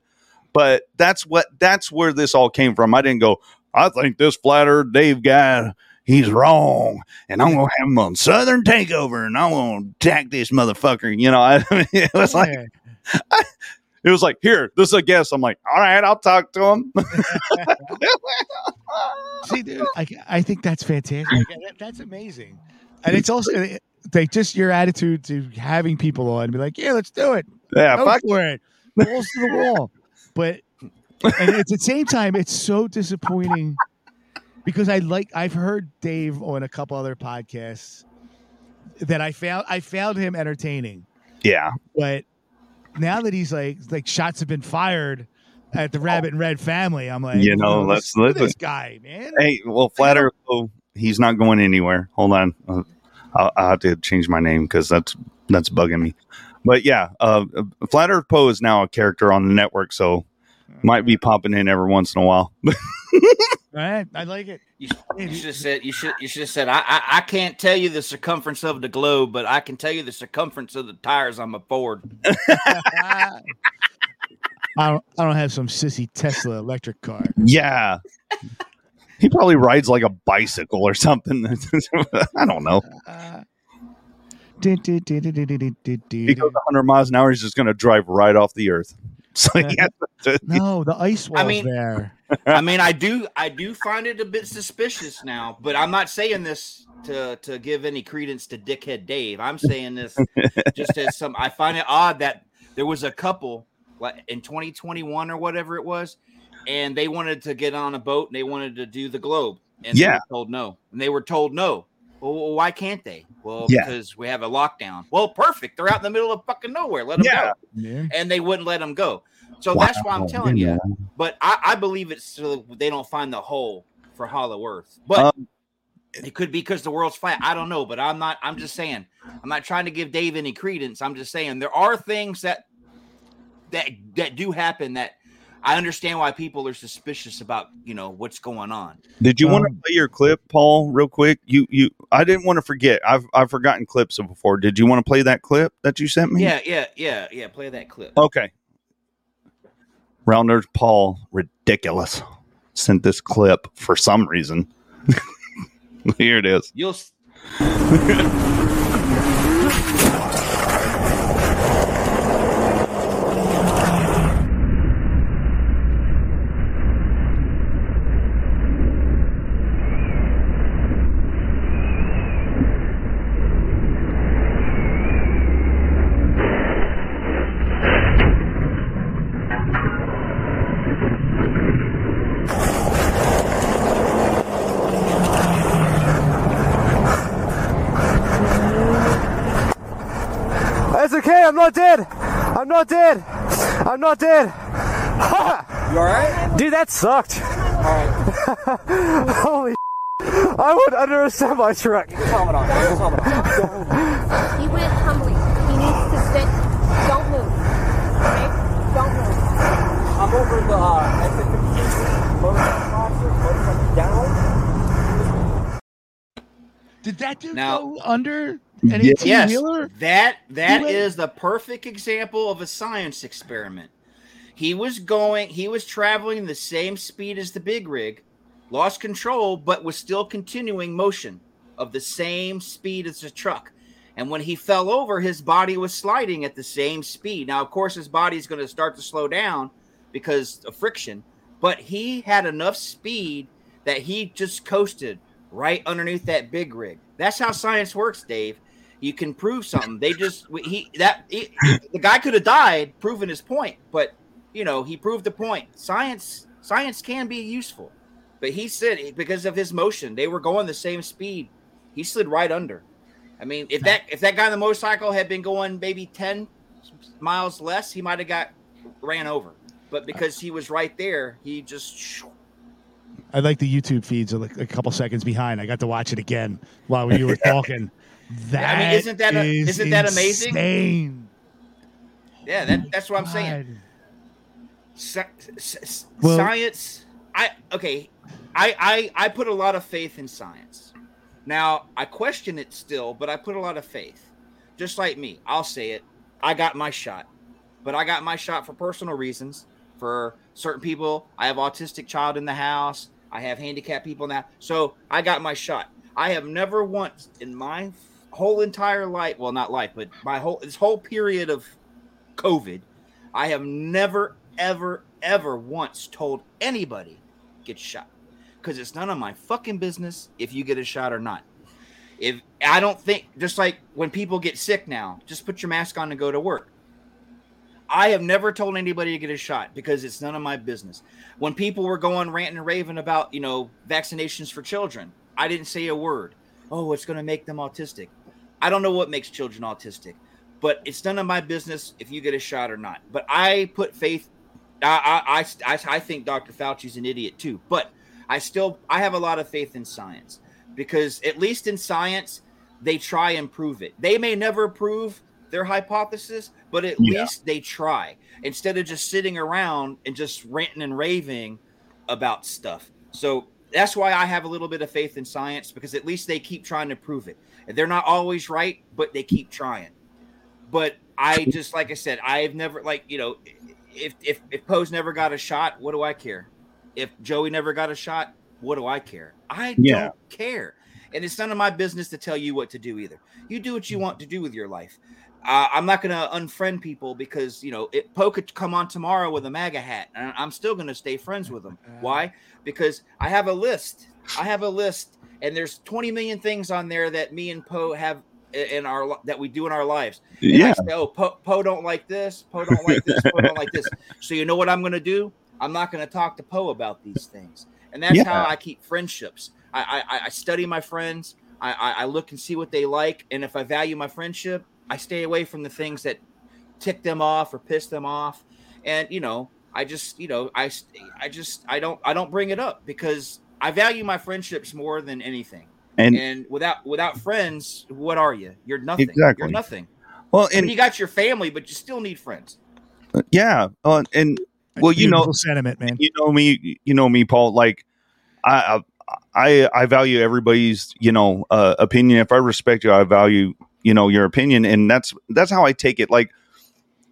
But that's what that's where this all came from. I didn't go. I think this flat Earth Dave guy he's wrong, and I'm gonna have him on Southern Takeover, and I'm gonna attack this motherfucker. You know, <laughs> I mean, it was like Yeah. <laughs> it was like here, this is a guest. I'm like, all right, I'll talk to him. <laughs> See, dude, I, I think that's fantastic. That's amazing, and it's also like just your attitude to having people on, and be like, yeah, let's do it. yeah, Go fuck. for it. Balls to the wall. But and at the same time, it's so disappointing because I like I've heard Dave on a couple other podcasts that I found I found him entertaining. Yeah, But now that he's like like shots have been fired at the Rabbit In Red family, I'm like, You know, "Oh, let's- let's- this guy, man. Hey, well, Flat Earth, though, he's not going anywhere. Hold on, uh, I'll, I'll have to change my name because that's that's bugging me. But yeah, uh, Flat Earth Poe is now a character on the network, so might be popping in every once in a while. <laughs> All right, I like it. You, you should have said you should you should have said I, I I can't tell you the circumference of the globe, but I can tell you the circumference of the tires on my Ford. <laughs> I don't, I don't have some sissy Tesla electric car. yeah, he probably rides like a bicycle or something. <laughs> I don't know. He goes 100 miles an hour. He's just going to drive right off the earth. <laughs> So he has to- No, the ice wall's I mean- there. <laughs> I mean, I do I do find it a bit suspicious now, but I'm not saying this to to give any credence to Dickhead Dave. I'm saying this just as some. I find it odd that there was a couple like in 2021 or whatever it was, and they wanted to get on a boat and they wanted to do the globe, and they Yeah. were told no, and they were told no. Well, well, why can't they? Well, Yeah. because we have a lockdown. Well, perfect. They're out in the middle of fucking nowhere. Let them Yeah. go Yeah. and they wouldn't let them go. So that's why I'm telling you you. But I, I believe it's so they don't find the hole for Hollow Earth. But Um, it could be because the world's flat. I don't know. But I'm not. I'm just saying. I'm not trying to give Dave any credence. I'm just saying there are things that that that do happen that I understand why people are suspicious about. You know what's going on. Did you want to Um, play your clip, Paul, real quick? You, you. I didn't want to forget. I've, I've forgotten clips of before. Did you want to play that clip that you sent me? Yeah, yeah, yeah, yeah. Play that clip. Okay. Rounders Paul, ridiculous. Sent this clip for some reason. <laughs> Here it is. You'll. <laughs> s- It's okay. I'm not dead. I'm not dead. I'm not dead. you alright? Dude, that sucked. Holy I went under a semi truck. Helmet on. Helmet on. He went humbly. He needs to sit. Don't move. Okay? Don't move. I'm over the uh, exit 15. Motorcycle officer, motorcycle down. Did that dude Now- go under Yeah. An 18 Yes, wheeler? that that went- is the perfect example of a science experiment. He was going, he was traveling the same speed as the big rig, lost control, but was still continuing motion of the same speed as the truck. And when he fell over, his body was sliding at the same speed. Now, of course, his body's going to start to slow down because of friction, but he had enough speed that he just coasted right underneath that big rig. That's how science works, Dave. You can prove something. They just he that he, the guy could have died proving his point, but you know he proved the point. Science science can be useful, but he said because of his motion, they were going the same speed. He slid right under. I mean, if that if that guy on the motorcycle had been going maybe ten miles less, he might have got ran over. But because he was right there, he just I like the YouTube feeds are like a couple seconds behind. I got to watch it again while you were <laughs> talking. That I mean, isn't that is isn't that amazing? insane. yeah. That, that's what I'm saying. God. Sci- Well- science i okay I, I i put a lot of faith in science now i question it still but i put a lot of faith just like me i'll say it i got my shot but i got my shot for personal reasons for certain people i have autistic child in the house i have handicapped people now, so i got my shot i have never once in my whole entire life well not life but my whole this whole period of covid I have never, ever, ever once told anybody get shot because it's none of my fucking business if you get a shot or not. If I don't think, just like when people get sick now, just put your mask on and go to work. I have never told anybody to get a shot because it's none of my business. When people were going ranting and raving about, you know, vaccinations for children, I didn't say a word. Oh, it's going to make them autistic. I don't know what makes children autistic, but it's none of my business if you get a shot or not. But I put faith. I I I, I think Dr. Fauci's an idiot too, but I still I have a lot of faith in science because at least in science, they try and prove it. They may never prove their hypothesis, but at Yeah. least they try instead of just sitting around and just ranting and raving about stuff. So that's why I have a little bit of faith in science because at least they keep trying to prove it. They're not always right, but they keep trying. But I just like I said, I've never like you know, if if if Poe's never got a shot, what do I care? If Joey never got a shot, what do I care? I Yeah. don't care, and it's none of my business to tell you what to do either. You do what you mm. want to do with your life. Uh, I'm not going to unfriend people because you know it, Poe could come on tomorrow with a MAGA hat, and I'm still going to stay friends with him. <laughs> Why? Because I have a list. I have a list, and there's 20 million things on there that me and Poe have i- in our that we do in our lives. And I Yeah. say, oh, Poe, Poe don't like this. Poe don't like this. Poe don't like this. <laughs> So you know what I'm going to do? I'm not going to talk to Poe about these things, and that's Yeah. how I keep friendships. I, I I study my friends. I, I I look and see what they like, and if I value my friendship, I stay away from the things that tick them off or piss them off. And you know, I just you know I I just I don't I don't bring it up because I value my friendships more than anything. And- And, without without friends, what are you? You're nothing. Exactly. You're nothing. Well, I mean, and you got your family, but you still need friends. yeah, uh, and well, you know, Beautiful sentiment, man. you know me, you know me, Paul. Like, I, I, I value everybody's, you know, uh, opinion. If I respect you, I value, you know, your opinion, and that's that's how I take it. Like,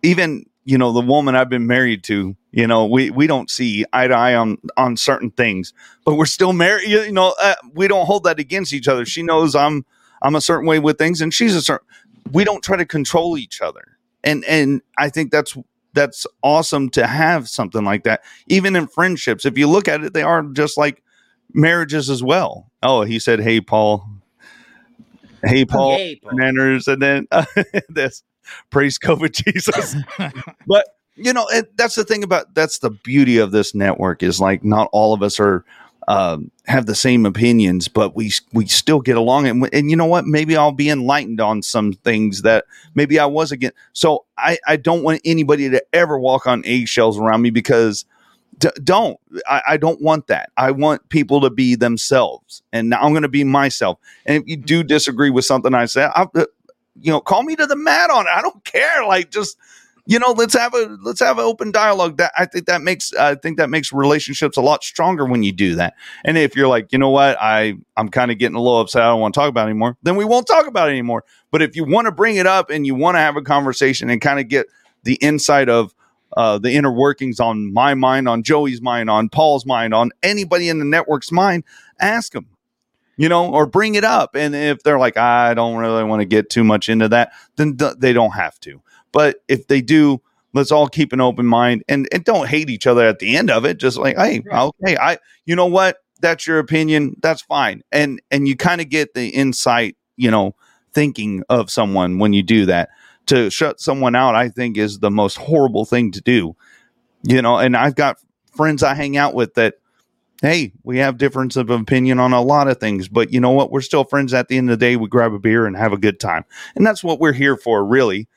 even you know, the woman I've been married to, you know, we we don't see eye to eye on on certain things, but we're still married. You know, uh, we don't hold that against each other. She knows I'm I'm a certain way with things, and she's a certain. We don't try to control each other, and and I think that's that's awesome to have something like that even in friendships if you look at it they are just like marriages as well oh he said hey paul hey paul Hey, Paul. And then <laughs> this praise covid <laughs> jesus <laughs> but you know it, that's the thing about that's the beauty of this network is like not all of us are um, have the same opinions but we we still get along and, and you know what maybe i'll be enlightened on some things that maybe i was again so i i don't want anybody to ever walk on eggshells around me because d- don't I, I don't want that. I want people to be themselves and now i'm going to be myself. And if you do disagree with something i say I'll, uh, you know call me to the mat on it. I don't care like just you know let's have a let's have an open dialogue. That i think that makes i think that makes relationships a lot stronger when you do that. And if you're like you know what? I i'm kind of getting a little upset. I don't want to talk about it anymore then we won't talk about it anymore. But if you want to bring it up and you want to have a conversation and kind of get the insight of uh, the inner workings on my mind on joey's mind on paul's mind on anybody in the network's mind ask them you know, or bring it up. And if they're like, I don't really want to get too much into that, then th- they don't have to. But if they do, let's all keep an open mind and, and don't hate each other at the end of it. Just like, hey, okay, I, you know what? That's your opinion. That's fine. And and you kind of get the insight, you know, thinking of someone when you do that. To shut someone out, I think, is the most horrible thing to do. You know, and I've got friends I hang out with that hey, we have difference of opinion on a lot of things, but you know what? We're still friends at the end of the day. We grab a beer and have a good time. And that's what we're here for, really,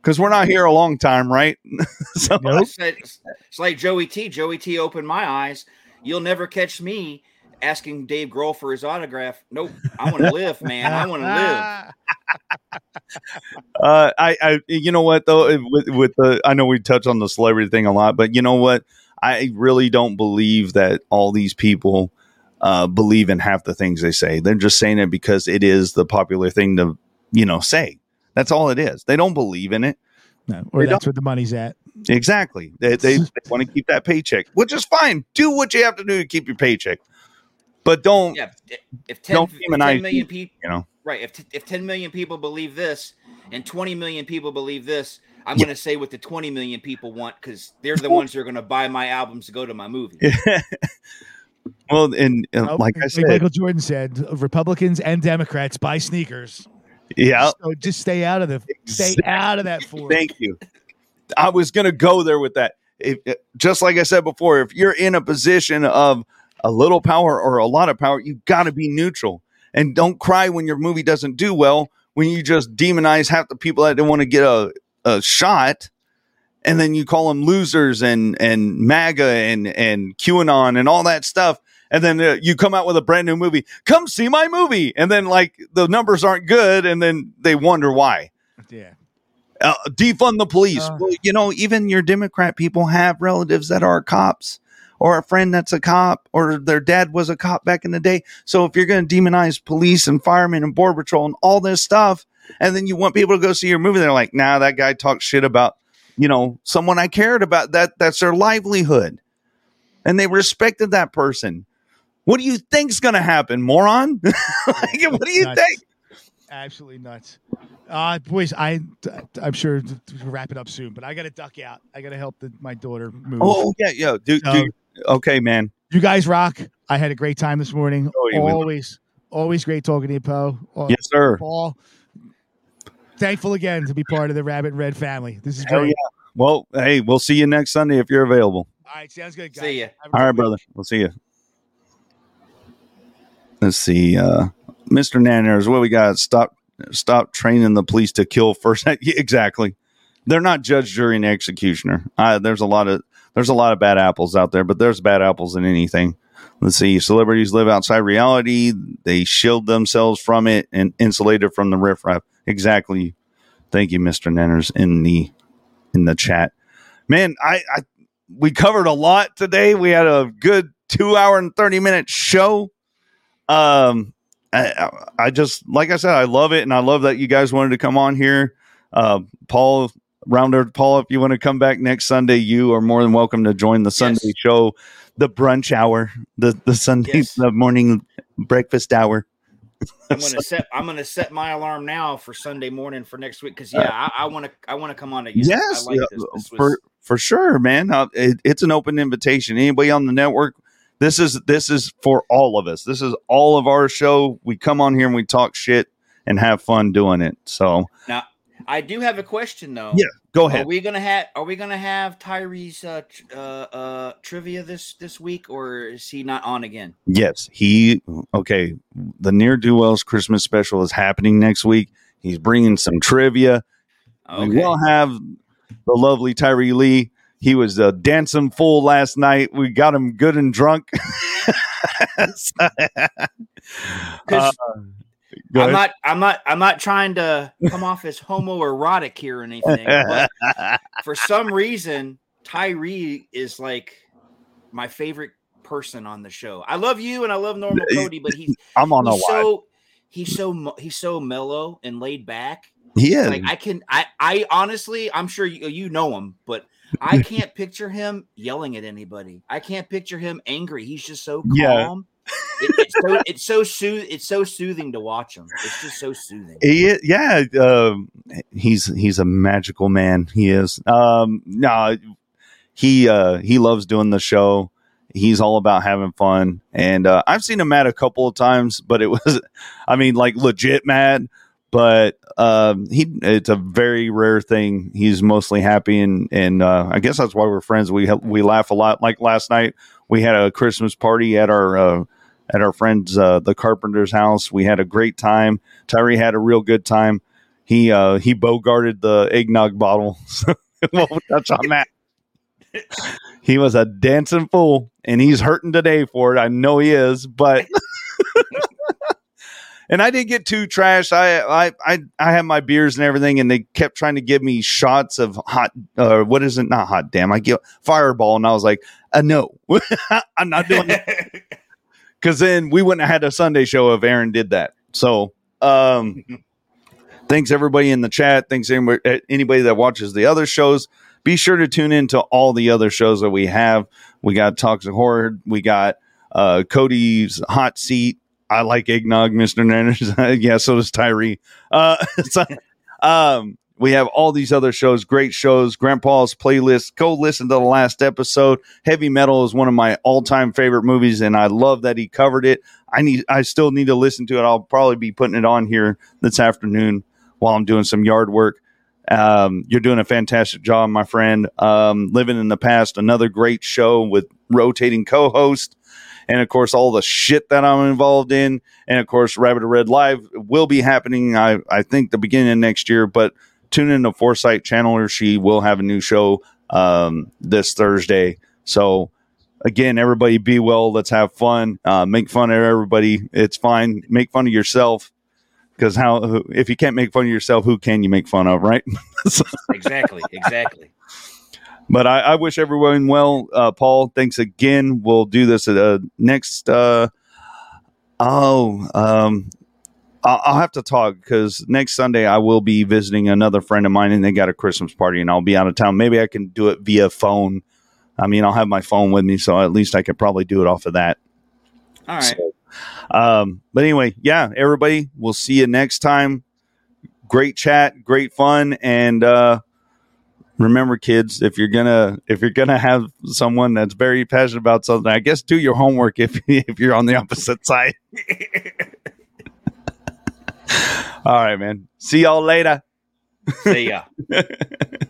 because we're not here a long time, right? <laughs> so, It's, it's- it's like Joey T. Joey T. opened my eyes. You'll never catch me asking Dave Grohl for his autograph. Nope. I want to live, man. I want to live. <laughs> uh, I, I, you know what though, with, with the, I know we touch on the celebrity thing a lot, but you know what? I really don't believe that all these people uh, believe in half the things they say. They're just saying it because it is the popular thing to, you know, say. That's all it is. They don't believe in it. No, or They that's don't. where the money's at. Exactly. They, they, they want to keep that paycheck, which is fine. Do what you have to do to keep your paycheck, but don't Yeah. If, if 10, don't if demonize 10 million people, people, you know. right. If, t- if 10 million people believe this and 20 million people believe this, I'm going to say what the 20 million people want because they're the ones that are going to buy my albums to go to my movie. <laughs> Well, and uh, Oh, like I said, Michael Jordan said, Republicans and Democrats buy sneakers. yeah. So just stay out of the stay out of that for Thank you. I was going to go there with that. If, uh, just like I said before, if you're in a position of a little power or a lot of power, you got to be neutral and don't cry when your movie doesn't do well. When you just demonize half the people that don't want to get a, a shot, and then you call them losers and and MAGA and and QAnon and all that stuff, and then uh, you come out with a brand new movie. Come see my movie, and then like the numbers aren't good, and then they wonder why. Yeah. Uh, defund the police. Uh. well, you know, even your Democrat people have relatives that are cops, or a friend that's a cop, or their dad was a cop back in the day. So if you're going to demonize police and firemen and border patrol and all this stuff, and then you want people to go see your movie, they're like, "Nah, that guy talks shit about." You know, someone I cared about that that's their livelihood. And they respected that person. What do you think's gonna happen, moron? <laughs> like, what do you Nuts. think? Absolutely nuts. Uh, boys, I I'm sure to to wrap it up soon, but I got to duck out. I got to help the, my daughter move. Oh yeah, yeah, dude, So- dude. Okay, man. You guys rock. I had a great time this morning. Oh, you will. always, always great talking to you, Poe. Uh, Yes, sir. Paul. Thankful again to be part of the Rabbit Red family. This is Hell great. yeah. Well, hey, we'll see you next Sunday if you're available. All right, sounds good, guys. See you. All right, good brother. We'll see you. Let's see, uh, Mr. Nanners, what we got? Stop, stop training the police to kill first. <laughs> Exactly. They're not judge, jury, and executioner. Uh, there's a lot of there's a lot of bad apples out there, but there's bad apples in anything. Let's see. Celebrities live outside reality. They shield themselves from it and insulate it from the riffraff. Exactly. Thank you, Mr. Nanners, in the in the chat. Man, I, I we covered a lot today. We had a good two hour and 30 minute show. Um, I, I just, like I said, I love it. And I love that you guys wanted to come on here. Uh, Paul, Rounder, Paul, if you want to come back next Sunday, you are more than welcome to join the Sunday show, the brunch hour, the, the Sunday, Yes. the morning breakfast hour. I'm gonna set. I'm gonna set my alarm now for Sunday morning for next week because yeah, I want to. I want to come on again. Yes, I like yeah, this. This for was, for sure, man. Uh, it, it's an open invitation. Anybody on the network, this is this is for all of us. This is all of our show. We come on here and we talk shit and have fun doing it. So now I do have a question though. yeah, go ahead. Are we gonna have Are we gonna have Tyree's uh, tr- uh, uh, trivia this this week, or is he not on again? yes, he okay. The Ne'er Do Wells Christmas special is happening next week. He's bringing some trivia. We will have the lovely Tyree Lee. He was uh, dancing full last night. We got him good and drunk. <laughs> Uh, go I'm ahead. not. I'm not. I'm not trying to come off as homoerotic here or anything. But <laughs> for some reason, Tyree is like my favorite person on the show. I love you and I love Normal Cody, but he's <laughs> I'm on wide. so he's so he's so mellow and laid back. He is. Like I can I I honestly I'm sure you you know him, but I <laughs> can't picture him yelling at anybody. I can't picture him angry. He's just so Yeah. It, it's so it's so sooth it's so soothing to watch him. It's just so soothing. He, yeah, um, he's he's a magical man. He is. Um, no, he uh, he loves doing the show. He's all about having fun, and uh, I've seen him mad a couple of times, but it was, I mean, like legit mad. But um, he, it's a very rare thing. He's mostly happy, and and uh, I guess that's why we're friends. We we laugh a lot. Like last night, we had a Christmas party at our uh, at our friends uh, the Carpenter's house. We had a great time. Tyree had a real good time. He uh, he bogarted the eggnog bottle. <laughs> <laughs> We'll touch on that. he was a dancing fool, and he's hurting today for it. I know he is, but. <laughs> and I didn't get too trash. I, I I I had my beers and everything, and they kept trying to give me shots of hot. Uh, what is it? Not hot. Damn! I get Fireball, and I was like, uh, no, I'm not doing that. Because then we wouldn't have had a Sunday show if Aaron did that. So, um, <laughs> thanks everybody in the chat. Thanks anybody, anybody that watches the other shows. Be sure to tune in to all the other shows that we have. We got Toxic Horror. We got uh, Cody's Hot Seat. I like eggnog, Mister Nanners. <laughs> yeah, so does Tyree. Uh, <laughs> so, um, we have all these other shows, great shows. Grandpa's playlist. Go listen to the last episode. Heavy Metal is one of my all-time favorite movies, and I love that he covered it. I need, I still need to listen to it. I'll probably be putting it on here this afternoon while I'm doing some yard work. Um, you're doing a fantastic job, my friend. Um, living in the past, another great show with rotating co-host, and of course all the shit that I'm involved in, and of course Rabbit Red Live will be happening. I I think the beginning of next year, but tune in to Foresight Channeler she will have a new show um, this Thursday. So again, everybody be well. Let's have fun. Uh, make fun of everybody. It's fine. Make fun of yourself because how if you can't make fun of yourself, who can you make fun of, right? <laughs> So- Exactly. Exactly. but I, I wish everyone well. Uh, Paul, thanks again. We'll do this at uh, next. Uh, oh, um, I'll, I'll have to talk because next Sunday I will be visiting another friend of mine, and they got a Christmas party, and I'll be out of town. Maybe I can do it via phone. I mean, I'll have my phone with me, so at least I could probably do it off of that. All right. Um, but anyway, yeah, everybody, we'll see you next time. Great chat, great fun, and uh, remember, kids, if you're gonna if you're gonna have someone that's very passionate about something, I guess do your homework if <laughs> if you're on the opposite side. <laughs> All right, man. See y'all later. See ya. <laughs>